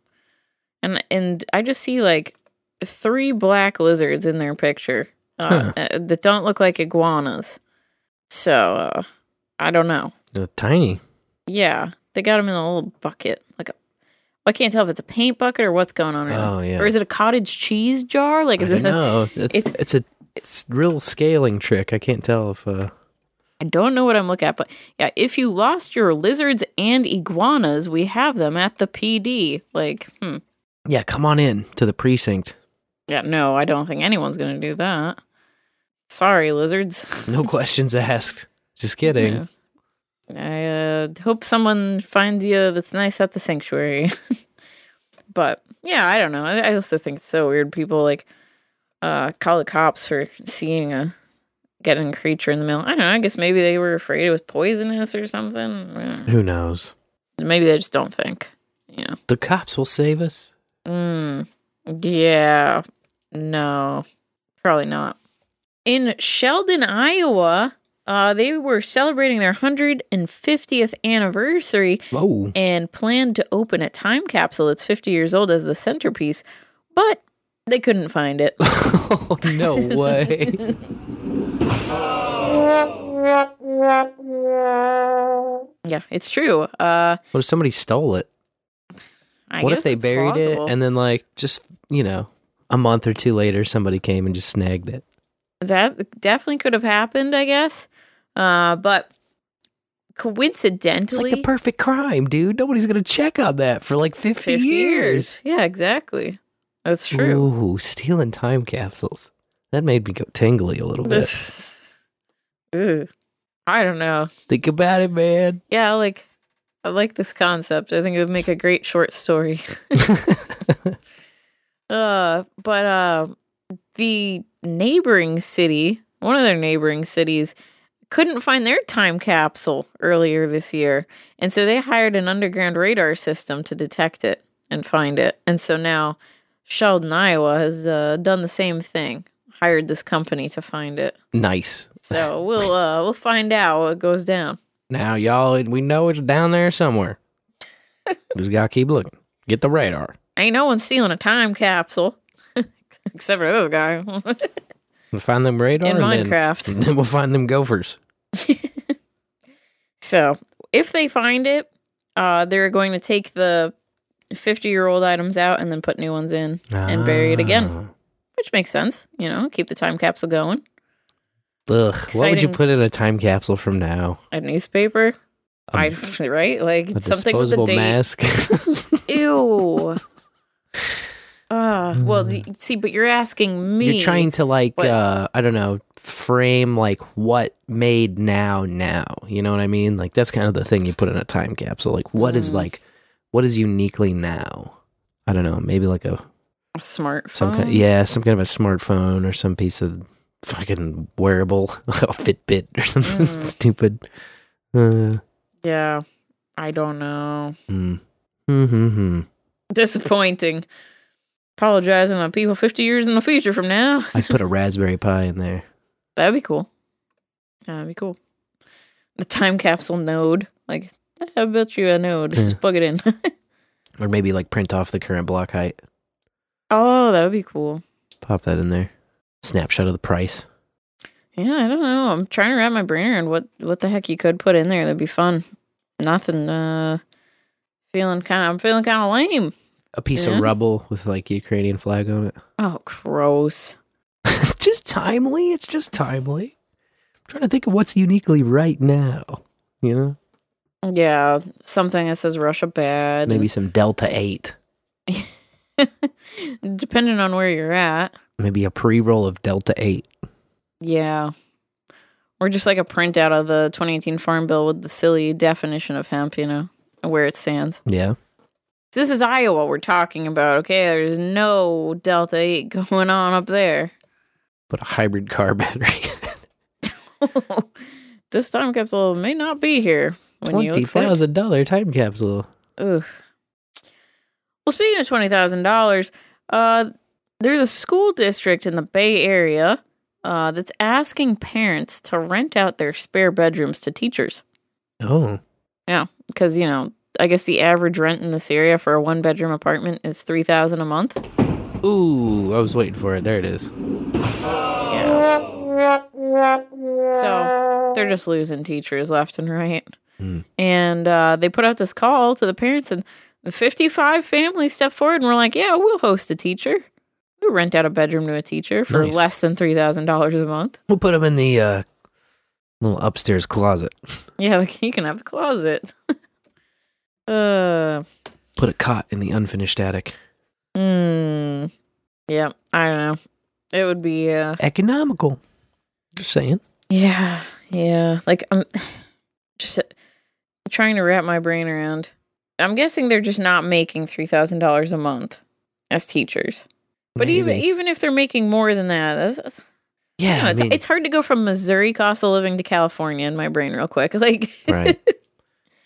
And and I just see like three black lizards in their picture uh, uh, that don't look like iguanas. So uh, I don't know. They're tiny. Yeah, they got them in a little bucket, like a. I can't tell if it's a paint bucket or what's going on. Right now. Oh, yeah. Or is it a cottage cheese jar? Like, is I it? A, It's, it's. it's a it's real scaling trick. I can't tell if uh I don't know what I'm looking at, but yeah, if you lost your lizards and iguanas, we have them at the PD. Like, hmm. Yeah, come on in to the precinct. Yeah, no, I don't think anyone's gonna do that. Sorry, lizards. No questions asked. Just kidding. Yeah. I uh, hope someone finds you that's nice at the sanctuary. but yeah, I don't know. I, I also think it's so weird. People like uh, call the cops for seeing a getting a creature in the mail. I don't know. I guess maybe they were afraid it was poisonous or something. Uh, Who knows? Maybe they just don't think. You know. The cops will save us. Mm, yeah. No. Probably not. In Sheldon, Iowa, uh, they were celebrating their 150th anniversary Whoa. and planned to open a time capsule that's 50 years old as the centerpiece, but they couldn't find it. Oh no way. yeah, it's true. Uh, what if somebody stole it? I what if they buried plausible. it and then like just, you know, a month or two later somebody came and just snagged it? That definitely could have happened, I guess. Uh, but coincidentally, It's like the perfect crime, dude. Nobody's gonna check on that for like 50, 50 years. Yeah, exactly. That's true. Ooh, stealing time capsules. That made me go tingly a little bit. Ugh. I don't know. Think about it, man. Yeah, like I like this concept. I think it would make a great short story. uh, but uh, the neighboring city, one of their neighboring cities, couldn't find their time capsule earlier this year. And so they hired an underground radar system to detect it and find it. And so now Sheldon, Iowa has uh, done the same thing. Hired this company to find it. Nice. So we'll uh, we'll find out what goes down. Now, y'all, we know it's down there somewhere. Just gotta keep looking. Get the radar. Ain't no one stealing a time capsule. Except for this guy. We'll find them radar In then- Minecraft. and then we'll find them gophers. So if they find it, uh, they're going to take the 50 year old items out and then put new ones in and bury it Ah. again, which makes sense. You know, keep the time capsule going. Ugh. What would you put in a time capsule from now? A newspaper, I right? Like something with a date. mask. Ew. Uh, well, the, see, but you're asking me. You're trying to like what- uh I don't know, frame like what made now now. You know what I mean? Like that's kind of the thing you put in a time capsule. Like what is Mm. like what is uniquely now? I don't know, maybe like a a smartphone. some kind yeah, some kind of a smartphone or some piece of fucking wearable, a Fitbit or something Mm. stupid. Uh, Yeah, I don't know. mm. Mm-hmm. Disappointing. Apologizing to people 50 years in the future from now. I'd put a Raspberry Pi in there. That'd be cool. That'd be cool. The time capsule node. Like, I built you a node. Just plug it in. Or maybe like print off the current block height. oh, that would be cool. Pop that in there. Snapshot of the price. Yeah, I don't know. I'm trying to wrap my brain around what what the heck you could put in there. That'd be fun. Nothing. Uh, feeling kind of. I'm feeling kind of lame. A piece Yeah. of rubble with like Ukrainian flag on it. Oh, gross. Just timely. It's just timely. I'm trying to think of what's uniquely right now. You know? Yeah, something that says Russia bad. Maybe some Delta 8. depending on where you're at. Maybe a pre roll of Delta 8. Yeah. Or just like a printout of the 2018 Farm Bill with the silly definition of hemp, you know, where it stands. Yeah. This is Iowa we're talking about, okay? There's no Delta 8 going on up there. Put a hybrid car battery. This time capsule may not be here when you look $20,000 time capsule. Oof. Well, speaking of twenty thousand dollars, uh, there's a school district in the Bay Area uh, that's asking parents to rent out their spare bedrooms to teachers. Oh. Yeah, because you know, I guess the average rent in this area for a one bedroom apartment is three thousand a month. Ooh, I was waiting for it. There it is. Yeah. So they're just losing teachers left and right. Hmm. And uh, they put out this call to the parents, and the 55 families stepped forward and were like, Yeah, we'll host a teacher. We'll rent out a bedroom to a teacher for Nice. less than $3,000 a month. We'll put them in the uh, little upstairs closet. Yeah, like you can have the closet. uh, Put a cot in the unfinished attic. mm, yeah, I don't know. It would be, uh, Economical. Just saying. Yeah, yeah. Like I'm just uh, trying to wrap my brain around. I'm guessing they're just not making three thousand dollars a month as teachers. But even Maybe. even if they're making more than that, that's, that's, Yeah, know, it's, mean- it's hard to go from Missouri cost of living to California in my brain real quick. Like, Right.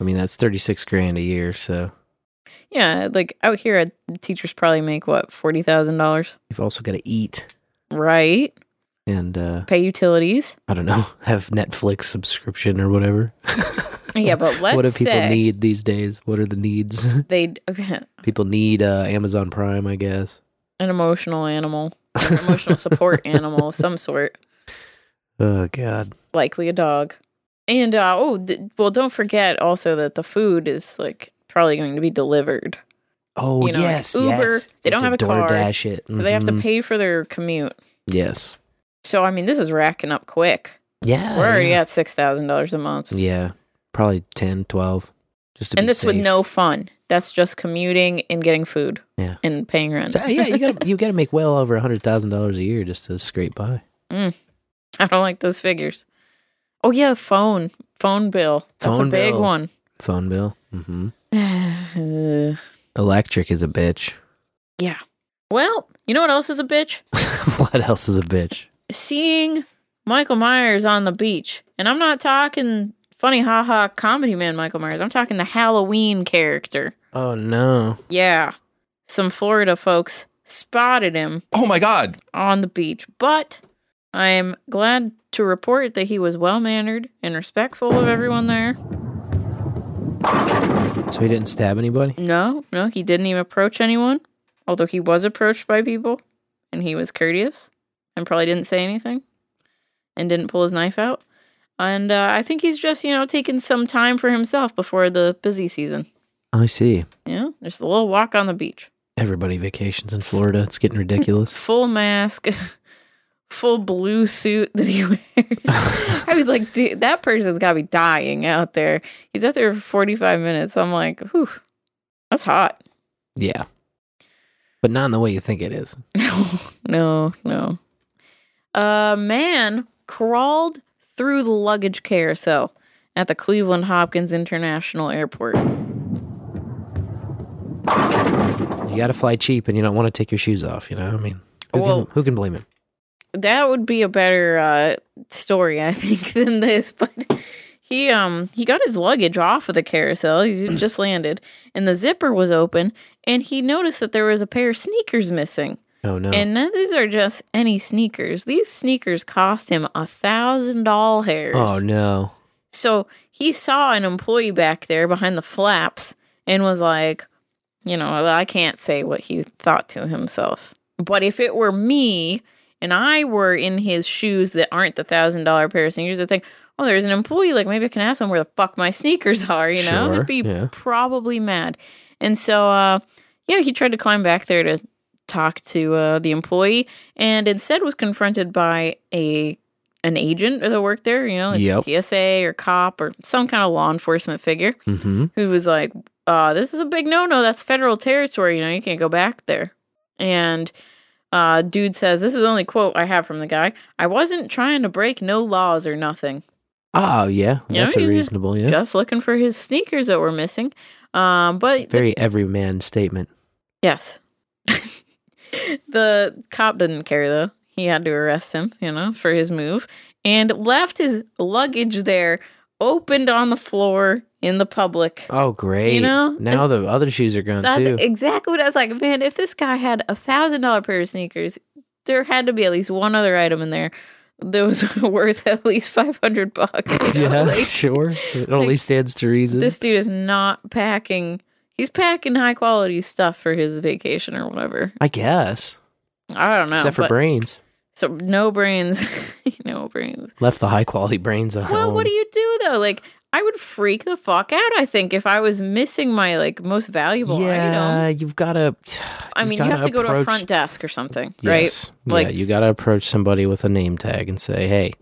I mean, that's 36 grand a year. So yeah, like out here, teachers probably make what forty thousand dollars, you've also got to eat right? and, uh, Pay utilities. I don't know, have Netflix subscription or whatever. Yeah, but let's what do people need these days? What are the needs? they people need uh, Amazon Prime, I guess. an emotional animal, an emotional support animal of some sort. Oh, God. likely a dog. And uh, oh, well, don't forget also that the food is like probably going to be delivered. Oh, You know, like yes. Uber. yes. They don't have a car, DoorDash it. so they have to Mhm. pay for their commute. Yes. So I mean, this is racking up quick. Yeah. We're already yeah. at six thousand dollars a month, Yeah. Probably 10, 12. Just to and this with no fun. That's just commuting and getting food. Yeah. and paying rent. So, yeah, you got to you got to make well over a hundred thousand dollars a year just to scrape by. Mm. I don't like those figures. Oh yeah, phone phone bill. That's Phone a big bill. one. Phone bill. hmm Uh, Electric is a bitch. yeah. Well, you know what else is a bitch? what else is a bitch? seeing Michael Myers on the beach. And I'm not talking funny haha comedy man Michael Myers. I'm talking the Halloween character. Oh no. Yeah. Some Florida folks spotted him Oh my god. on the beach, but I am glad to report that he was well mannered and respectful of everyone there. So he didn't stab anybody? No, no, he didn't even approach anyone, although he was approached by people and he was courteous and probably didn't say anything and didn't pull his knife out. And uh, I think he's just, you know, taking some time for himself before the busy season. I see. Yeah, just a little walk on the beach. Everybody vacations in Florida. It's getting ridiculous. Full mask, full blue suit that he wears. I was like, dude, that person's got to be dying out there. He's out there for 45 minutes. I'm like, whew, that's hot. yeah. But not in the way you think it is. No, no. A man crawled through the luggage carousel at the Cleveland Hopkins International Airport. You got to fly cheap and you don't want to take your shoes off, you know? I mean, who, Well- can, who can blame him? That would be a better uh, story, I think, than this. But he um he got his luggage off of the carousel. He just landed, and the zipper was open, and he noticed that there was a pair of sneakers missing. Oh, no. And none- these are just any sneakers. These sneakers cost him a thousand doll hairs. Oh, no. So he saw an employee back there behind the flaps and was like, you know, I can't say what he thought to himself. But if it were me and I were in his shoes that aren't the thousand dollar pair of sneakers, I think, oh, there's an employee, like maybe I can ask him where the fuck my sneakers are, you know? Sure, I'd be yeah. probably mad. And so, uh, yeah, he tried to climb back there to talk to uh, the employee and instead was confronted by a an agent that worked there, you know, like Yep. TSA or cop or some kind of law enforcement figure Mm-hmm. who was like, uh, this is a big no no. That's federal territory. You know, you can't go back there. And uh, dude says, this is the only quote I have from the guy. I wasn't trying to break no laws or nothing. Oh, yeah. You know, That's just- reasonable, yeah. Just looking for his sneakers that were missing. Um, but Very everyman statement. Yes. the cop didn't care though. He had to arrest him, you know, for his move and left his luggage there opened on the floor in the public. Oh, great. You know, now the other shoes are gone, That's too. exactly what I was like. Man, if this guy had a thousand dollar pair of sneakers, there had to be at least one other item in there that was worth at least five hundred bucks. you know? yeah, Like, sure. It only stands to reason. this dude is not packing. He's packing high quality stuff for his vacation or whatever. I guess. I don't know. Except for brains. So no brains, no brains. Left the high quality brains at Well, home. what do you do though? Like, I would freak the fuck out. I think if I was missing my like most valuable yeah, item. you've got to. I mean, you have to go to a front desk or something, right? Yes. Like, yeah, you got to approach somebody with a name tag and say, hey,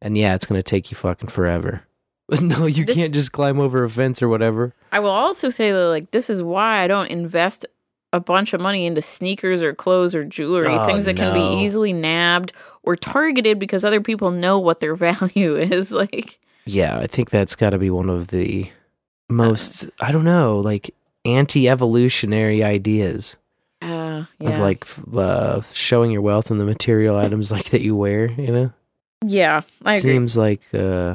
and yeah, it's going to take you fucking forever. But no, you This- can't just climb over a fence or whatever. I will also say that like this is why I don't invest a bunch of money into sneakers or clothes or jewelry, Oh, things that can be easily nabbed or targeted because other people know what their value is. Like, Yeah, I think that's got to be one of the most, I don't know, like anti evolutionary ideas uh, yeah. of like uh, showing your wealth in the material items like that you wear, you know? yeah, I agree. Seems like uh,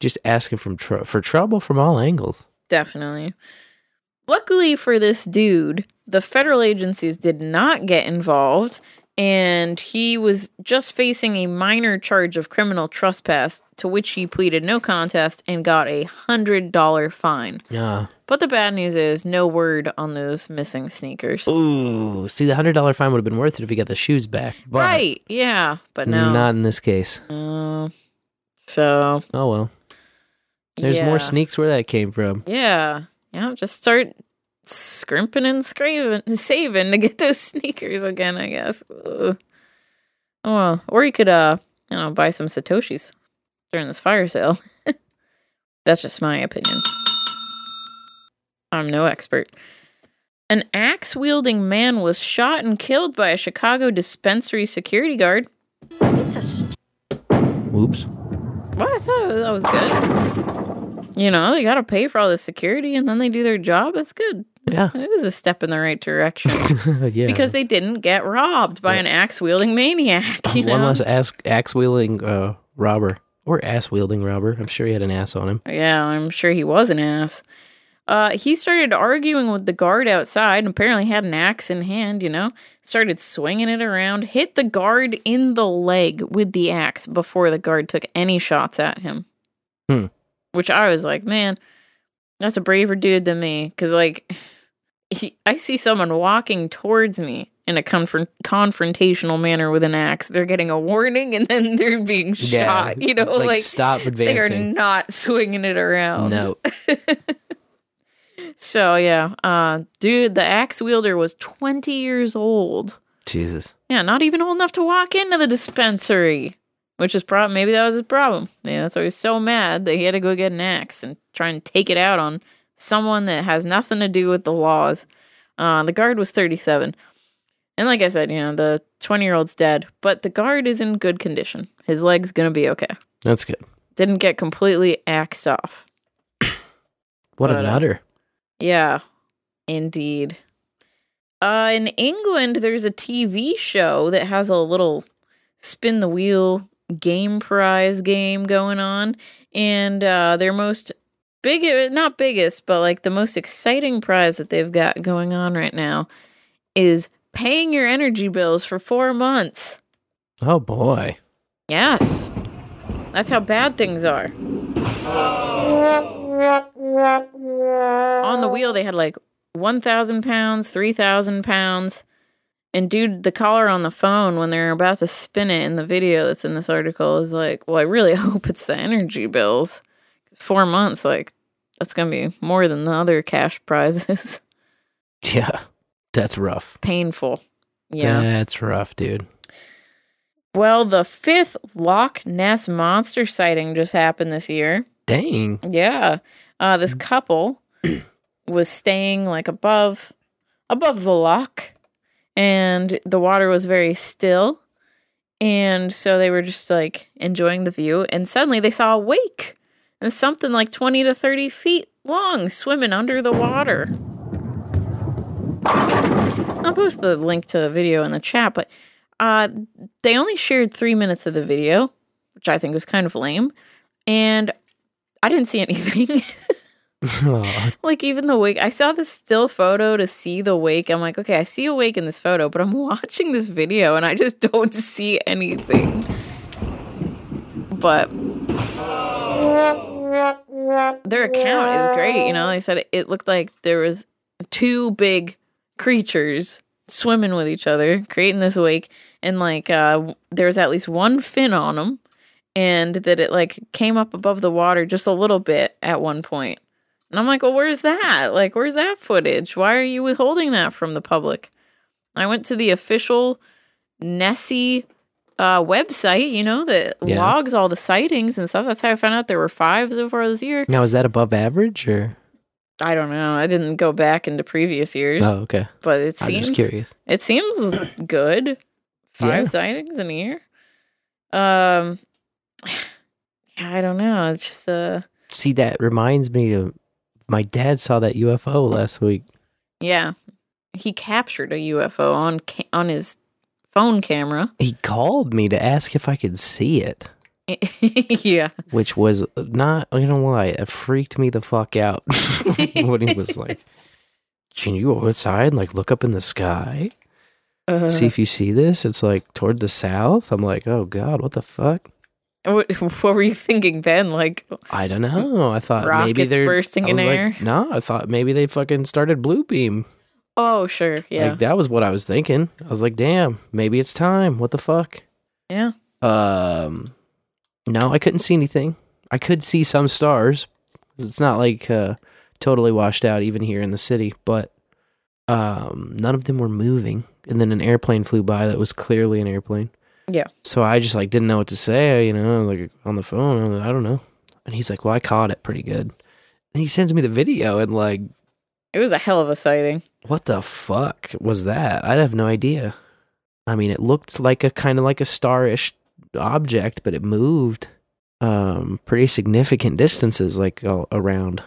just asking from tr- for trouble from all angles. Definitely. Luckily for this dude, the federal agencies did not get involved, and he was just facing a minor charge of criminal trespass, to which he pleaded no contest and got a hundred dollar fine. Yeah. But the bad news is no word on those missing sneakers. Ooh, see, the hundred dollar fine would have been worth it if he got the shoes back. But right? Yeah, but no. not in this case. Uh, so Oh well. There's yeah. more sneaks where that came from. Yeah. Yeah. Just start scrimping and scraving, saving to get those sneakers again, I guess. Ugh. Oh, well. Or you could, uh, you know, buy some Satoshis during this fire sale. That's just my opinion. I'm no expert. An axe wielding man was shot and killed by a Chicago dispensary security guard. It's a Whoops. Well, I thought that was good. You know, they got to pay for all the security and then they do their job. That's good. Yeah. It is a step in the right direction yeah. because they didn't get robbed by an axe wielding maniac. You one know? less axe axe wielding uh, robber or ass wielding robber. I'm sure he had an ass on him. Yeah, I'm sure he was an ass. Uh, he started arguing with the guard outside and apparently had an axe in hand, you know, started swinging it around, hit the guard in the leg with the axe before the guard took any shots at him. Hmm. Which I was like, man, that's a braver dude than me. Cause like, he, I see someone walking towards me in a confront- confrontational manner with an axe. They're getting a warning and then they're being Yeah, shot, you know, like, like, stop advancing. they are not swinging it around. No. So yeah, uh, dude, the axe wielder was 20 years old. Jesus. Yeah, not even old enough to walk into the dispensary, which is probably maybe that was his problem. Yeah, that's why he was so mad that he had to go get an axe and try and take it out on someone that has nothing to do with the laws. Uh, the guard was 37. And like I said, you know, the 20 year old's dead, but the guard is in good condition. His leg's gonna be okay. That's good. Didn't get completely axed off. What a But, uh. Yeah, indeed. Uh, in England, there's a TV show that has a little spin the wheel game prize game going on, and uh, their most big, not biggest, but like the most exciting prize that they've got going on right now is paying your energy bills for four months. Oh boy. Yes, that's how bad things are. On the wheel, they had like 1,000 pounds, 3,000 pounds. And dude, the caller on the phone when they're about to spin it in the video that's in this article is like, well, I really hope it's the energy bills. Four months, like, that's going to be more than the other cash prizes. Yeah. That's rough. Painful. Yeah. That's rough, dude. Well, the fifth Loch Ness monster sighting just happened this year. Dang. Yeah. Uh, this couple was staying like above above the loch and the water was very still. And so they were just like enjoying the view and suddenly they saw a wake. And something like 20 to 30 feet long swimming under the water. I'll post the link to the video in the chat, but uh, they only shared three minutes of the video, which I think was kind of lame. And I didn't see anything. Like even the wake, I saw the still photo to see the wake. I'm like, okay, I see a wake in this photo, but I'm watching this video and I just don't see anything. But their account is great. You know, they said it looked like there was two big creatures swimming with each other, creating this wake, and like uh, there was at least one fin on them, and that it like came up above the water just a little bit at one point. And I'm like, well, where's that? Like, where's that footage? Why are you withholding that from the public? I went to the official Nessie uh, website, you know, that Yeah. logs all the sightings and stuff. That's how I found out there were five so far this year. Now is that above average or? I don't know. I didn't go back into previous years. Oh, okay. But it I'm seems just curious. It seems good. Five Yeah. sightings in a year. Um, I don't know. It's just uh, See, that reminds me of my dad saw that UFO last week. yeah. He captured a UFO on ca- on his phone camera. He called me to ask if I could see it, yeah. which was not, you know why, it freaked me the fuck out when he was like, Can you go outside and like look up in the sky? Uh, See if you see this. It's like toward the south. I'm like, oh God, what the fuck? What, what were you thinking then? Like, I don't know. I thought maybe they're bursting I in like, air? No, I thought maybe they fucking started blue beam. oh, sure. Yeah. Like that was what I was thinking. I was like, damn, maybe it's time. What the fuck? yeah. Um, no, I couldn't see anything. I could see some stars. It's not like uh, totally washed out even here in the city, but um, none of them were moving. And then an airplane flew by that was clearly an airplane. Yeah. So I just like didn't know what to say, you know, like on the phone. I like, I don't know. And he's like, "Well, I caught it pretty good." And he sends me the video, and like, It was a hell of a sighting. what the fuck was that? I have no idea. I mean, it looked like a kind of like a starish object, but it moved um pretty significant distances, like all around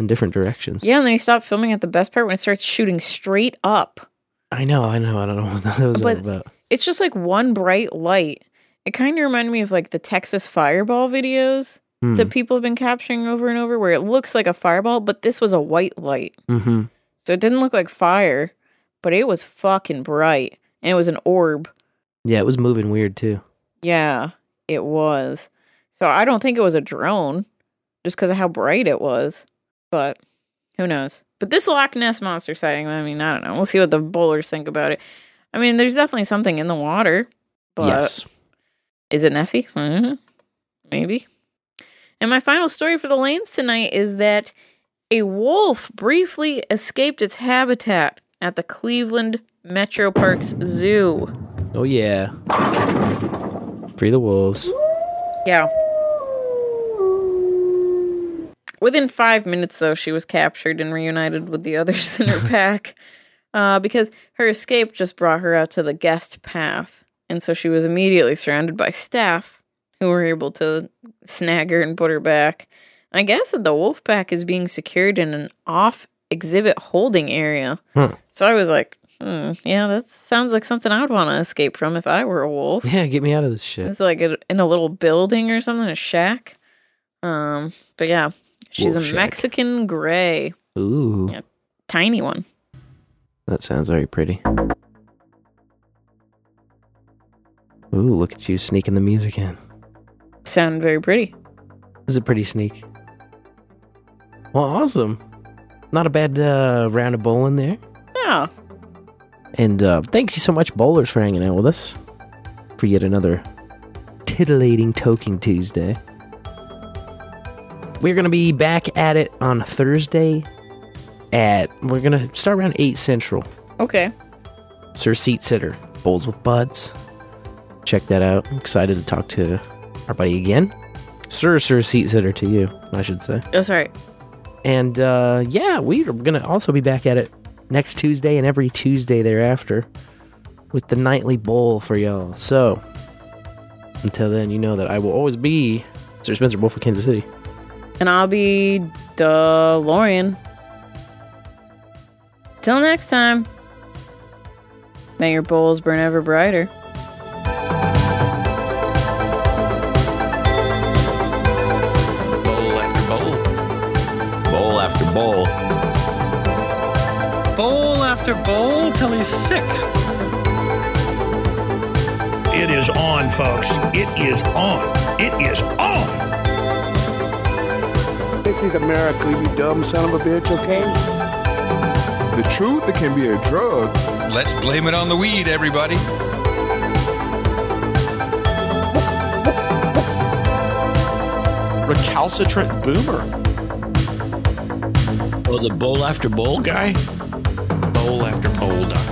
in different directions. Yeah, and then he stopped filming at the best part when it starts shooting straight up. I know, I know, I don't know what that was all But about. It's just like one bright light It kind of reminded me of like the Texas fireball videos Hmm. that people have been capturing over and over, where it looks like a fireball, but this was a white light. Mm-hmm. So it didn't look like fire, but it was fucking bright. And it was an orb. Yeah, it was moving weird too. Yeah, it was. So I don't think it was a drone just because of how bright it was. But who knows? But this Loch Ness monster sighting, I mean, I don't know. We'll see what the bowlers think about it. I mean, there's definitely something in the water. But yes. is it Nessie? Mhm. Maybe. And my final story for the lanes tonight is that a wolf briefly escaped its habitat at the Cleveland Metroparks Zoo. Oh yeah. Free the wolves. Yeah. Within five minutes, though, she was captured and reunited with the others in her pack uh, because her escape just brought her out to the guest path. And so she was immediately surrounded by staff who were able to snag her and put her back. I guess that the wolf pack is being secured in an off exhibit holding area. Hmm. So I was like, hmm, yeah, that sounds like something I would want to escape from if I were a wolf. Yeah, get me out of this shit. It's like a, in a little building or something, a shack. Um, but yeah, she's Wolf a shack. Mexican gray, Ooh, Yeah. tiny one. That sounds very pretty. Ooh, look at you sneaking the music in. Sound very pretty. This is a pretty sneak. Well, awesome. Not a bad uh, round of bowling there. Yeah. And uh, thank you so much, bowlers, for hanging out with us for yet another titillating Toking Tuesday. We're going to be back at it on Thursday at, we're to start around 8 Central. Okay. Sir Seat Sitter, Bowls with Buds. Check that out. I'm excited to talk to our buddy again. Sir, Sir Seat Sitter to you, I should say. That's right. And uh, yeah, we are to also be back at it next Tuesday and every Tuesday thereafter with the nightly bowl for y'all. So until then, you know that I will always be Sir Spencer Wolf of Kansas City. And I'll be DeLorean. Till next time. May your bowls burn ever brighter. Bowl after bowl. Bowl after bowl. Bowl after bowl till he's sick. It is on, folks. It is on. It is on. This is America, you dumb son of a bitch, okay? The truth, it can be a drug. Let's blame it on the weed, everybody. Recalcitrant boomer. Oh, the bowl after bowl guy? Bowl after bowl.com.